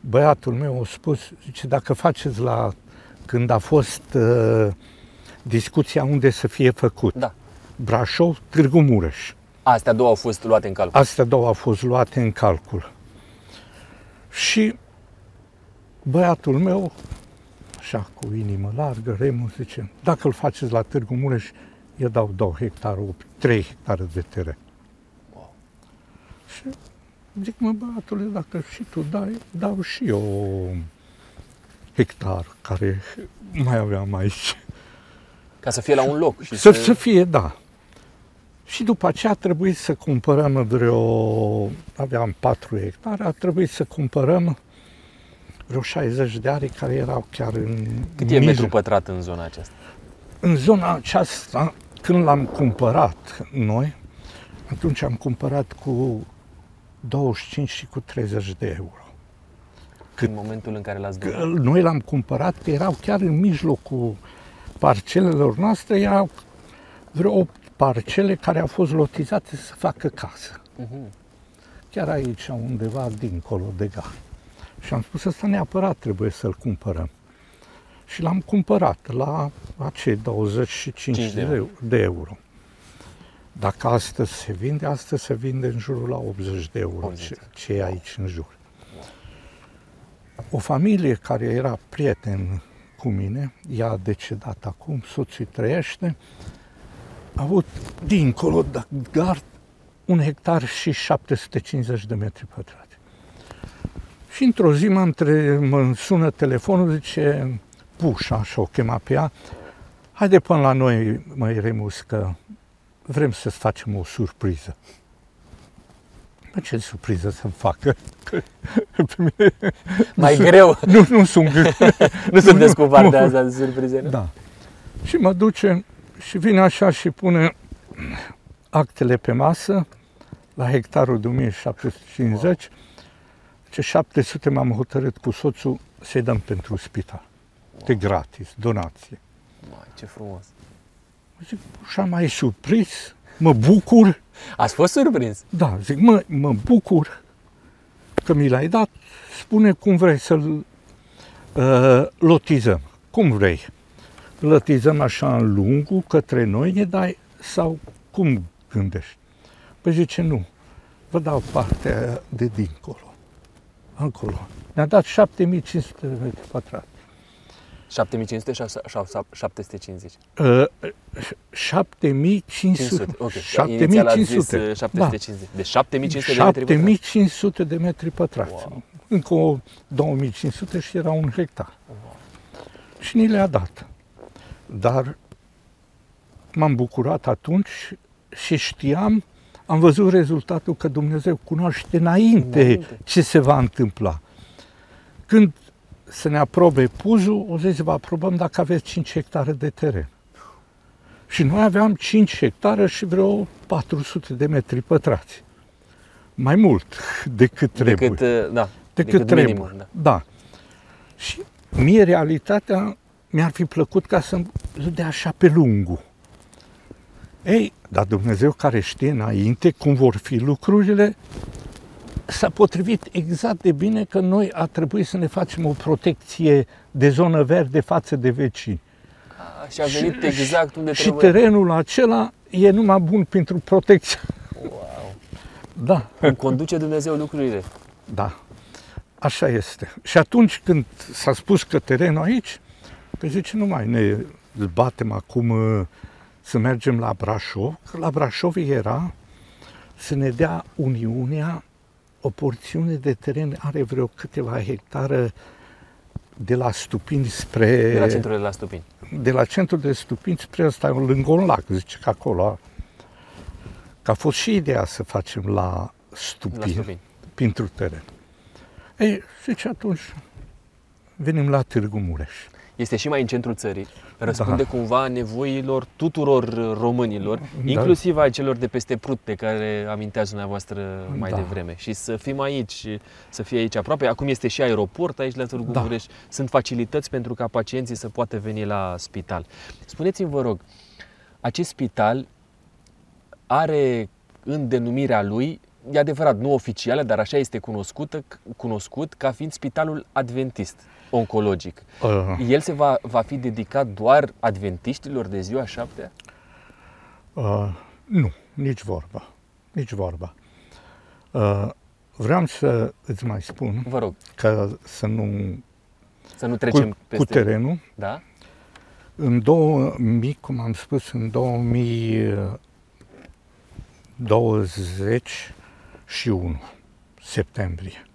Băiatul meu a spus, zice, dacă faceți la, când a fost uh, discuția unde să fie făcut, Da. Brașov, Târgu Mureș. Astea două au fost luate în calcul. Astea două au fost luate în calcul. Și băiatul meu, așa cu inimă largă, Remus, zice, dacă îl faceți la Târgu Mureș, eu dau 2 hectare, 3 hectare de teren. Wow. Și zic, mă, băiatule, dacă și tu dai, dau și eu hectar care mai aveam aici. Ca să fie la un loc. Și Să, să fie, da. Și după aceea a trebuit să cumpărăm vreo, aveam 4 hectare, a trebuit să cumpărăm vreo 60 de ari care erau chiar în Cât e metru mijloc. pătrat în zona aceasta? În zona aceasta, când l-am cumpărat noi, atunci am cumpărat cu 25 și cu 30 de euro. Cât? În momentul în care l-ați Că donat? Noi l-am cumpărat, că erau chiar în mijlocul parcelelor noastre, erau vreo 8 parcele care au fost lotizate să facă casă. Mhm. Chiar aici, undeva dincolo de gar. Și am spus, ăsta neapărat trebuie să-l cumpărăm. Și l-am cumpărat la acei 25 Cinci de de, euro. de euro. Dacă astăzi se vinde, astăzi se vinde în jurul la 80 de euro, 80. ce, ce e aici în jur. O familie care era prieten cu mine, ea a decedat acum, soțul trăiește, a avut dincolo de gard un hectar și 750 de metri pătrați. Și într-o zi mă, între, mă sună telefonul, zice, Pușa, așa o chema pe ea, haide până la noi, măi Remus, că vrem să-ți facem o surpriză. Bă, ce surpriză să-mi facă? Că pe mine Mai greu. nu, nu sunt gând- Nu sunteți cu partea asta de surprize, nu? Da. Și mă duce și vine așa și pune actele pe masă la hectarul de 1750. Ce 700 m-am hotărât cu soțul să-i dăm pentru spital. De gratis, donație. Mai, ce frumos. Zic, și am mai surprins, mă bucur. Ați fost surprins? Da, zic, mă, mă bucur că mi l-ai dat. Spune cum vrei să-l uh, lotizăm. Cum vrei. Lotizăm așa în lungul către noi, ne dai sau cum gândești? Păi zice, nu. Vă dau partea aia de dincolo. Acolo. Ne-a dat 7500 de metri pătrați. 7500 sau- sau sau 750? Uh, 7500. 500. Ok. Inițial ați zis 7500. uh, 750. De 7500 de metri pătrați. 7500 de metri pătrați. Wow. Încă o 2500 și era un hectar. Și ni le-a dat. Dar m-am bucurat atunci și știam, am văzut rezultatul că Dumnezeu cunoaște înainte, Înainte. ce se va întâmpla. Când să ne aprobe puzul, o zis, vă aprobăm dacă aveți 5 hectare de teren. Și noi aveam 5 hectare și vreo 400 de metri pătrați. Mai mult decât trebuie. Decât, uh, da, decât, decât trebuie. minimul, da. da. Și mie realitatea mi-ar fi plăcut ca să îl dea așa pe lungul. Ei, dar Dumnezeu care știe înainte cum vor fi lucrurile, s-a potrivit exact de bine că noi a trebuit să ne facem o protecție de zonă verde față de vecini. A, și a venit exact unde și trebuie. terenul acela e numai bun pentru protecție. Wow. Da. Cum conduce Dumnezeu lucrurile. Da, așa este. Și atunci când s-a spus că terenul aici, pe zice, nu mai ne batem acum uh, să mergem la Brașov, că la Brașov era să ne dea Uniunea o porțiune de teren, are vreo câteva hectare de la Stupini spre... De la centrul de la Stupini. De la centrul de Stupini spre ăsta, lângă un lac, zice că acolo. Că a fost și ideea să facem la Stupini, La Stupini. pentru teren. Ei, zice atunci, venim la Târgu Mureș. Este și mai în centrul țării. Răspunde Da. cumva nevoilor tuturor românilor, inclusiv a celor de peste Prut pe care aminteați dumneavoastră mai Da. devreme. Și să fim aici, să fie aici aproape. Acum este și aeroport aici la Târgu Da. Mureș. Sunt facilități pentru ca pacienții să poată veni la spital. Spuneți-mi, vă rog, acest spital are în denumirea lui, e adevărat, nu oficială, dar așa este cunoscută, cunoscut ca fiind Spitalul Adventist Oncologic. Uh, El se va, va fi dedicat doar adventiștilor de ziua șaptea? uh, nu, nici vorba. Nici vorba. Uh, vreau să îți mai spun Vă rog, că să nu... să nu trecem Cu, peste... cu terenul, Da? În 2000, cum am spus, în 2021, septembrie.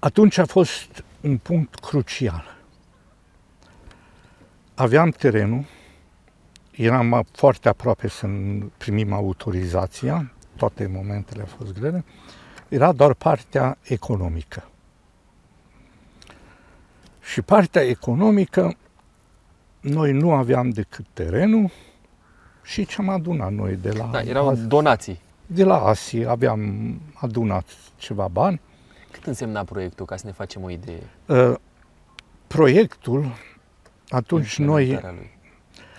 Atunci a fost un punct crucial. Aveam terenul, eram foarte aproape să primim autorizația, toate momentele au fost grele, era doar partea economică. Și partea economică, noi nu aveam decât terenul și ce am adunat noi de la, Da, erau donații. de la ASI, aveam adunat ceva bani. Cât însemna proiectul, ca să ne facem o idee? Uh, Proiectul, atunci noi, Implementarea lui.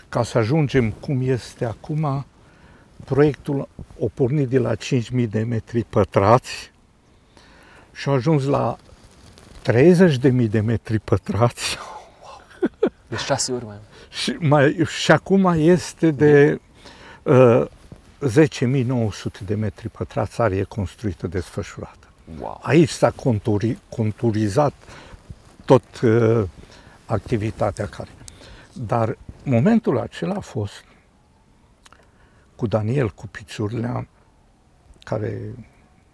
ca să ajungem cum este acum, proiectul o pornit de la 5.000 de metri pătrați și a ajuns la 30.000 de metri pătrați. De șase ori mai mult. Și, mai, și acum este de uh, 10.900 de metri pătrați arie construită, desfășurată. Wow. Aici s-a conturi, conturizat tot uh, activitatea care. Dar momentul acela a fost cu Daniel cu Pițurlea, care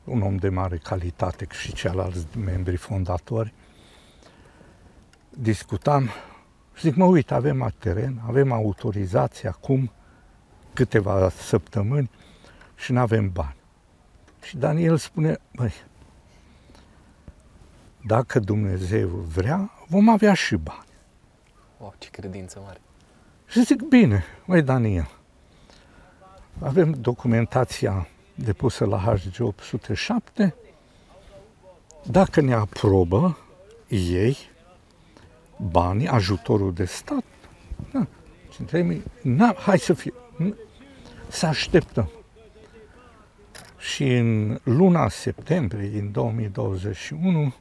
un om de mare calitate și ceilalți membri fondatori, discutam și zic, mă uit, avem teren, avem autorizație acum câteva săptămâni și nu avem bani. Și Daniel spune, băi, dacă Dumnezeu vrea, vom avea și bani. wow, ce credință mare. Și zic, bine, măi Daniel, avem documentația depusă la HG 807, dacă ne aprobă ei banii, ajutorul de stat, da, și trebuie, na, hai să fie, să așteptăm. Și în luna septembrie din 2021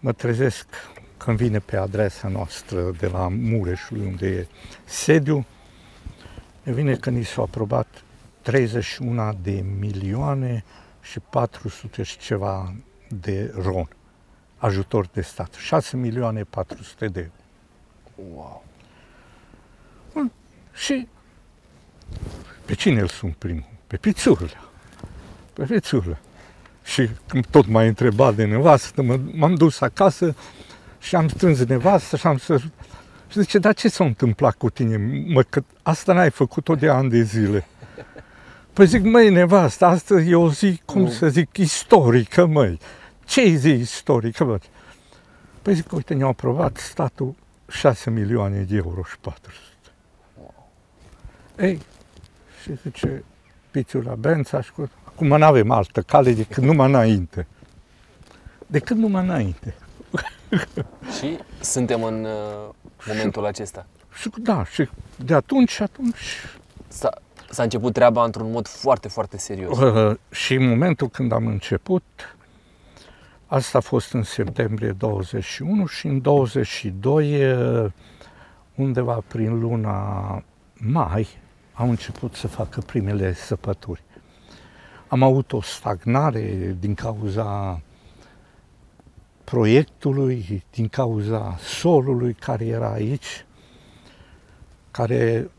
mă trezesc când vine pe adresa noastră de la Mureșului, unde e sediu, ne vine că ni s-au aprobat 31 de milioane și 400 și ceva de ron, ajutor de stat, 6 milioane 400 de euro. Wow. Și pe cine îl sun primul? Pe Pițurlea. Pe Pițurlea. Și când tot m-a întrebat de nevastă, mă, m-am dus acasă și am strâns nevastă și am să... Și zice, dar ce s-a întâmplat cu tine? Mă, că asta n-ai făcut-o de ani de zile. Păi zic, măi, nevastă, astăzi e o zi, cum Nu. să zic, istorică, măi. Ce zi istorică, mă? Păi zic, uite, ne-au aprobat statul 6 milioane de euro și 400. Ei, și zice Pițul la Bența și cu... Acum nu avem altă cale decât numai înainte. Decât numai înainte. Și suntem în uh, momentul acesta. Și da, și de atunci și atunci S-a, s-a început treaba într-un mod foarte, foarte serios. uh, și în momentul când am început, asta a fost în septembrie 21 și în 22, uh, undeva prin luna mai, au început să facă primele săpături. Am avut o stagnare din cauza proiectului, din cauza solului care era aici care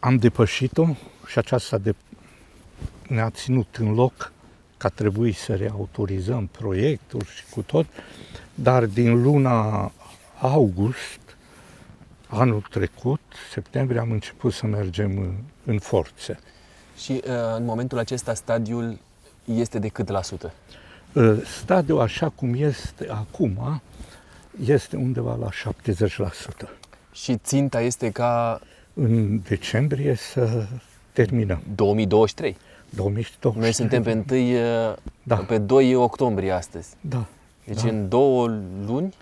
am depășit-o și aceasta de, ne-a ținut în loc că a trebuit să reautorizăm proiectul și cu tot, dar din luna august anul trecut, septembrie, am început să mergem în, în forțe. Și uh, în momentul acesta stadiul este de cât la sută? Uh, stadiul așa cum este acum este undeva la 70%. Și ținta este ca În decembrie să terminăm. 2023. 2023. Noi suntem pe 1, uh, Da. pe 2 octombrie astăzi. Da. Deci Da. în două luni,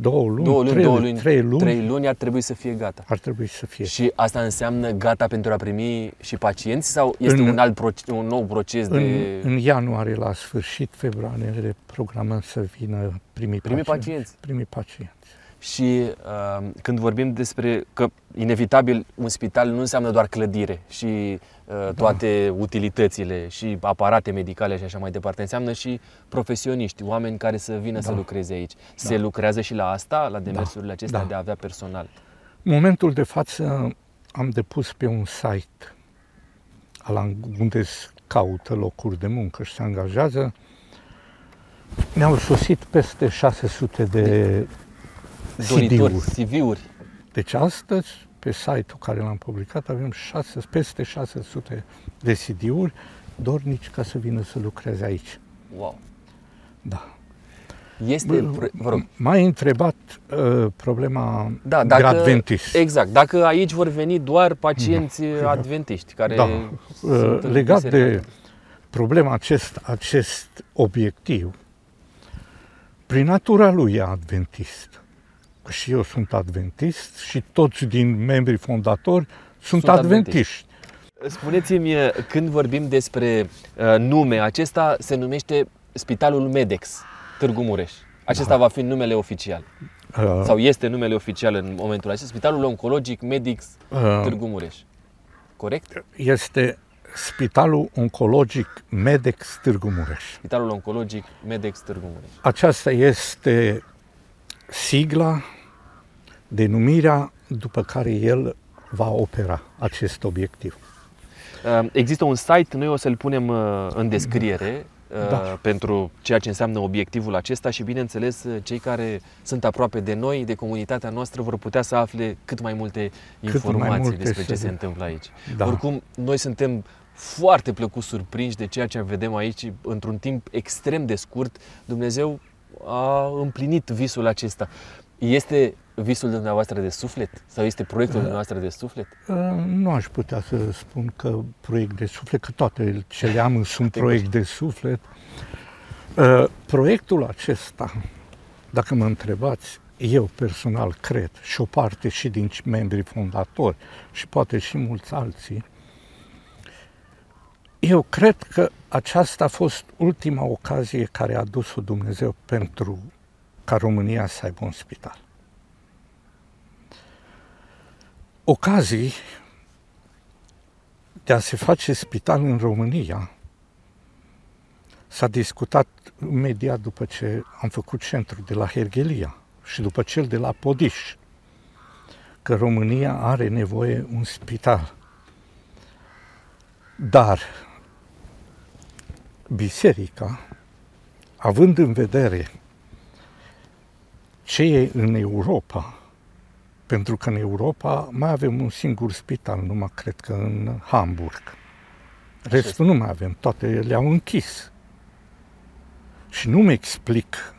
Două luni, două luni, trei, două luni, trei luni trei luni ar trebui să fie gata. ar trebui să fie. Și asta înseamnă gata pentru a primi și pacienți sau este În- un alt proces, un nou proces În, de în ianuarie, la sfârșit februarie, ne programăm să vină primii, Primii pacienți. pacienți. Primii pacienți. Și uh, când vorbim despre că inevitabil un spital nu înseamnă doar clădire și uh, toate utilitățile și aparate medicale și așa mai departe, înseamnă și profesioniști, oameni care să vină să Da. lucreze aici. Se lucrează și la asta, la demersurile acestea Da. de a avea personal. În momentul de față am depus pe un site ala unde se caută locuri de muncă și se angajează. Ne-au sosit peste 600 de Doritori, CD-uri. CV-uri. Deci astăzi, pe site-ul care l-am publicat, avem 6, peste 600 de CD-uri dornici ca să vină să lucreze aici. Wow. Da. Este, pro- vă rog, M-ai întrebat uh, problema Da, de dacă, adventist. Exact. Dacă aici vor veni doar pacienți adventiști care Da. sunt Uh, în legat biserica de problema acest, acest obiectiv, prin natura lui e adventist. Și eu sunt adventist și toți din membrii fondatori sunt, Sunt adventiști. Spuneți-mi, când vorbim despre uh, nume, acesta se numește Spitalul Medex, Târgu Mureș. Acesta va fi numele oficial. Uh, Sau este numele oficial în momentul acesta. Spitalul Oncologic Medex uh, Târgu Mureș. Corect? este Spitalul Oncologic Medex Târgu Mureș. Spitalul Oncologic Medex Târgu Mureș. Aceasta este sigla, denumirea după care el va opera acest obiectiv. Uh, Există un site, noi o să-l punem uh, în descriere uh, Da. pentru ceea ce înseamnă obiectivul acesta și bineînțeles uh, cei care sunt aproape de noi, de comunitatea noastră, vor putea să afle cât mai multe mai informații multe despre ce să- se întâmplă aici. Da. Oricum, noi suntem foarte plăcut surprinși de ceea ce vedem aici într-un timp extrem de scurt. Dumnezeu a împlinit visul acesta. Este visul dumneavoastră de suflet? Sau este proiectul dumneavoastră de suflet? Uh, Nu aș putea să spun că proiect de suflet, că toate ce le am sunt proiect de suflet. Uh, Proiectul acesta, dacă mă întrebați, eu personal cred și o parte și din membrii fondatori și poate și mulți alții, eu cred că aceasta a fost ultima ocazie care a dus-o Dumnezeu pentru ca România să aibă un spital. Ocazii de a se face spital în România s-a discutat imediat după ce am făcut centru de la Hergelia și după cel de la Podiș, că România are nevoie un spital. Dar biserica, având în vedere ce e în Europa, pentru că în Europa mai avem un singur spital, numai cred că în Hamburg. Restul nu mai avem, toate le-au închis. Și nu-mi explic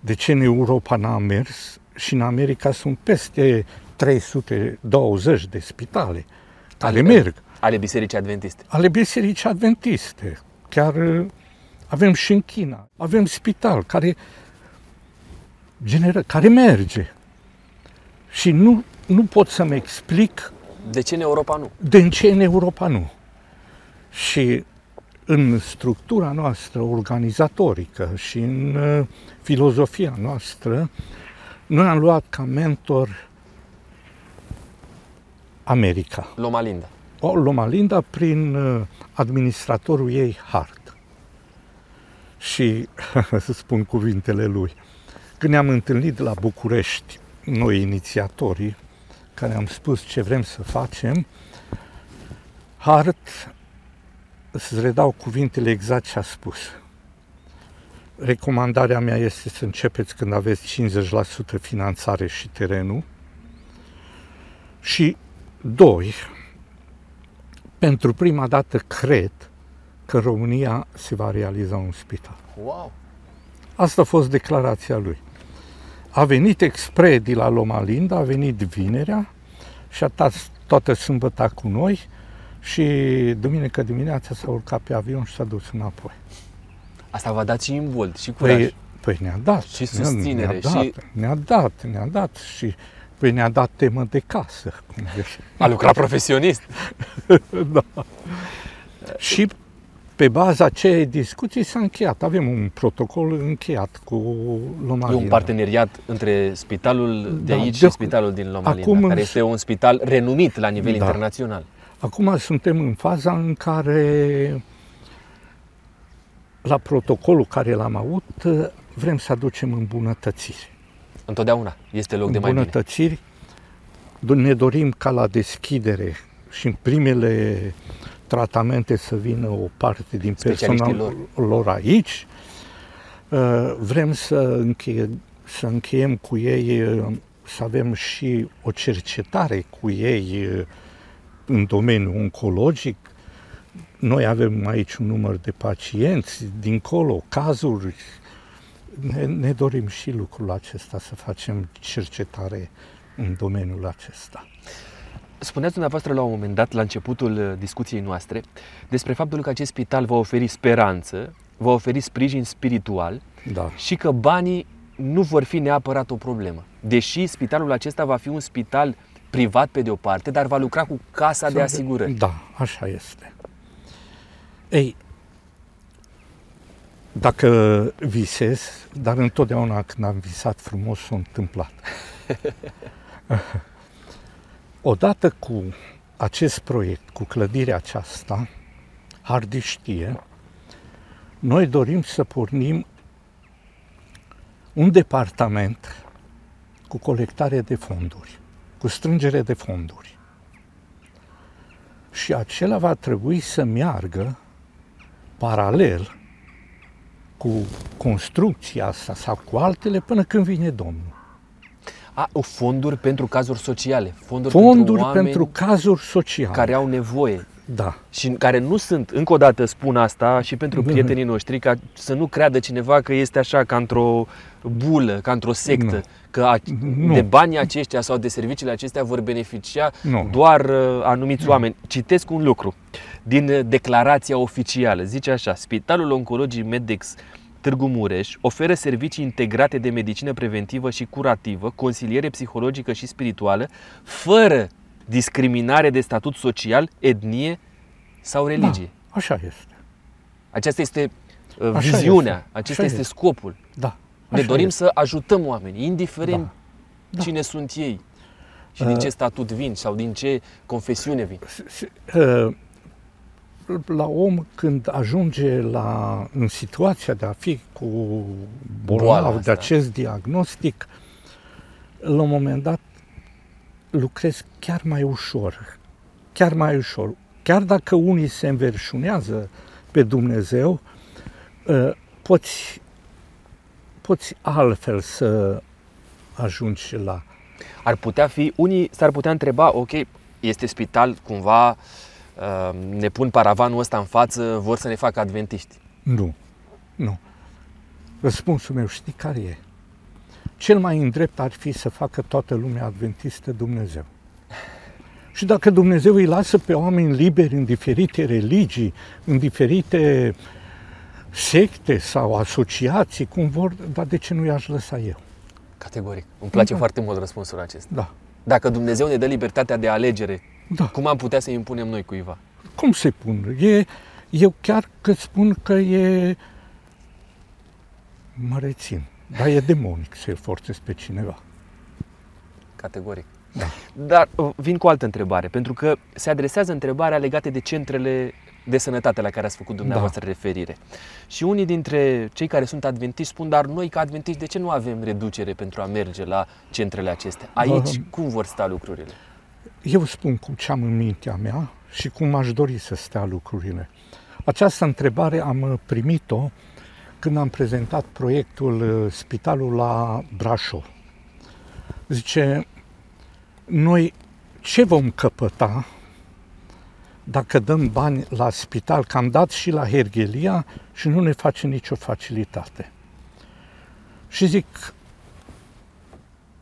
de ce în Europa n-a mers și în America sunt peste 320 de spitale care Ale- merg Ale Bisericii Adventiste. ale bisericii adventiste. Chiar uh, avem și în China. Avem spital care generă, care merge. Și nu, nu pot să-mi explic De ce în Europa nu? de ce în Europa nu. Și în structura noastră organizatorică și în uh, filozofia noastră, noi am luat ca mentor America. Loma Linda. O Loma Linda prin uh, administratorul ei Hart. Și să spun cuvintele lui. Când ne-am întâlnit la București, noi inițiatorii, care am spus ce vrem să facem, Hart, să redau cuvintele exact ce a spus. Recomandarea mea este să începeți când aveți 50% finanțare și terenul. Și doi, pentru prima dată cred că în România se va realiza un spital. Wow! Asta a fost declarația lui. A venit expre de la Loma Linda, a venit vinerea și a stat toată sâmbătă cu noi și duminică dimineața s-a urcat pe avion și s-a dus înapoi. Asta v-a dat și imbold și curaj. Păi, păi ne-a dat. Și susținere, Ne-a dat, și- ne-a dat, ne-a dat și păi ne-a dat temă de casă. Cum zice. A lucrat profesionist. da. Și pe baza acelei discuții s-a încheiat. Avem un protocol încheiat cu Loma E un Linda. parteneriat între spitalul de Da, aici de- și spitalul din Loma acum Linda, care însă- este un spital renumit la nivel Da. internațional. Acum suntem în faza în care la protocolul care l-am avut vrem să aducem îmbunătățiri. Întotdeauna este loc de mai bine. îmbunătățiri. Ne dorim ca la deschidere și în primele tratamente să vină o parte din Specialiștii personalul lor aici. Uh, Vrem să, încheie, să încheiem cu ei, uh, să avem și o cercetare cu ei uh, în domeniul oncologic. Noi avem aici un număr de pacienți, dincolo, cazuri. Ne, ne dorim și lucrul acesta, să facem cercetare în domeniul acesta. Spuneați dumneavoastră la un moment dat, la începutul uh, discuției noastre, despre faptul că acest spital va oferi speranță, va oferi sprijin spiritual Da. și că banii nu vor fi neapărat o problemă. Deși spitalul acesta va fi un spital privat pe de o parte, dar va lucra cu casa de asigurări. Da, așa este. Ei, dacă visez, dar întotdeauna când am visat frumos s-a întâmplat. Odată cu acest proiect, cu clădirea aceasta, Hardy știe, noi dorim să pornim un departament cu colectare de fonduri, cu strângere de fonduri. Și acela va trebui să meargă paralel cu construcția asta sau cu altele până când vine Domnul. A, o fonduri pentru cazuri sociale, fonduri, Fonduri pentru, oameni pentru cazuri sociale. care au nevoie Da. și care nu sunt, încă o dată spun asta și pentru Mhm. prietenii noștri, ca să nu creadă cineva că este așa ca într-o bulă, ca într-o sectă, Nu. că a, Nu. de banii aceștia sau de serviciile acestea vor beneficia Nu. doar uh, anumiți oameni. Citesc un lucru din uh, declarația oficială. Zice așa, Spitalul Oncologic Medex Târgu Mureș oferă servicii integrate de medicină preventivă și curativă, consiliere psihologică și spirituală, fără discriminare de statut social, etnie sau religie. Da, așa este. Aceasta este uh, Așa viziunea, este. acesta Așa este este. scopul. Da. Ne așa dorim este. să ajutăm oamenii, indiferent Da. Da. cine sunt ei și din Uh, ce statut vin sau din ce confesiune vin. Se- se- uh, la om când ajunge la, în situația de a fi cu Boala bolnav de asta. acest diagnostic, la un moment dat lucrez chiar mai ușor. Chiar mai ușor. Chiar dacă unii se înverșunează pe Dumnezeu, uh, poți, poți altfel să ajungi la Ar putea fi, unii s-ar putea întreba, ok, este spital, cumva uh, ne pun paravanul ăsta în față, vor să ne facă adventiști. Nu, nu. Răspunsul meu știi care e? Cel mai îndrept ar fi să facă toată lumea adventistă Dumnezeu. Și dacă Dumnezeu îi lasă pe oameni liberi în diferite religii, în diferite secte sau asociații, cum vor, dar de ce nu i-aș lăsa eu? Categoric. Îmi place Da. foarte mult răspunsul acesta. Da, Dacă Dumnezeu ne dă libertatea de alegere, da. cum am putea să impunem noi cuiva? Cum se pun? E, eu chiar că spun că e... Mă rețin. Dar e demonic să forțezi pe cineva. Categoric. Da. Dar uh, vin cu o altă întrebare, pentru că se adresează întrebarea legată de centrele de sănătate la care ați făcut dumneavoastră da. referire. Și unii dintre cei care sunt adventiști spun, dar noi ca adventiști de ce nu avem reducere pentru a merge la centrele acestea? Aici da. cum vor sta lucrurile? Eu spun cum ce am în mintea mea și cum aș dori să stea lucrurile. Această întrebare am primit-o când am prezentat proiectul uh, Spitalul la Brașov. Zice, noi ce vom căpăta dacă dăm bani la spital, că am dat și la Hergelia și nu ne face nicio facilitate. Și zic,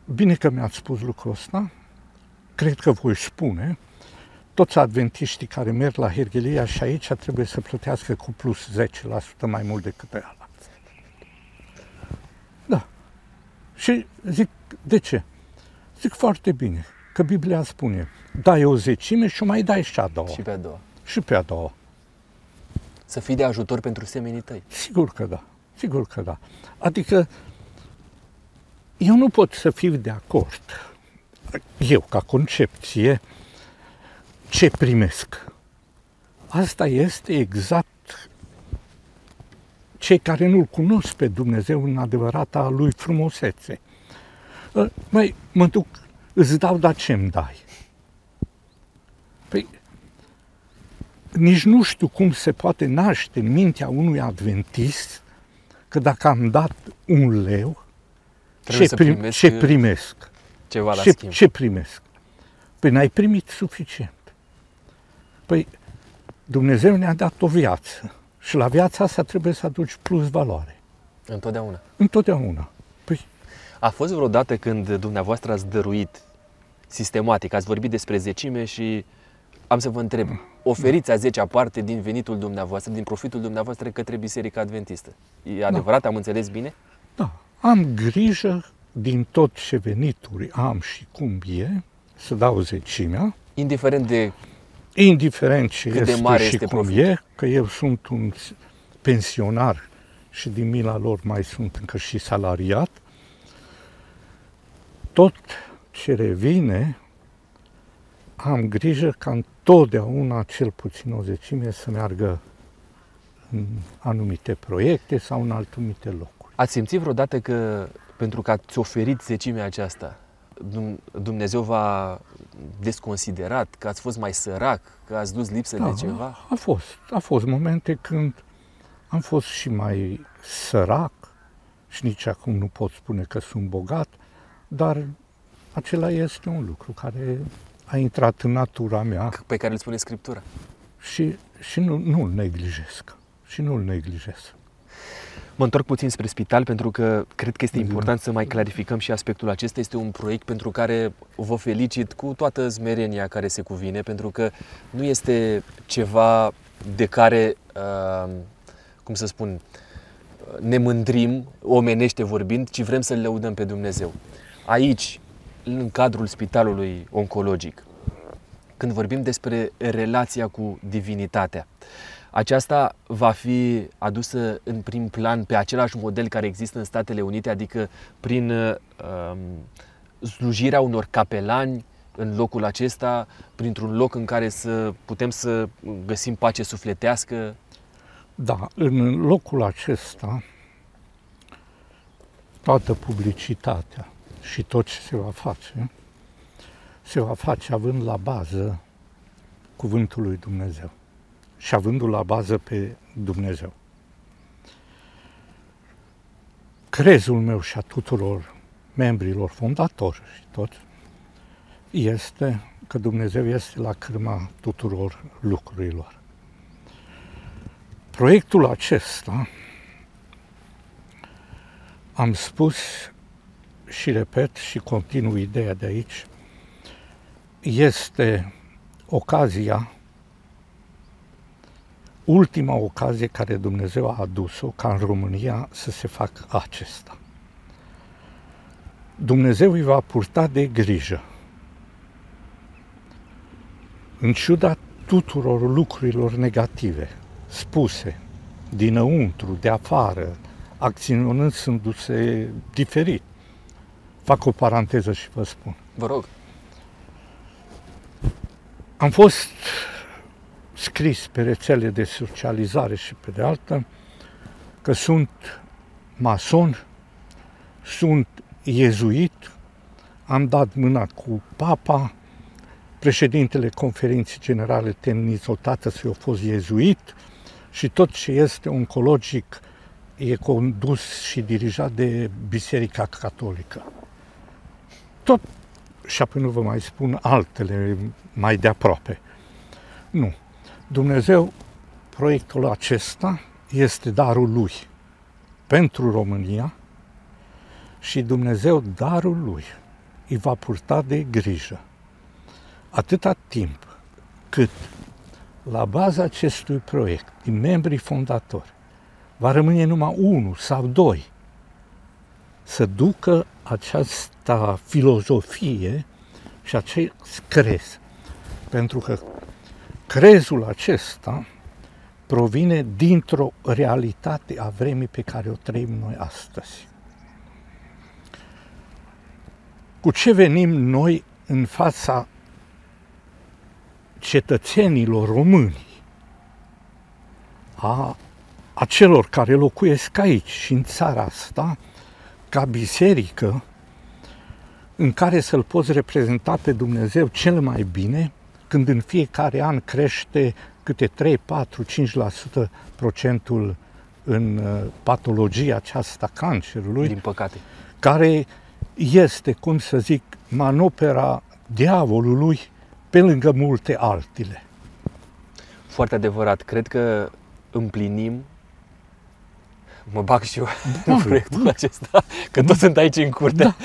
bine că mi-ați spus lucrul ăsta, cred că voi spune, toți adventiștii care merg la Hergelia și aici trebuie să plătească cu plus 10% mai mult decât pe ala. Da. Și zic, de ce? Zic foarte bine, că Biblia spune, dai o zecime și o mai dai și a doua. Și pe a doua. Și pe a doua. Să fii de ajutor pentru semenii tăi. Sigur că da, sigur că da. Adică eu nu pot să fiu de acord, eu ca concepție, ce primesc. Asta este exact cei care nu-L cunosc pe Dumnezeu în adevărata Lui frumusețe. Mai mă duc, îți dau, dar ce-mi dai? Păi, nici nu știu cum se poate naște în mintea unui adventist că dacă am dat un leu, ce, prim, primesc ce primesc? Ceva la ce, schimb. ce primesc? Păi n-ai primit suficient. Păi Dumnezeu ne-a dat o viață și la viața asta trebuie să aduci plus valoare. Întotdeauna. Întotdeauna. Păi... A fost vreodată când dumneavoastră ați dăruit sistematic, ați vorbit despre zecime și am să vă întreb, oferiți a zecea parte din venitul dumneavoastră, din profitul dumneavoastră către Biserica Adventistă. E adevărat? Da. Am înțeles bine? Da. Am grijă din tot ce venituri am și cum e, să dau zecimea. Indiferent de indiferent ce Cât este de mare și este cum profitul. e, că eu sunt un pensionar și din mila lor mai sunt încă și salariat, tot ce revine, am grijă ca întotdeauna cel puțin o zecime să meargă în anumite proiecte sau în anumite locuri. Ați simțit vreodată că pentru că ați oferit zecimea aceasta, Dum- Dumnezeu v-a desconsiderat, că ați fost mai sărac, că ați dus lipsă de ceva? A fost. A fost momente când am fost și mai sărac și nici acum nu pot spune că sunt bogat, dar acela este un lucru care a intrat în natura mea Pe care îl spune Scriptura. și, și nu, nu-l neglijesc. Și nu-l neglijez. Mă întorc puțin spre spital pentru că cred că este important să mai clarificăm și aspectul acesta. Este un proiect pentru care vă felicit cu toată zmerenia care se cuvine, pentru că nu este ceva de care, uh, cum să spun, ne mândrim, omenește vorbind, ci vrem să-L lăudăm pe Dumnezeu. Aici, în cadrul spitalului oncologic, când vorbim despre relația cu divinitatea, aceasta va fi adusă în prim plan pe același model care există în Statele Unite, adică prin um, slujirea unor capelani în locul acesta, printr-un loc în care să putem să găsim pace sufletească. Da, în locul acesta, toată publicitatea și tot ce se va face, se va face având la bază cuvântul lui Dumnezeu și avându-l la bază pe Dumnezeu. Crezul meu și a tuturor membrilor fondatori și tot este că Dumnezeu este la cârma tuturor lucrurilor. Proiectul acesta, am spus și repet și continuu ideea de aici, este ocazia ultima ocazie care Dumnezeu a adus-o ca în România să se facă acesta. Dumnezeu îi va purta de grijă. În ciuda tuturor lucrurilor negative spuse dinăuntru, de afară, acționându-se diferit. Fac o paranteză și vă spun. Vă rog. Am fost scris pe rețele de socializare și pe de altă că sunt mason, sunt iezuit, am dat mâna cu papa, președintele conferinței generale Tenizotată să a fost iezuit și tot ce este oncologic e condus și dirijat de Biserica Catolică. Tot, și apoi nu vă mai spun altele mai de aproape. Nu. Dumnezeu, proiectul acesta este darul Lui pentru România și Dumnezeu, darul Lui, îi va purta de grijă. Atâta timp cât la baza acestui proiect, din membrii fondatori, va rămâne numai unul sau doi să ducă această filozofie și acest crez. Pentru că crezul acesta provine dintr-o realitate a vremii pe care o trăim noi astăzi. Cu ce venim noi în fața cetățenilor români, a, a celor care locuiesc aici și în țara asta, ca biserică, în care să-L poți reprezenta pe Dumnezeu cel mai bine, când în fiecare an crește câte 3, 4, 5% procentul în uh, patologia aceasta cancerului. Din păcate. Care este, cum să zic, manopera diavolului pe lângă multe altele. Foarte adevărat. Cred că împlinim mă bag și eu da, în proiectul da. acesta, că toți sunt aici în curte. Da.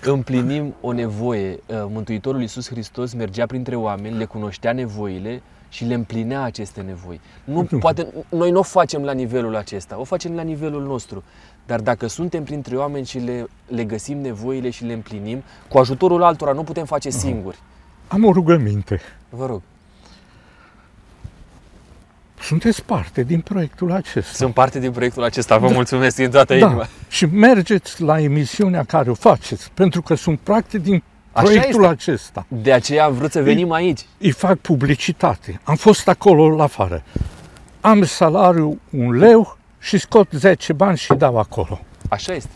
Împlinim o nevoie. Uh, Mântuitorul Iisus Hristos mergea printre oameni, le cunoștea nevoile și le împlinea aceste nevoi. Nu, poate, noi nu o facem la nivelul acesta, o facem la nivelul nostru. Dar dacă suntem printre oameni și le, le găsim nevoile și le împlinim, cu ajutorul altora nu putem face singuri. Am o rugăminte. Vă rog. Sunteți parte din proiectul acesta. Sunt parte din proiectul acesta, vă da. mulțumesc din toată da. inima. Și mergeți la emisiunea care o faceți, pentru că sunt parte din proiectul acesta. De aceea am vrut să venim îi, aici. Îi fac publicitate. Am fost acolo la afară. Am salariu un leu și scot 10 bani și dau acolo. Așa este.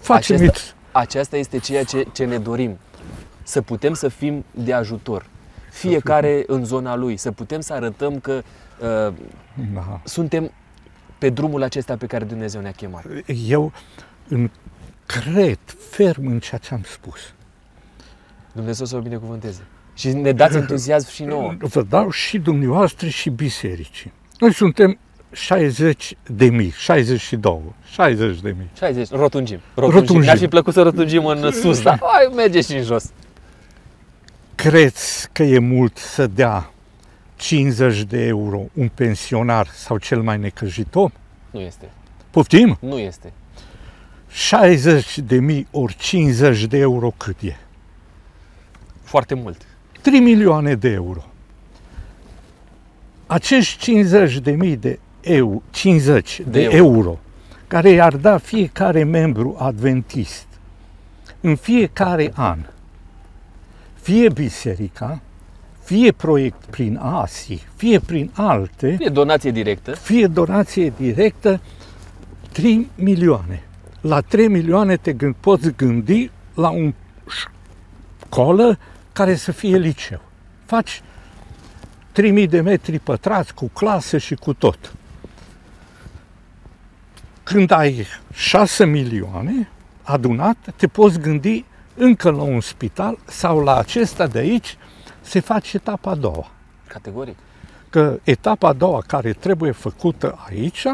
Facem aceasta, aceasta este ceea ce, ce ne dorim. Să putem să fim de ajutor. Fiecare în zona lui. Să putem să arătăm că uh, da. suntem pe drumul acesta pe care Dumnezeu ne-a chemat. Eu în cred ferm în ceea ce am spus. Dumnezeu să o binecuvânteze. Și ne dați entuziasm și nouă. Vă dau și dumneavoastră și bisericii. Noi suntem 60 de mii, 62, 60 de mii. 60, rotungim. Rotungim. rotungim. Ne-ar fi plăcut să rotungim în sus, dar hai, merge și în jos. Creți că e mult să dea 50 de euro un pensionar sau cel mai necăjit om? Nu este. Poftim? Nu este. 60 de mii ori 50 de euro cât e? Foarte mult. 3 milioane de euro. Acești 50 de mii de euro, 50 de, de euro. euro, care i-ar da fiecare membru adventist în fiecare an, fie biserica, fie proiect prin ASI, fie prin alte, fie donație directă, fie donație directă, 3 milioane. La 3 milioane te gând, poți gândi la un școală care să fie liceu. Faci 3000 de metri pătrați cu clasă și cu tot. Când ai 6 milioane adunat, te poți gândi încă la un spital sau la acesta de aici se face etapa a doua. Categoric. Că etapa a doua care trebuie făcută aici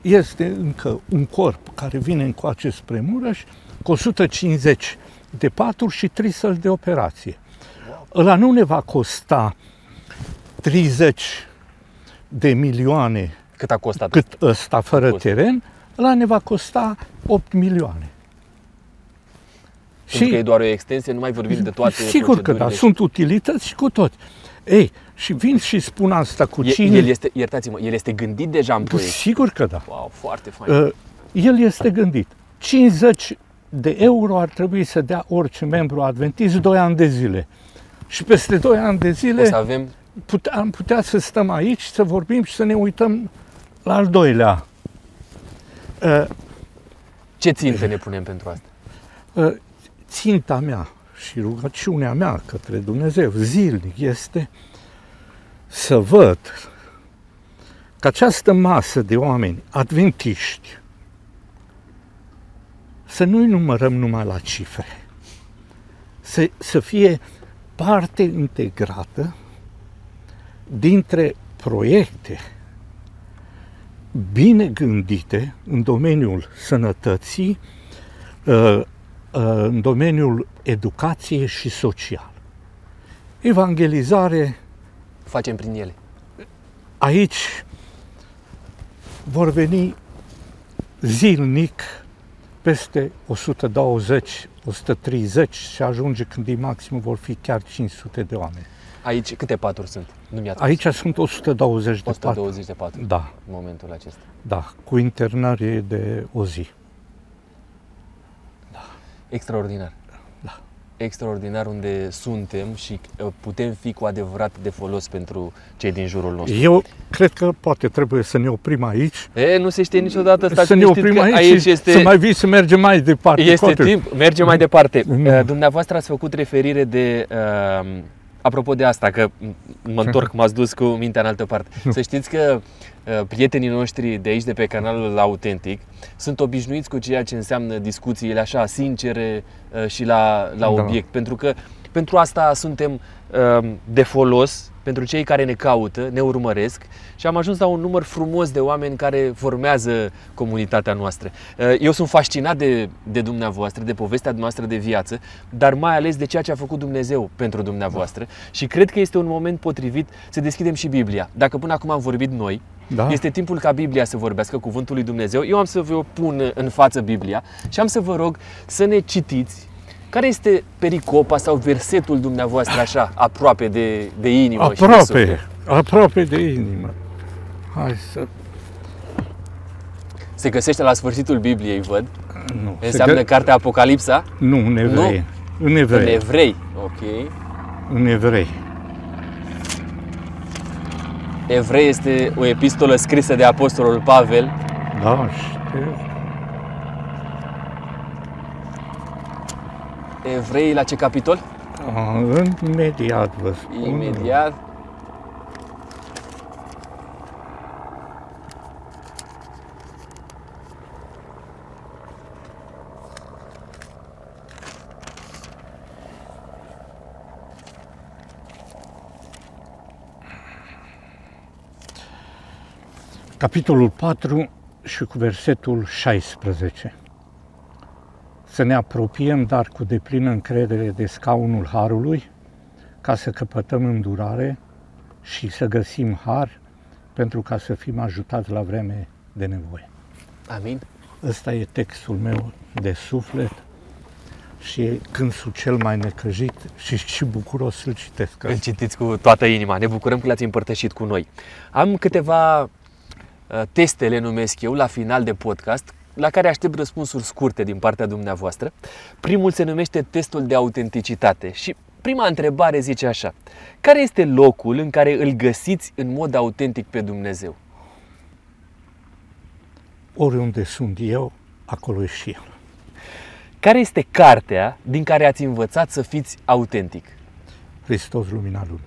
este încă un corp care vine încoace spre Mureș cu 150 de paturi și 3 săli de operație. Ăla nu ne va costa 30 de milioane cât a costat cât ăsta fără teren, ăla ne va costa 8 milioane. Pentru și, că e doar o extensie, nu mai vorbim de toate Sigur că da, sunt utilități și cu tot. Ei, și vin și spun asta cu e, cine... El este, iertați-mă, el este gândit deja în proiect. Sigur că da. Wow, foarte fain. Uh, el este gândit. 50 de euro ar trebui să dea orice membru adventist 2 ani de zile. Și peste 2 ani de zile... O să avem pute- am putea să stăm aici, să vorbim și să ne uităm la al doilea. Uh, Ce ținte ne punem pentru asta? uh, ținta mea și rugăciunea mea către Dumnezeu zilnic este să văd că această masă de oameni adventiști să nu-i numărăm numai la cifre, să, să fie parte integrată dintre proiecte bine gândite în domeniul sănătății, uh, uh, în domeniul educației și social. Evangelizare, Facem prin ele. aici vor veni zilnic peste 120, 130 și ajunge când e maxim vor fi chiar 500 de oameni. Aici câte paturi sunt? Nu mi-a Aici sunt 120 de patru. 120 de paturi Da, în momentul acesta. da, cu internare de o zi. Extraordinar. Da. Extraordinar unde suntem și uh, putem fi cu adevărat de folos pentru cei din jurul nostru. Eu cred că poate trebuie să ne oprim aici, E, nu se știe niciodată, stați să ne liniștit oprim că aici, aici și este, să mai vii să mergem mai departe. este Poate. timp. Mergem mai departe. Nu. Uh, Dumneavoastră ați făcut referire de... Uh, apropo de asta, că mă întorc, m-ați dus cu mintea în altă parte. Să știți că uh, prietenii noștri de aici, de pe canalul Autentic, sunt obișnuiți cu ceea ce înseamnă discuțiile așa, sincere uh, și la, la Da. obiect. Pentru că pentru asta suntem uh, de folos pentru cei care ne caută, ne urmăresc și am ajuns la un număr frumos de oameni care formează comunitatea noastră. Uh, Eu sunt fascinat de, de dumneavoastră, de povestea noastră de viață, dar mai ales de ceea ce a făcut Dumnezeu pentru dumneavoastră și cred că este un moment potrivit să deschidem și Biblia. Dacă până acum am vorbit noi, Da? este timpul ca Biblia să vorbească cuvântul lui Dumnezeu. Eu am să vă pun în față Biblia și am să vă rog să ne citiți care este pericopa sau versetul dumneavoastră așa, aproape de, de inimă și de Aproape, suflet? aproape de inimă. Hai să... Se găsește la sfârșitul Bibliei, văd. Nu, se Înseamnă gă- cartea Apocalipsa Nu, în evrei. În în evrei. evrei. Ok. În evrei. Evrei este o epistolă scrisă de Apostolul Pavel. Da, știu. Evrei la ce capitol? A, Imediat vă spun. Imediat. Capitolul 4 și cu versetul 16. Să ne apropiem, dar cu deplină încredere de scaunul Harului, ca să căpătăm îndurare și să găsim har pentru ca să fim ajutați la vreme de nevoie. Amin. Ăsta e textul meu de suflet și când sunt cel mai necăjit și, și bucuros să-l citesc. Îl citiți cu toată inima. Ne bucurăm că l-ați împărtășit cu noi. Am câteva uh, teste, le numesc eu, la final de podcast, la care aștept răspunsuri scurte din partea dumneavoastră. Primul se numește testul de autenticitate și prima întrebare zice așa. Care este locul în care îl găsiți în mod autentic pe Dumnezeu? Oriunde sunt eu, acolo e și el. Care este cartea din care ați învățat să fiți autentic? Hristos, lumina lumii.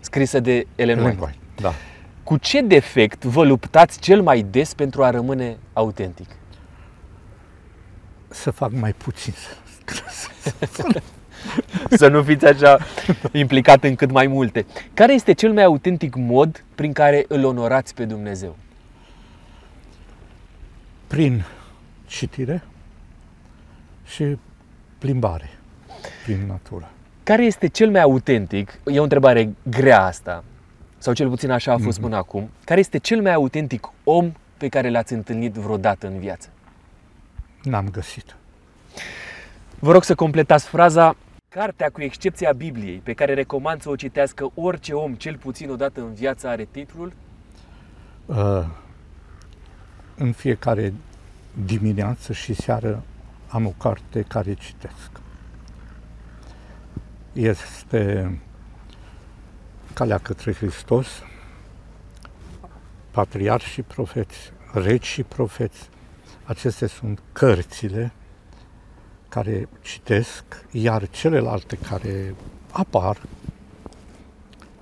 Scrisă de Ellen Ellen White. White, Da. Cu ce defect vă luptați cel mai des pentru a rămâne autentic? Să fac mai puțin. Să nu fiți așa implicat în cât mai multe. Care este cel mai autentic mod prin care îl onorați pe Dumnezeu? Prin citire și plimbare prin natură. Care este cel mai autentic? E o întrebare grea asta, sau cel puțin așa a fost până acum. Care este cel mai autentic om pe care l-ați întâlnit vreodată în viață? N-am găsit. Vă rog să completați fraza Cartea, cu excepția Bibliei, pe care recomand să o citească orice om, cel puțin o dată în viață, are titlul Uh, în fiecare dimineață și seară am o carte care citesc. Este Calea către Hristos, Patriarhi și profeți, Regi și profeți. Acestea sunt cărțile care citesc, iar celelalte care apar,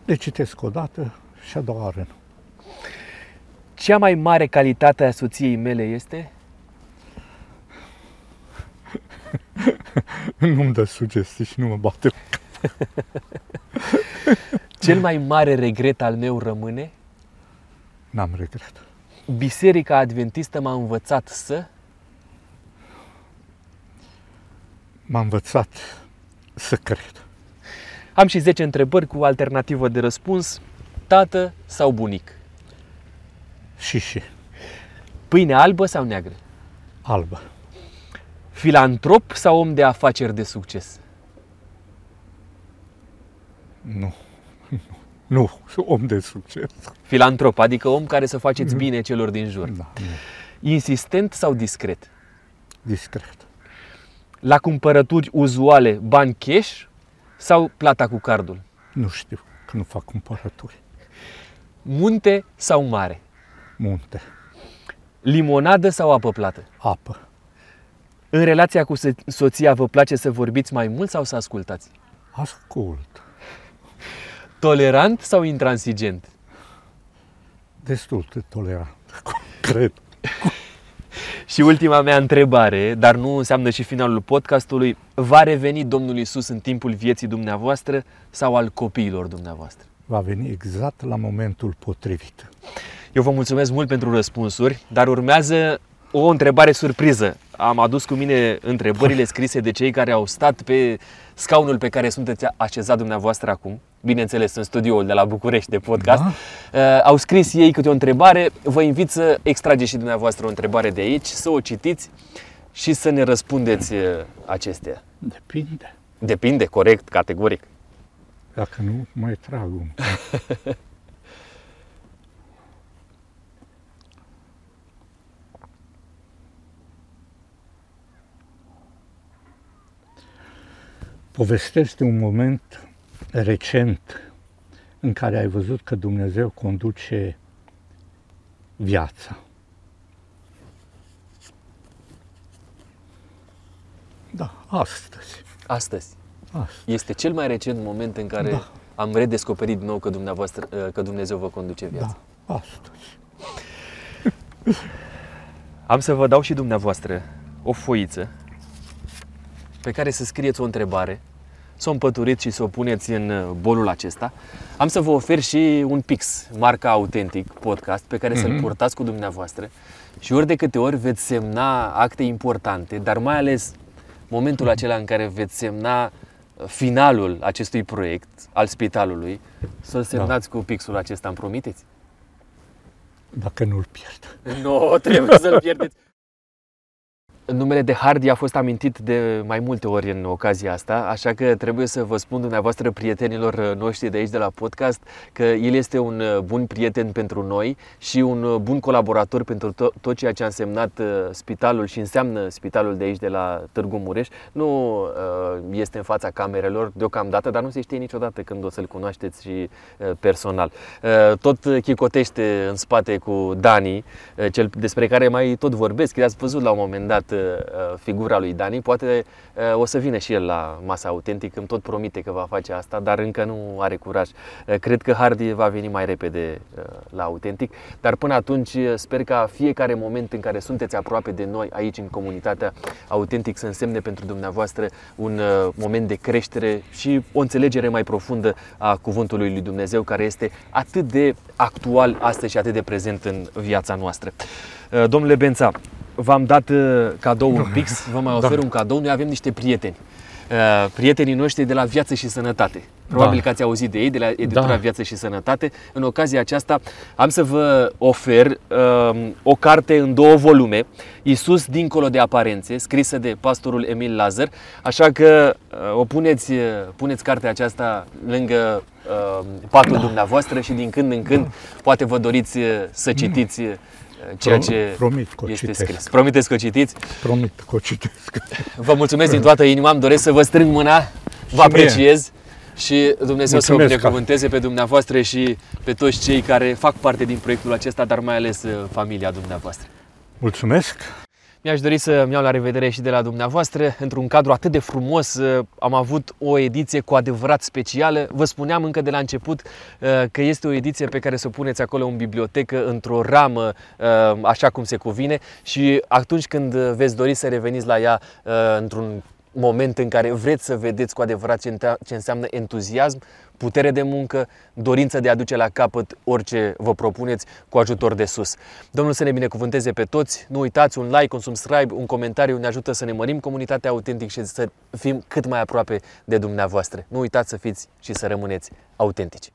le citesc o dată și a doua oară nu. Cea mai mare calitate a soției mele este? Nu-mi dă sugestii și nu mă bate. Cel mai mare regret al meu rămâne? N-am regret. Biserica Adventistă m-a învățat să? M-a învățat să cred. Am și 10 întrebări cu alternativă de răspuns. Tată sau bunic? Și și. Pâine albă sau neagră? Albă. Filantrop sau om de afaceri de succes? Nu. Nu, sunt om de succes. Filantrop, adică om care să faceți bine celor din jur. Da, nu. Insistent sau discret? Discret. La cumpărături uzuale, bani cash sau plata cu cardul? Nu știu, că nu fac cumpărături. Munte sau mare? Munte. Limonadă sau apă plată? Apă. În relația cu so- soția vă place să vorbiți mai mult sau să ascultați? Ascult. Tolerant sau intransigent? Destul de tolerant. Cred. Și ultima mea întrebare, dar nu înseamnă și finalul podcastului, va reveni Domnul Isus în timpul vieții dumneavoastră sau al copiilor dumneavoastră? Va veni exact la momentul potrivit. Eu vă mulțumesc mult pentru răspunsuri, dar urmează o întrebare surpriză. Am adus cu mine întrebările scrise de cei care au stat pe scaunul pe care sunteți așezat dumneavoastră acum, bineînțeles în studioul de la București de podcast. Da. Au scris ei câte o întrebare, vă invit să extrageți și dumneavoastră o întrebare de aici, să o citiți și să ne răspundeți uh, acestea. Depinde. Depinde, corect, categoric. Dacă nu, mai trag un. Povestește un moment recent în care ai văzut că Dumnezeu conduce viața. Da, astăzi. Astăzi astăzi. este cel mai recent moment în care Da. am redescoperit din nou că, dumneavoastră, uh, că Dumnezeu vă conduce viața. Da, astăzi. Am să vă dau și dumneavoastră o foiță pe care să scrieți o întrebare, să o împăturiți și să o puneți în uh, bolul acesta. Am să vă ofer și un pix, marca Autentic Podcast, pe care să-l Mhm. purtați cu dumneavoastră și ori de câte ori veți semna acte importante, dar mai ales momentul acela în care veți semna uh, finalul acestui proiect al spitalului, să-l semnați cu pixul acesta, îmi promiteți? Dacă nu-l pierd. Nu, trebuie să-l pierdeți. Numele de Hardy a fost amintit de mai multe ori în ocazia asta, așa că trebuie să vă spun dumneavoastră prietenilor noștri de aici de la podcast că el este un uh, bun prieten pentru noi și un uh, bun colaborator pentru to- tot ceea ce a însemnat uh, spitalul și înseamnă spitalul de aici de la Târgu Mureș. Nu uh, este în fața camerelor deocamdată, dar nu se știe niciodată când o să-l cunoașteți și uh, personal. Uh, Tot chicotește în spate cu Dani, uh, cel despre care mai tot vorbesc. I-ați văzut la un moment dat uh, figura lui Dani. Poate uh, o să vină și el la masa autentic, îmi tot promite că va face asta, dar încă nu are curaj. Uh, Cred că Hardy va veni mai repede uh, la autentic, dar până atunci uh, sper ca fiecare moment în care sunteți aproape de noi aici în comunitatea autentic să însemne pentru dumneavoastră un uh, moment de creștere și o înțelegere mai profundă a cuvântului lui Dumnezeu care este atât de actual astăzi și atât de prezent în viața noastră. Uh, Domnule Bența, v-am dat uh, cadou un pix, vă mai ofer un cadou, noi avem niște prieteni. Uh, Prietenii noștri de la Viață și Sănătate. Probabil Da. că ați auzit de ei, de la editura Da. Viață și Sănătate. În ocazia aceasta am să vă ofer uh, o carte în două volume, Iisus dincolo de aparențe, scrisă de pastorul Emil Lazar. Așa că uh, o puneți, uh, puneți cartea aceasta lângă uh, patul da. dumneavoastră și din când în când poate vă doriți uh, să citiți uh, ceea Pro- ce promit că o este citesc. scris. Promiteți că o citiți. Promit că o citesc. Vă mulțumesc din toată inima, îmi doresc să vă strâng mâna, vă mie. apreciez. Și Dumnezeu să vă binecuvânteze pe dumneavoastră și pe toți cei care fac parte din proiectul acesta, dar mai ales uh, familia dumneavoastră. Mulțumesc! Mi-aș dori să-mi iau la revedere și de la dumneavoastră. Într-un cadru atât de frumos uh, am avut o ediție cu adevărat specială. Vă spuneam încă de la început uh, că este o ediție pe care să o puneți acolo în bibliotecă, într-o ramă, așa cum se cuvine și atunci când veți dori să reveniți la ea într-un moment în care vreți să vedeți cu adevărat ce înseamnă entuziasm, putere de muncă, dorință de a duce la capăt orice vă propuneți cu ajutor de sus. Domnul să ne binecuvânteze pe toți. Nu uitați un like, un subscribe, un comentariu ne ajută să ne mărim comunitatea autentic și să fim cât mai aproape de dumneavoastră. Nu uitați să fiți și să rămâneți autentici.